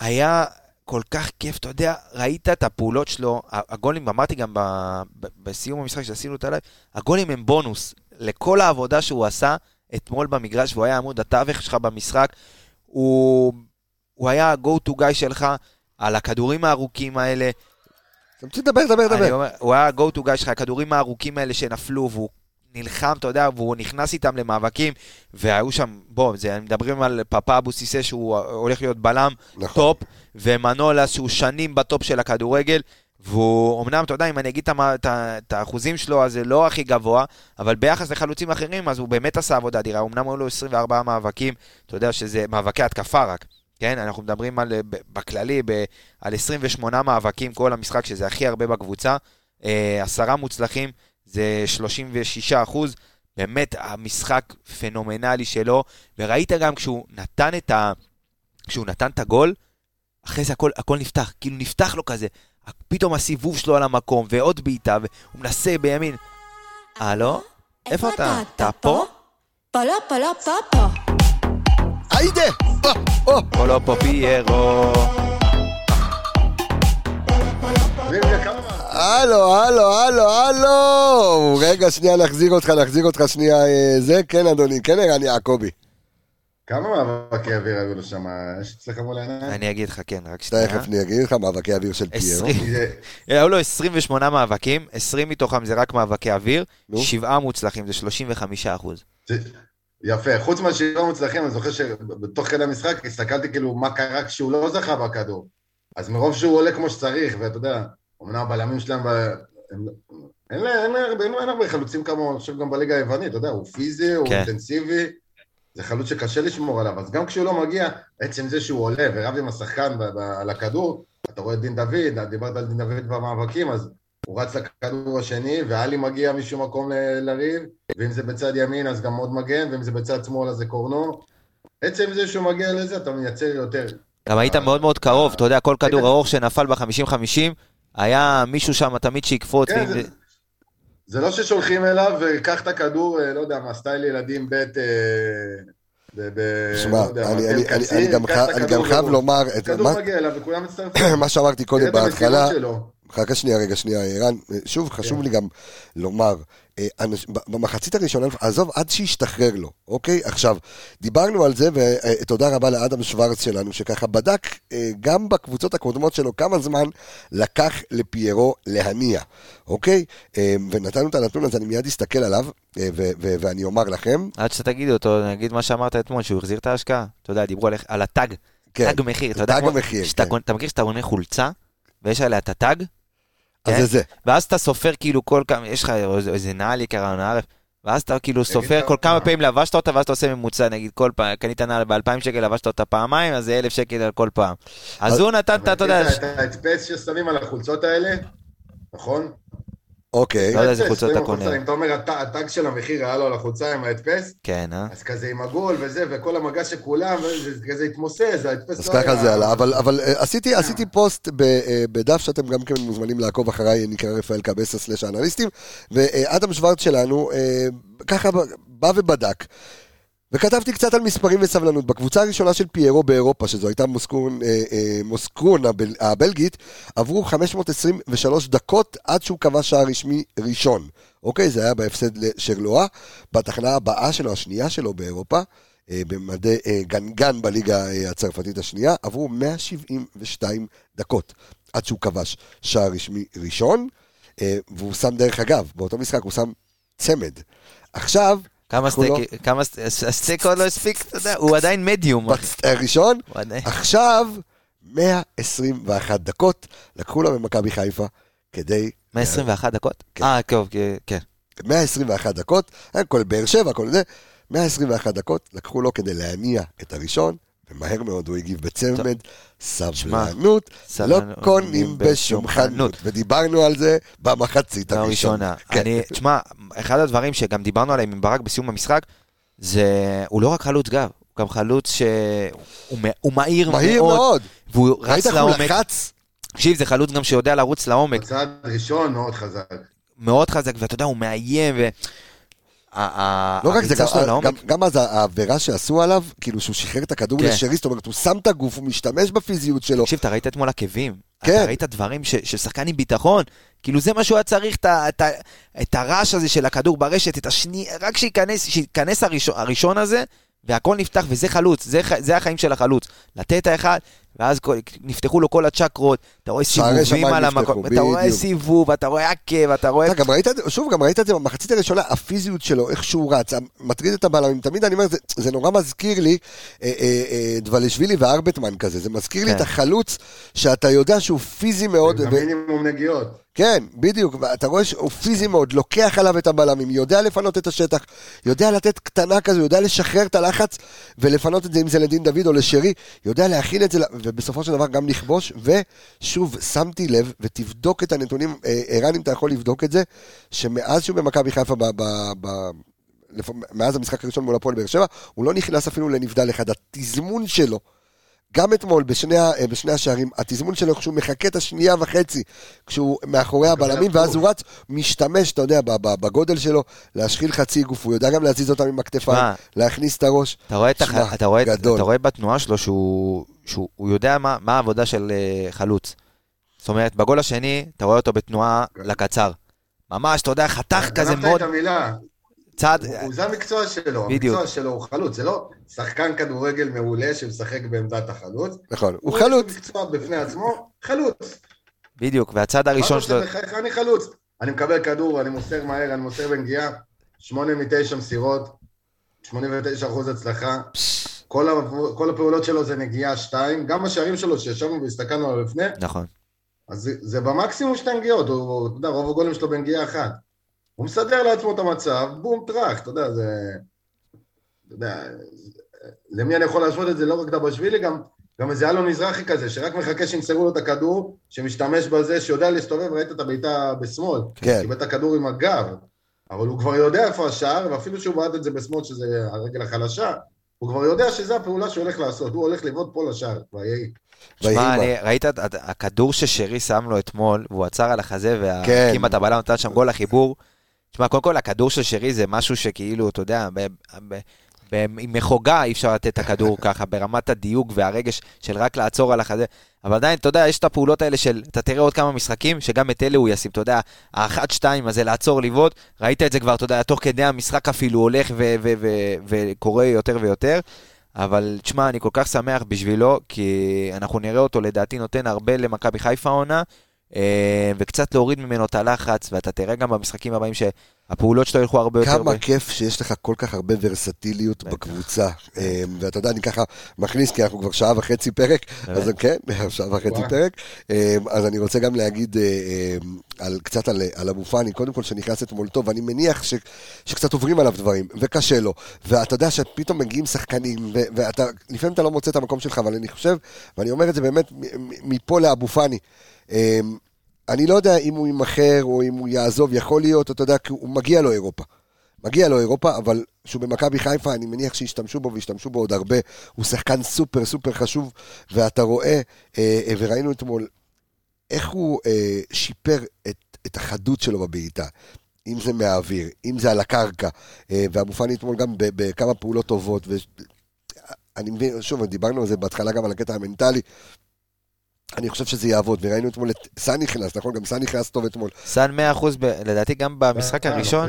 היה כל כך כיף, אתה יודע, ראית את הפעולות שלו, הגולים, אמרתי גם ב... ב... בסיום המשחק שעשינו את ה live, הגולים הם בונוס לכל העבודה שהוא עשה אתמול במגרש, והוא היה עמוד התווך שלך במשחק, הוא, הוא היה ה-go to guy שלך על הכדורים הארוכים האלה, לדבר, דבר, דבר. אומר, הוא היה ה-go to guy שלך, הכדורים הארוכים האלה שנפלו, והוא נלחם, אתה יודע, והוא נכנס איתם למאבקים, והיו שם, בוא, זה, מדברים על פאפה אבו סיסא שהוא הולך להיות בלם נכון. top, ומנולאס שהוא שנים ב top של הכדורגל, והוא, אמנם, אתה יודע, אם אני אגיד את האחוזים שלו, אז זה לא הכי גבוה, אבל ביחס לחלוצים אחרים, אז הוא באמת עשה עבודה אדירה, אמנם היו לו 24 מאבקים, אתה יודע שזה מאבקי התקפה רק. כן, אנחנו מדברים על, ב- בכללי ב, על 28 מאבקים כל המשחק, שזה הכי הרבה בקבוצה. אה, עשרה מוצלחים, זה 36 אחוז. באמת, המשחק פנומנלי שלו, וראית גם כשהוא נתן את ה... כשהוא נתן את הגול, אחרי זה הכל, הכל נפתח, כאילו נפתח לו כזה, פתאום הסיבוב שלו על המקום, ועוד בעיטה, והוא מנסה בימין. הלו? איפה אתה? אתה פה? פלה פלה פאפה. היידה! או, או. פולו פה פיירו. וירגה, כמה... הלו, הלו, הלו, הלו! רגע, שנייה, נחזיר אותך, נחזיר אותך שנייה, אה, זה, כן, אדוני, כן, ערן יעקבי. כמה מאבקי אוויר היו לו שם? יש אצלך מול העיניים? אני אגיד לך, כן, רק שנייה. תכף אני אגיד לך, מאבקי אוויר של פיירו. 20. זה- היו לו 28 מאבקים, 20 מתוכם זה רק מאבקי אוויר. שבעה מוצלחים, זה 35 אחוז. יפה, חוץ מהשירים המוצלחים, אני זוכר שבתוך כדי המשחק הסתכלתי כאילו מה קרה כשהוא לא זכה בכדור. אז מרוב שהוא עולה כמו שצריך, ואתה יודע, אמנם הבלמים שלהם, הם- אין להם אין אין להם הרבה חלוצים כמוהו, אני חושב גם בליגה היוונית, אתה יודע, הוא פיזי, הוא כן. אינטנסיבי, זה חלוץ שקשה לשמור עליו, אז גם כשהוא לא מגיע, עצם זה שהוא עולה ורב עם השחקן ב- ב- על הכדור, אתה רואה את דין דוד, דיברת על דין דוד במאבקים, אז הוא רץ לכדור השני, ואלי מגיע משום מקום ל- לריב, ואם זה בצד ימין אז גם עוד מגן, ואם זה בצד שמאל אז זה קורנו. עצם זה שהוא מגיע לזה, אתה מייצר יותר. גם היית מאוד מאוד קרוב, אתה יודע, כל כדור ארוך שנפל ב-50-50, היה מישהו שם תמיד שיקפוץ. כן, זה, לא ששולחים אליו וקח את הכדור, אה, לא יודע, מהסטייל ילדים ב' אה, ב... ב- שמע, לא יודע, אני- גם חייב לומר מה- מגיע אליו וכולם מצטרפים. מה שאמרתי קודם בהתחלה. חכה שנייה, רגע, שנייה, ערן, שוב, חשוב לי גם לומר, אה, אנש- במחצית הראשונה, עזוב, עד שישתחרר לו, אוקיי? עכשיו, דיברנו על זה, ותודה רבה לאדם שוורץ שלנו, שככה בדק אה, גם בקבוצות הקודמות שלו כמה זמן לקח לפיירו להניע, אוקיי? אה, ונתנו את הנתון הזה, אני מיד אסתכל עליו, אה, ו- ו- ואני אומר לכם, עד שתגידי אותו, נגיד מה שאמרת אתמול, שהוא החזיר את ההשקעה. אתה יודע, דיברו על- על הטאג. כן, טאג מחיר. אתה יודע, תג שאתה כן. אתה מכיר שאתה קונה חולצה, ויש עליה את הטאג, אז כן? זה זה. ואז אתה סופר כאילו כל כמה, יש לך איזה- נעל יקרה נעל, ואז אתה כאילו סופר כל כמה מה? פעמים לבשת אותה, ואז אתה עושה ממוצע, נגיד כל פעם, קנית נעל ב-2,000 שקל, לבשת אותה פעמיים, אז זה 1,000 שקל על כל פעם. אז אז- הוא נתן, אתה יודע, את ההדפס ששמים על החולצות האלה, נכון? אוקיי, לא יודע איזה חולצות שמים אתה קונה. אם אתה אומר הט- ה tag של המחיר היה לו על החולצה עם ההדפס, כן, אה? אז כזה עם הגול וזה, וכל המגע של כולם, וזה כזה התמוסס, ההדפס אז לא ככה היה- זה עלה, אבל, אבל אה, עשיתי, עשיתי פוסט ב, אה, בדף שאתם גם כן מוזמנים לעקוב אחריי, נקרא רפאל קבסה slash האנליסטים, ואדם שוורץ שלנו אה, ככה ב- בא ובדק. וכתבתי קצת על מספרים וסבלנות. בקבוצה הראשונה של פיירו באירופה, שזו הייתה מוסקרון, אה, אה, מוסקרון הבל, הבלגית, עברו 523 דקות עד שהוא קבע שער רשמי ראשון. אוקיי, זה היה בהפסד לשרלואה. בתחנה הבאה שלו, השנייה שלו באירופה, אה, במדי אה, גנגן בליגה אה, הצרפתית השנייה, עברו 172 דקות עד שהוא כבש שער רשמי ראשון, אה, והוא שם דרך אגב, באותו משחק הוא שם צמד. עכשיו, כמה אנחנו לא- סטייק, כמה סט- הסטייק עוד לא הספיק, אתה יודע, הוא עדיין מדיום. הראשון, עכשיו 121 דקות לקחו לו ממכבי חיפה כדי... 121 דקות? כן. אה, טוב, כן, כן. 121 דקות, היה כל באר שבע, כל זה, 121 דקות לקחו לו כדי להניע את הראשון, ומהר מאוד הוא הגיב בצמד, סבלנות, לא קונים בשום חנות, ודיברנו על זה במחצית הראשונה. הראשונה. כן. אני, תשמע, אחד הדברים שגם דיברנו עליהם עם ברק בסיום המשחק, זה, הוא לא רק חלוץ גב, הוא גם חלוץ שהוא מהיר מאוד, מהיר מאוד, והוא רץ ראית איך הוא לעומק. לחץ? תקשיב, זה חלוץ גם שיודע לרוץ לעומק, צעד ראשון מאוד חזק. מאוד חזק, ואתה יודע, הוא מאיים, ו... לא רק זה, גם- אז העבירה שעשו עליו, כאילו שהוא שחרר את הכדור כן. לשרי, זאת אומרת, הוא שם את הגוף, הוא משתמש בפיזיות שלו. תקשיב, אתה ראית אתמול עקבים? כן. אתה ראית דברים של שחקן עם ביטחון? כאילו זה מה שהוא היה צריך, את הרעש הזה של הכדור ברשת, את השני... רק שייכנס הראשון, הזה, והכל נפתח, וזה חלוץ, זה, החיים של החלוץ. לתת האחד, ואז כל, נפתחו לו כל הצ'קרות, אתה רואה סיבובים על המקום, אתה רואה. סיבוב, אתה רואה עקב, אתה רואה... אתה גם ראית את זה, שוב, גם ראית את זה במחצית הראשונה, הפיזיות שלו, איך שהוא רץ, מטריד את הבלמים, תמיד אני אומר, זה, זה נורא מזכיר לי אה, אה, אה, דבלשווילי וארבטמן כזה, זה מזכיר לי כן. את החלוץ שאתה יודע שהוא פיזי מאוד, ו- מינימום נגיעות. כן, בדיוק, ואתה רואה שהוא פיזי מאוד, לוקח עליו את הבלמים, יודע לפנות את השטח, יודע לתת קטנה כזו, יודע לשחרר את הלחץ ולפנות את זה, אם זה לדין דוד או לשרי, יודע להכין את זה, ל- ובסופו של דבר גם לכבוש, ושוב, שמתי לב, ותבדוק את הנתונים, אה, ערן, אם אתה יכול לבדוק את זה, שמאז שהוא במכבי חיפה, ב, ב, ב, מאז המשחק הראשון מול הפועל באר שבע, הוא לא נכנס אפילו לנבדל אחד. התזמון שלו, גם אתמול בשני, אה, בשני השערים, התזמון שלו כשהוא מחכה את השנייה וחצי, כשהוא מאחורי הבלמים, ואז הוא רץ, משתמש, אתה יודע, בגודל שלו, להשחיל חצי גוף, הוא יודע גם להזיז אותם עם הכתפיים, להכניס את הראש. אתה רואה. שמע, אתה, רואה. אתה רואה בתנועה שלו שהוא, שהוא הוא יודע מה, מה העבודה של אה, חלוץ. זאת אומרת, בגול השני, אתה רואה אותו בתנועה לקצר. ממש, אתה יודע, חתך כזה גנבת מאוד, את המילה. צעד, הוא- הוא- זה המקצוע שלו, בדיוק. המקצוע שלו הוא חלוץ, זה לא שחקן כדורגל מעולה שמשחק בעמדת החלוץ. נכון, הוא לו חלוץ. מקצוע בפני עצמו, חלוץ. בדיוק, והצעד הראשון שלו? אני חלוץ. אני מקבל כדור, אני מוסר מהר, אני מוסר בנגיעה, שמונה מתשע מסירות, 89 אחוז הצלחה. כל, ה- כל הפעולות שלו זה נגיעה שתיים, גם השערים שלו שישבנו והסתכלנו עליו לפני, נכון. אז זה, זה במקסימום שתי נגיעות, הוא, אתה יודע, רוב הגולים שלו בנגיעה אחת. הוא מסדר לעצמו את המצב, בום, טראח, אתה יודע, זה... אתה יודע, למי אני יכול להשוות את זה? לא רק דבשווילי, גם, גם איזה אלון מזרחי כזה, שרק מחכה שימסרו לו את הכדור, שמשתמש בזה, שיודע להסתובב, ראית את הבעיטה בשמאל, כן. קיבל את הכדור עם הגב, אבל הוא כבר יודע איפה השער, ואפילו שהוא בעט את זה בשמאל, שזה הרגל החלשה, הוא כבר יודע שזו הפעולה שהוא הולך לעשות, הוא הולך לבעוט פה לשער, ויהי. שמע, ויהי אני- ראית את את- הכדור ששרי שם לו אתמול, והוא עצר על החזה. וכמעט הבלם נתן שם גול לחיבור. תשמע, קודם כל, הכדור של שרי זה משהו שכאילו, אתה יודע, עם מחוגה אי אפשר לתת את הכדור ככה, ברמת הדיוק והרגש של רק לעצור על החזה. אבל עדיין, אתה יודע, יש את הפעולות האלה של, אתה תראה עוד כמה משחקים, שגם את אלה הוא ישים, אתה יודע, האחת-שתיים הזה לעצור, לבעוט, ראית את זה כבר, אתה יודע, תוך כדי המשחק אפילו הולך וקורה יותר ויותר. אבל תשמע, אני כל כך שמח בשבילו, כי אנחנו נראה אותו לדעתי נותן הרבה למכבי חיפה העונה, אה, וקצת להוריד ממנו את הלחץ, ואתה תראה גם במשחקים הבאים שהפעולות שלו ילכו הרבה יותר... כמה ב- כיף שיש לך כל כך הרבה ורסטיליות. בקבוצה. אה, ואתה יודע, אני ככה מכניס, כי אנחנו כבר שעה וחצי פרק, אז כן, שעה וחצי. פרק. אה, אז אני רוצה גם להגיד אה, אה, על, קצת על, על אבו פאני, קודם כל שנכנס אתמול טוב, ואני מניח ש, שקצת עוברים עליו דברים, וקשה לו. ואתה יודע שפתאום מגיעים שחקנים, ו, ואתה, לפעמים אתה לא מוצא את המקום שלך, אבל אני חושב, ואני אומר את זה באמת מפה לאבו פאני. אה, אני לא יודע אם הוא יימכר או אם הוא יעזוב, יכול להיות, אתה יודע, כי הוא מגיע לו אירופה. מגיע לו אירופה, אבל כשהוא במכבי חיפה, אני מניח שישתמשו בו וישתמשו בו עוד הרבה. הוא שחקן סופר סופר חשוב, ואתה רואה, אה, אה, וראינו אתמול, איך הוא אה, שיפר את, את החדות שלו בבעיטה. אם זה מהאוויר, אם זה על הקרקע, אה, ואבו פאני אתמול גם בכמה פעולות טובות. ו... אני מבין, שוב, דיברנו על זה בהתחלה גם על הקטע המנטלי. אני חושב שזה יעבוד, וראינו אתמול את סאן נכנס, נכון? גם סאן נכנס טוב אתמול. סאן 100% ב... לדעתי גם במשחק אה, הראשון.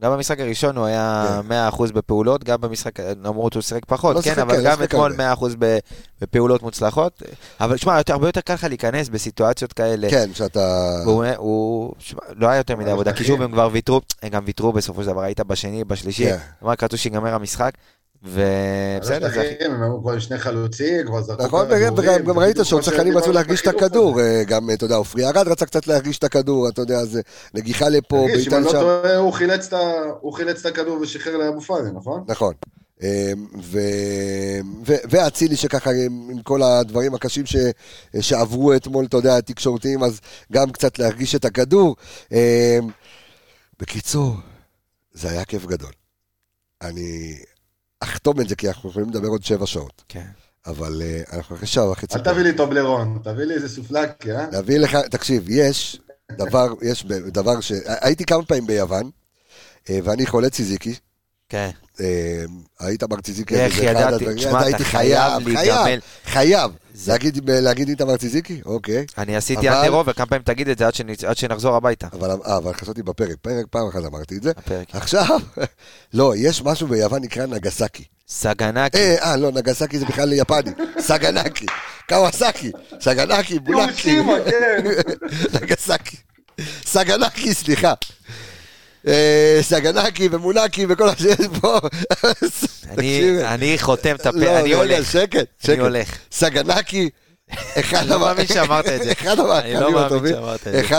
גם במשחק הראשון הוא היה 100% בפעולות, גם במשחק, למרות שהוא שיחק פחות, לא כן, אבל כן, לא גם אתמול הרבה. 100% ב- בפעולות מוצלחות. אבל שמע, יותר- הרבה יותר קל לך להיכנס בסיטואציות כאלה. כן, שאתה... והוא, הוא לא היה יותר מדי עבודה, כי. שוב הם כבר ויתרו, הם גם ויתרו בסופו של דבר, היית בשני, בשלישי, כן. הם רק רצו שיגמר המשחק, ובסדר, זה הכי... הם היו כבר שני חלוצים, כבר זרקו נכון, וגם ראית שעוד שחקנים רצו להרגיש את הכדור, הזה. אה, גם, אתה יודע, עופרי ארד רצה קצת להרגיש את הכדור, אתה יודע, זה נגיחה לפה, תרגיש, אם בעיטה אני לא לשם. טועה, הוא חילץ את הכדור ושחרר לאבו פאני, נכון? נכון. אה, ואצילי שככה עם כל הדברים הקשים ש- שעברו אתמול, אתה יודע, התקשורתיים, אז גם קצת להרגיש את הכדור. אה, בקיצור, זה היה כיף גדול. אני אחתום את זה כי אנחנו יכולים לדבר עוד שבע שעות, כן. אבל אה, אנחנו אחרי שעה וחצי. אל תביא לי טובלרון, תביא לי איזה סופלקי, אה? להביא לך, תקשיב, יש דבר, יש דבר ש... הייתי כמה פעמים ביוון, אה, ואני חולה ציזיקי. כן. אה, היית בר ציזיקי, איך ידעתי, תשמע, הייתי אתה חייב חייב, להיגמל. חייב. זה- להגיד להגיד איתמר ציזיקי? אוקיי. אני עשיתי אבל- אנטי רובר, כמה פעמים תגיד את זה עד שנ- עד שנחזור הביתה. אבל אה, אבל חשבתי בפרק, פרק פעם אחת אמרתי את זה. הפרק. עכשיו, לא, יש משהו ביוון נקרא נגסקי. סגנקי. אה, אה, לא, נגסקי זה בכלל יפני. סגנקי. קוואסקי. סגנקי, בולקי. כן. נגסקי. סגנקי, סליחה. אה, סגנקי ומונקי וכל מה שיש פה. אני-. אני חותם את לא, הפה, אני רגע, הולך. שקט, שקט. אני הולך. סגנקי אחד לא לא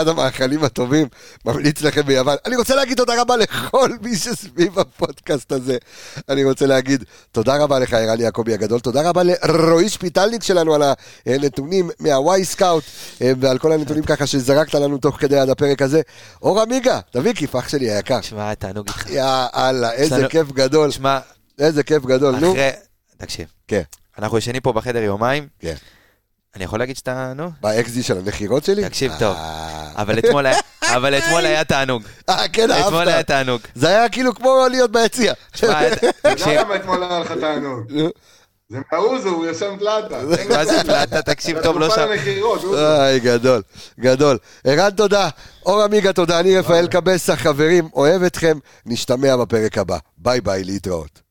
המאכלים מאמין הטובים, ממליץ לכם ביוון. אני רוצה להגיד תודה רבה לכל מי שסביב הפודקאסט הזה. אני רוצה להגיד תודה רבה לך, ערן יעקבי הגדול, תודה רבה לרועי שפיטלניק שלנו על הנתונים מהוואי סקאוט, אה, ועל כל הנתונים ככה שזרקת לנו תוך כדי עד הפרק הזה. אור עמיגה, תביא כיף, אח שלי היקר. שמע, תענוג איתך. יאללה, איזה כיף גדול, שמע, איזה כיף גדול, נו. תקשיב, כן, אנחנו ישנים פה בחדר יומיים, כן. אני יכול להגיד שאתה, נו? באקזי של המכירות שלי? תקשיב טוב. אה, אבל אתמול היה- אבל אתמול היה תענוג. אה, כן, אתמול היה אהבת. תענוג. זה היה כאילו כמו להיות ביציע. שמע, אתה תקשיב, למה אתמול היה לך תענוג? נו. זה מהאוזו, הוא ישן פלטה. מה זה פלטה? תקשיב טוב, לא שם. למכירות, אוזו. איי, גדול, גדול. ערן, תודה. אור עמיגה, תודה. אני רפאל קבסה, חברים, אוהב אתכם. נשתמע בפרק הבא. ביי ביי, להתראות.